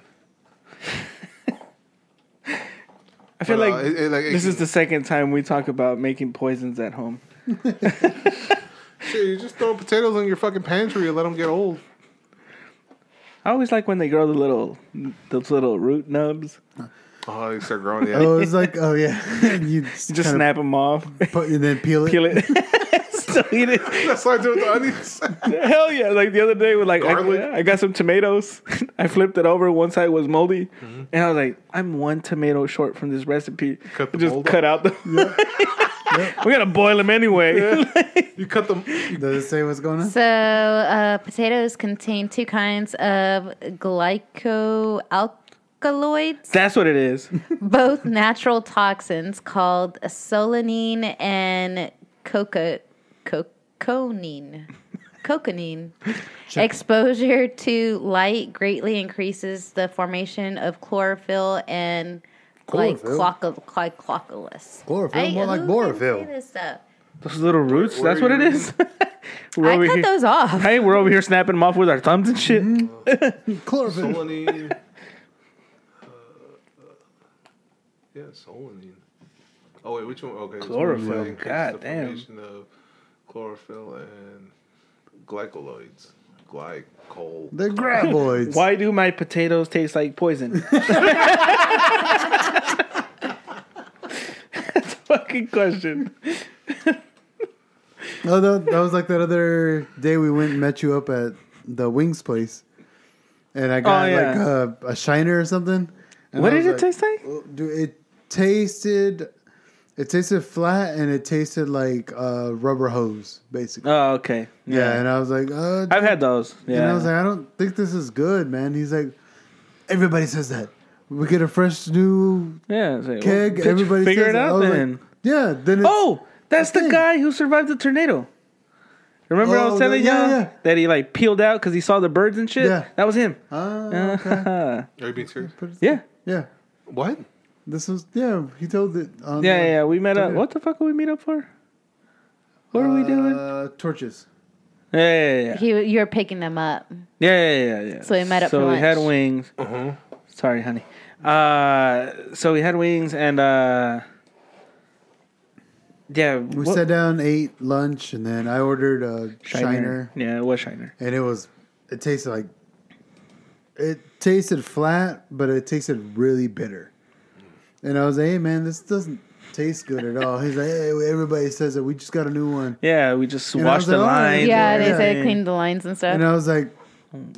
I feel But, like uh, it- it, like, it this can- is the second time we talk about making poisons at home. *laughs* Shit, you just throw potatoes in your fucking pantry and let them get old. I always like when they grow the little those little root nubs. Oh, they start growing. Yeah. Oh, it's like, oh yeah. *laughs* you just, You just kinda snap them off, put, and then peel it. peel it, *laughs* still eat it. That's what I do with the onions. *laughs* Hell yeah! Like the other day, with like I, I got some tomatoes. *laughs* I flipped it over. One side was moldy, Mm-hmm. and I was like, "I'm one tomato short from this recipe." Cut the just mold cut out the. *laughs* We're gonna boil them anyway. you cut them. Does it say what's going on? So, uh, potatoes contain two kinds of glycoalkaloids, That's what it is. both natural toxins called solanine and coca, coconine. Coconine. *laughs* Exposure to light greatly increases the formation of chlorophyll and Chlorophyll? glycocalysis. Chlorophyll, more like who can borophyll. this stuff? Those little roots. Where That's what are it you is. *laughs* we're I over cut here. those off. Hey, we're over here snapping them off with our thumbs and shit. *laughs* Chlorophyll. solanine. Uh, yeah, solanine. Oh wait, which one? Okay, this Chlorophyll, god damn. of chlorophyll and glycoloids. Glycol. They're graboids. Why do my potatoes taste like poison? *laughs* That's a fucking question. Oh, that, that was like that other day we went and met you up at the Wings place, and I got Oh, yeah. like a, a shiner or something. And What I did was it like, taste like? "Oh, Dude, it tasted, it tasted flat and it tasted like a rubber hose, basically. Oh, okay. yeah. and I was like, uh, I've had those. Yeah. And I was like, I don't think this is good, man. He's like, everybody says that. We get a fresh new yeah. it's like, keg. well, bitch, everybody figure says it that. Out was like, then. yeah. Then it's, oh, that's the thing. guy who survived the tornado. Remember I Oh, was telling the- yeah, y'all yeah. that he like peeled out because he saw the birds and shit. Yeah. That was him. Ah, *laughs* okay. Are you being serious? yeah. yeah. What? This was yeah. He told it. On Yeah, the- yeah, yeah. We met up. Okay. What the fuck did we meet up for? What are we doing? Uh, torches. Yeah, yeah, yeah. He, you're picking them up. Yeah, yeah, yeah, yeah. So we met up So for we had wings. Uh-huh. Sorry, honey. Uh, so we had wings and uh, yeah, We what- sat down, ate lunch, and then I ordered a shiner. Yeah, it was shiner. and it was. It tasted like. It tasted flat, but it tasted really bitter. And I was like, "Hey, man, this doesn't taste good at all." He's like, "Hey, everybody says that. We just got a new one." Yeah, we just And washed was the like, "Oh, lines. Yeah, and they said clean the lines and stuff. And I was like,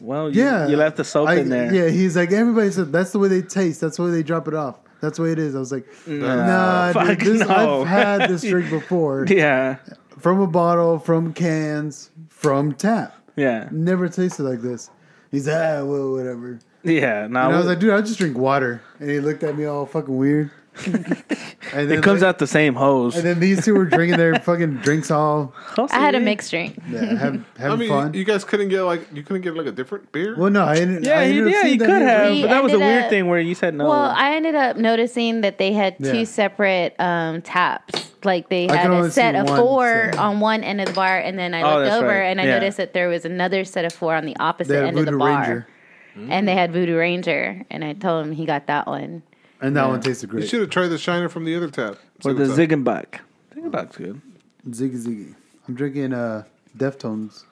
Well, you, "Yeah." you left the soap I- in there. Yeah, he's like, everybody said that's the way they taste. That's the way they drop it off. That's the way it is. I was like, Nah, Nah, dude, this, no. I've had this *laughs* drink before yeah, from a bottle, from cans, from tap. yeah, Never tasted like this. He's like, ah, well, whatever. Yeah. Now And I was like, dude, I just drink water. And he looked at me all fucking weird. *laughs* *laughs* and it comes like- out the same hose. And then these two were drinking their *laughs* fucking drinks all I had a mixed drink. yeah, have, having I mean, fun. you guys couldn't get like you couldn't get like a different beer. well, no, I didn't. yeah, I you, ended up yeah, seeing you that could have, We but that was a weird up- thing where you said no. Well, I ended up noticing that they had two Yeah. separate um, taps. Like they had a set of one four set. on one end of the bar, and then I Oh, looked over right. and I Yeah. noticed that there was another set of four on the opposite They had end of the bar. Ranger. And they had Voodoo Ranger, and I told him he got that one. And that one tasted great. You should have tried the shiner from the other tap. See or the what's up. Ziegenbock. Ziegenbock's good. Ziggy Ziggy. I'm drinking uh, Deftones.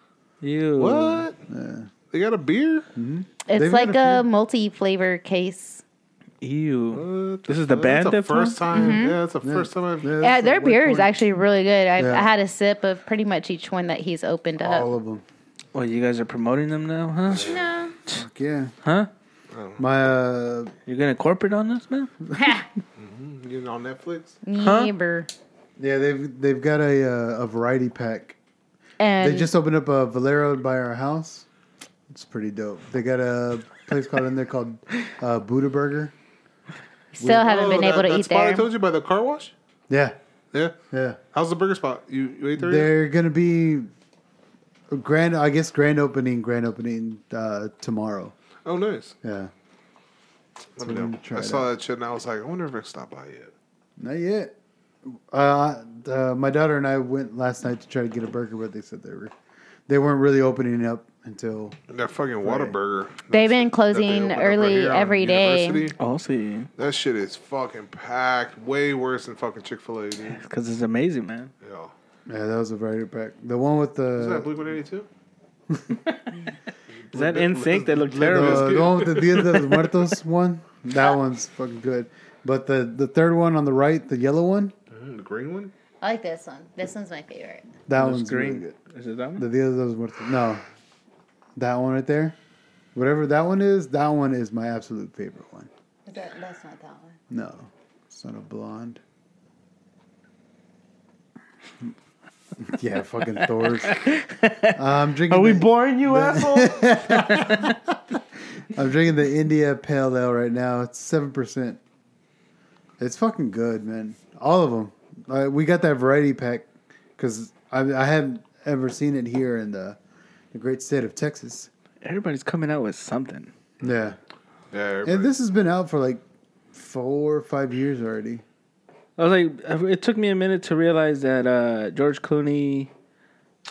You What? They got a beer? It's They've like a a multi flavor case. Ew. What This is the band That's the first time. Mm-hmm. Yeah, that's the first time I've. Yeah, Yeah, their beer white is actually really good. I, Yeah. I had a sip of pretty much each one that he's opened up. all of them. Well, you guys are promoting them now, huh? No. Fuck yeah. Huh? My uh, You're gonna corporate on this, man? *laughs* *laughs* You know, on Netflix. Neighbor. yeah, they've they've got a uh, a variety pack. And They just opened up a Valero by our house. It's pretty dope. They got a place called in there called uh, Buddha Burger. Still haven't Oh, been that- able to that eat spot I told you by the car wash. Yeah, Yeah. yeah. How's the burger spot? You, you ate there? yet? They're gonna be a grand. I guess grand opening. Grand opening uh, tomorrow. Oh, nice. Yeah, Let me know. I it saw that shit and I was like, I wonder if I can stop by yet. not yet. Uh, uh, my daughter and I went last night to try to get a burger, but they said they were they weren't really opening up until And that fucking Whataburger. They've been that they closing early here every day. University, I'll see. That shit is fucking packed. Way worse than fucking Chick fil A, dude. *laughs* Because it's amazing, man. Yeah. Yeah, that was a very back. The one with the Is that the Blink 182? Is that NSYNC? They look the, terrible. the one with the Dia de los *laughs* Muertos one. That one's fucking good. But the the third one on the right, the yellow one, Mm, the green one? I like this one. This one's my favorite. that Looks one's green. really good. Is it that one? The Dia de los Muertos. No, that one right there. Whatever that one is, that one is my absolute favorite one. Is that, that's not that one. No, son of blonde. *laughs* yeah, fucking Thor's. *laughs* I'm drinking. Are we the- boring you, asshole? *laughs* I'm drinking the India Pale Ale right now. It's seven percent. It's fucking good, man. All of them. Uh, we got that variety pack because I, I haven't ever seen it here in the the great state of Texas. Everybody's coming out with something. Yeah, Yeah. everybody- and this has been out for like four or five years already. I was like, it took me a minute to realize that uh, George Clooney,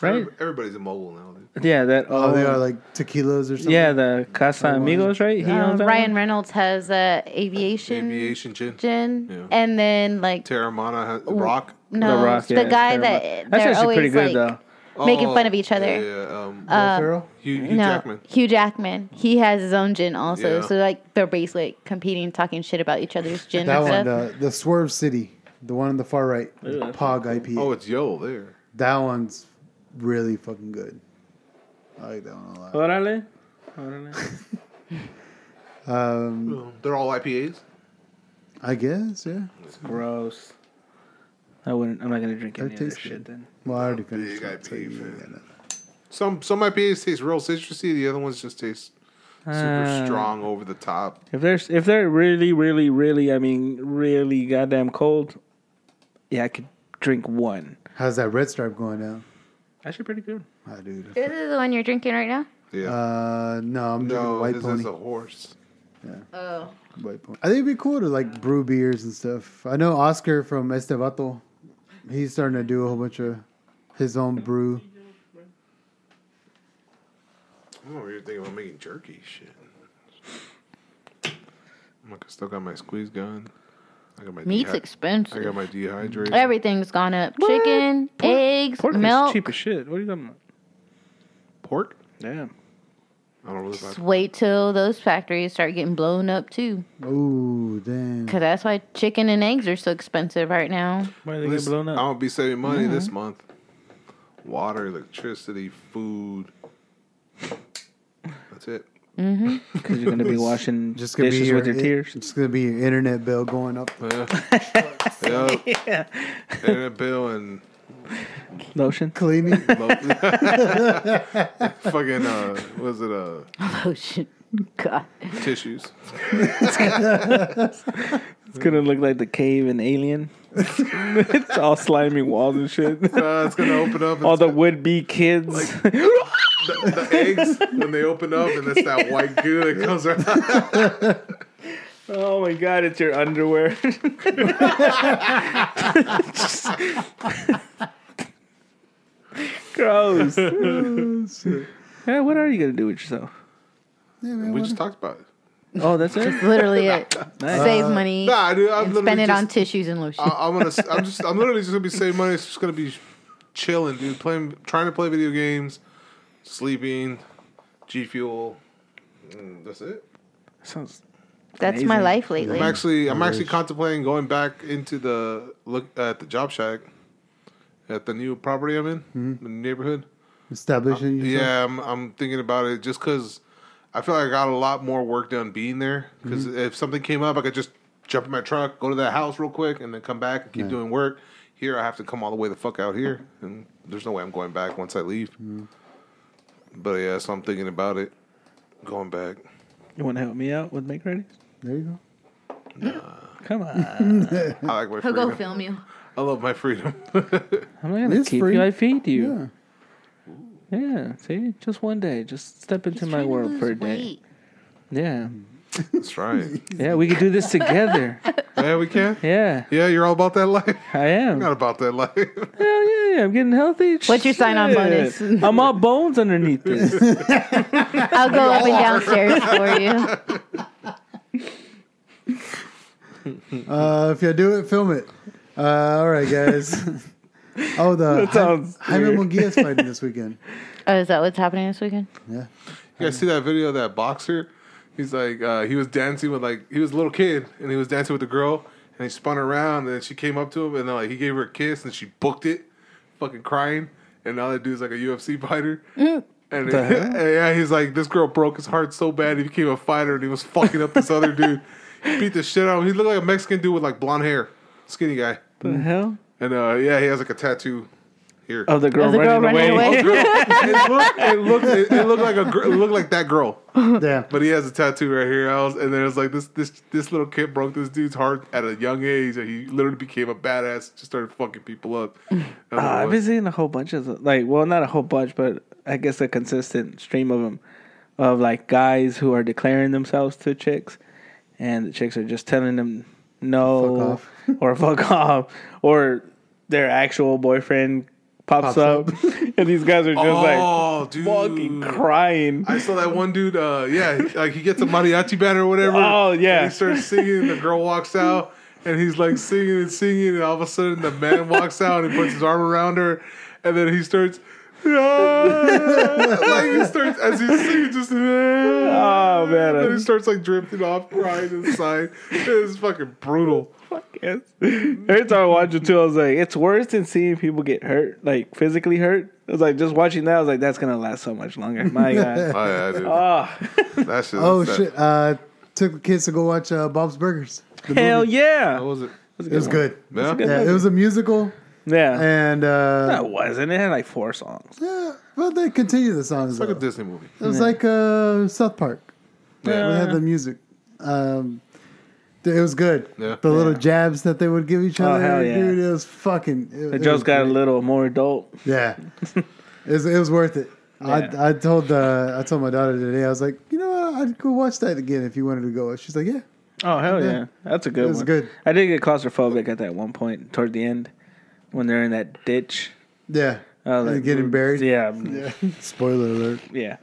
right? Every- Everybody's immobile now, dude. Yeah, that. Oh, they oh, are like tequilas or something. Yeah, the Casamigos, right? He Um, owns that Ryan? Reynolds has uh, aviation, Aviation gin. gin, Yeah. and then like Teremana has Rock. no, The Rock, the guy Paramount. that That's they're actually always pretty good, like though. making fun of each other. Oh, Yeah, yeah. Um, Will Ferrell? Hugh, Hugh no, Jackman. Hugh Jackman. He has his own gin also. Yeah. So like they're basically competing, talking shit about each other's gin That and one, stuff. uh, the Swerve City, the one on the far right, Pog IPA. Oh, it's Yo there. that one's really fucking good. I like that one a lot. Órale. *laughs* Órale. Um, They're all IPAs. I guess, yeah. Gross. I wouldn't. I'm not gonna drink That any of this tastes shit good. then. Well, I already finished. Big it, so IPA you fan. gotta- Some some IPAs taste real citrusy. The other ones just taste super Uh, strong, over the top. If there's if they're really, really, really, I mean, really goddamn cold, yeah, I could drink one. How's that red stripe going down? Actually, pretty good. Ah, dude. This is the one you're drinking right now. Yeah. Uh, no, I'm drinking no, white this pony. is a horse. Yeah. Oh, White pony. I think it'd be cool to like brew beers and stuff. I know Oscar from Estevato. He's starting to do a whole bunch of his own brew. I'm over here thinking about making jerky. Shit. I'm like, I still got my squeeze gun. I got my meat's expensive. I got my dehydrator. Everything's gone up. Chicken, eggs, Pork milk. is cheap as shit. What are you talking about? pork. Yeah. I don't really buy Just wait till those factories start getting blown up too. Ooh, damn. Cause that's why chicken and eggs are so expensive right now. Why are they Listen, get blown up? I won't be saving money this Mm-hmm. month. Water, electricity, food. That's it. Because you're gonna be washing Just gonna dishes be your, with your tears. It's gonna be your internet bill going up. Yeah. *laughs* *laughs* yeah. Internet bill and Lotion. Cleaning. *laughs* fucking uh, was it uh Oh shit. God. tissues? It's gonna look like the cave in Alien. it's all slimy walls and shit. Uh, it's gonna open up. All the would be kids. The, the eggs when they open up and it's that white goo that comes out. oh my god, it's your underwear. *laughs* Gross. *laughs* yeah, what are you gonna do with yourself? Yeah, man, We what- just talked about it. Oh, that's it. Literally it. Nice. Save money Nah, dude, I'm and spend it just, on tissues and lotion. I, I'm gonna. I'm just. I'm literally just gonna be saving money. It's just gonna be chilling, dude. Playing, trying to play video games, sleeping, G Fuel. Mm, that's it. Sounds. that's my life lately. I'm actually. I'm actually contemplating going back into the look at the job shack at the new property I'm in, mm-hmm. the neighborhood. establishing um, yourself? Yeah, I'm, I'm thinking about it just because I feel like I got a lot more work done being there. Because mm-hmm. if something came up, I could just jump in my truck, go to that house real quick, and then come back and keep doing work. Here, I have to come all the way the fuck out here, and there's no way I'm going back once I leave. Mm-hmm. But yeah, so I'm thinking about it, going back. You want to help me out with make ready? There you go. Nah. Come on. *laughs* I like my He'll freedom. go film you. I love my freedom. *laughs* I'm not gonna It's keep free. you. I feed you. Yeah. Yeah. See, just one day. Just step into my world for a day. Yeah. That's right. *laughs* Yeah. We could do this together. Yeah, we can. Yeah. Yeah, you're all about that life. I am. Not about that life. Hell yeah, I'm getting healthy. What's your sign-on Shit. bonus? I'm all bones underneath this. *laughs* I'll go up and downstairs for you. *laughs* Uh, if you do it, film it. Uh, all right, guys. oh, the That sounds Jaime weird. Munguia's fighting this weekend. *laughs* Oh, is that what's happening this weekend? Yeah. You guys see that video of that boxer? He's like, uh, he was dancing with like, he was a little kid and he was dancing with the girl and he spun around and then she came up to him and then like he gave her a kiss and she booked it, fucking crying. And now that dude's like a UFC *laughs* fighter. And The and, yeah, he's like, this girl broke his heart so bad he became a fighter and he was fucking up this other dude. He beat the shit out of him. He looked like a Mexican dude with like blonde hair, skinny guy. the hell? And uh, yeah, he has like a tattoo here. Of the girl, Of the girl running, running away. away. Girl, *laughs* it looked, it looked, it, it looked like a, gr- it looked like that girl. Yeah. But he has a tattoo right here. I was, and then it's like this this this little kid broke this dude's heart at a young age, and he literally became a badass. Just started fucking people up. *clears throat* Uh, I've been seeing a whole bunch of like, well, not a whole bunch, but I guess a consistent stream of them, of like guys who are declaring themselves to chicks, and the chicks are just telling them no Fuck or fuck *laughs* off, or their actual boyfriend pops, Pops up, up. *laughs* and these guys are just oh, like dude, fucking crying. I saw that one dude. Uh, yeah, like he gets a mariachi band or whatever. Oh, yeah. he starts singing. and The girl walks out, and he's like singing and singing, and all of a sudden the man walks out and he puts his arm around her, and then he starts. *laughs* like he starts as he's singing, just *laughs* Oh man, and he starts like drifting off, crying inside. It's fucking brutal. Guess. Every time I watch it too, I was like, it's worse than seeing people get hurt, like physically hurt. I was like, just watching that, I was like, that's gonna last so much longer. My *laughs* God. Oh yeah, dude. Oh, That's just. Oh that, shit! Uh, took the kids to go watch uh, Bob's Burgers. The hell movie. yeah. What was it? It was good. Yeah. good Yeah, it was a musical, Yeah. and uh, That wasn't. It had like four songs. yeah, well, they continue the songs. It's like a. Disney movie. It was like uh, South Park. Yeah. We had the music. Um, th- it was good. Yeah. The little jabs that they would give each Oh, other, hell yeah. dude. It was fucking. It, The it jokes was got a little more adult. Yeah, *laughs* it was, it was worth it. Yeah. I I told uh, I told my daughter today. I was like, you know what? I'd go watch that again if you wanted to go. She's like, yeah. Oh hell yeah, Yeah. that's a good It was one. good. I did get claustrophobic at that one point toward the end when they're in that ditch. Yeah. I was And getting buried. Yeah, Yeah. *laughs* Spoiler alert. yeah.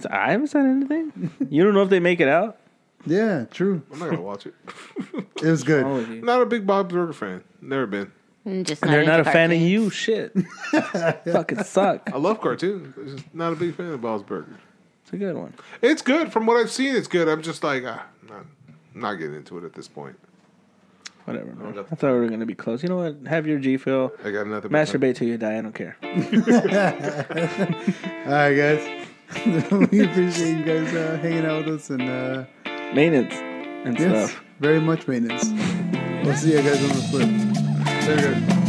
So I haven't said anything. You don't know if they make it out. Yeah, true. I'm not gonna watch it. *laughs* It was good. All of you. Not a big Bob's Burger fan. Never been. And Just They're not a into fan of cartoons. you. Shit, *laughs* fucking suck. I love cartoons. I'm just not a big fan of Bob's Burgers. It's a good one. It's good from what I've seen. It's good. I'm just like, ah, not, not getting into it at this point. Whatever. Man. got I thought we were gonna be close. You know what? Have your G Fuel. I got nothing. but time. Masturbate till you die. I don't care. *laughs* All right, guys. we appreciate you guys uh, hanging out with us and uh, Maintenance and yes, stuff. very much maintenance. We'll see you guys on the flip. There you go.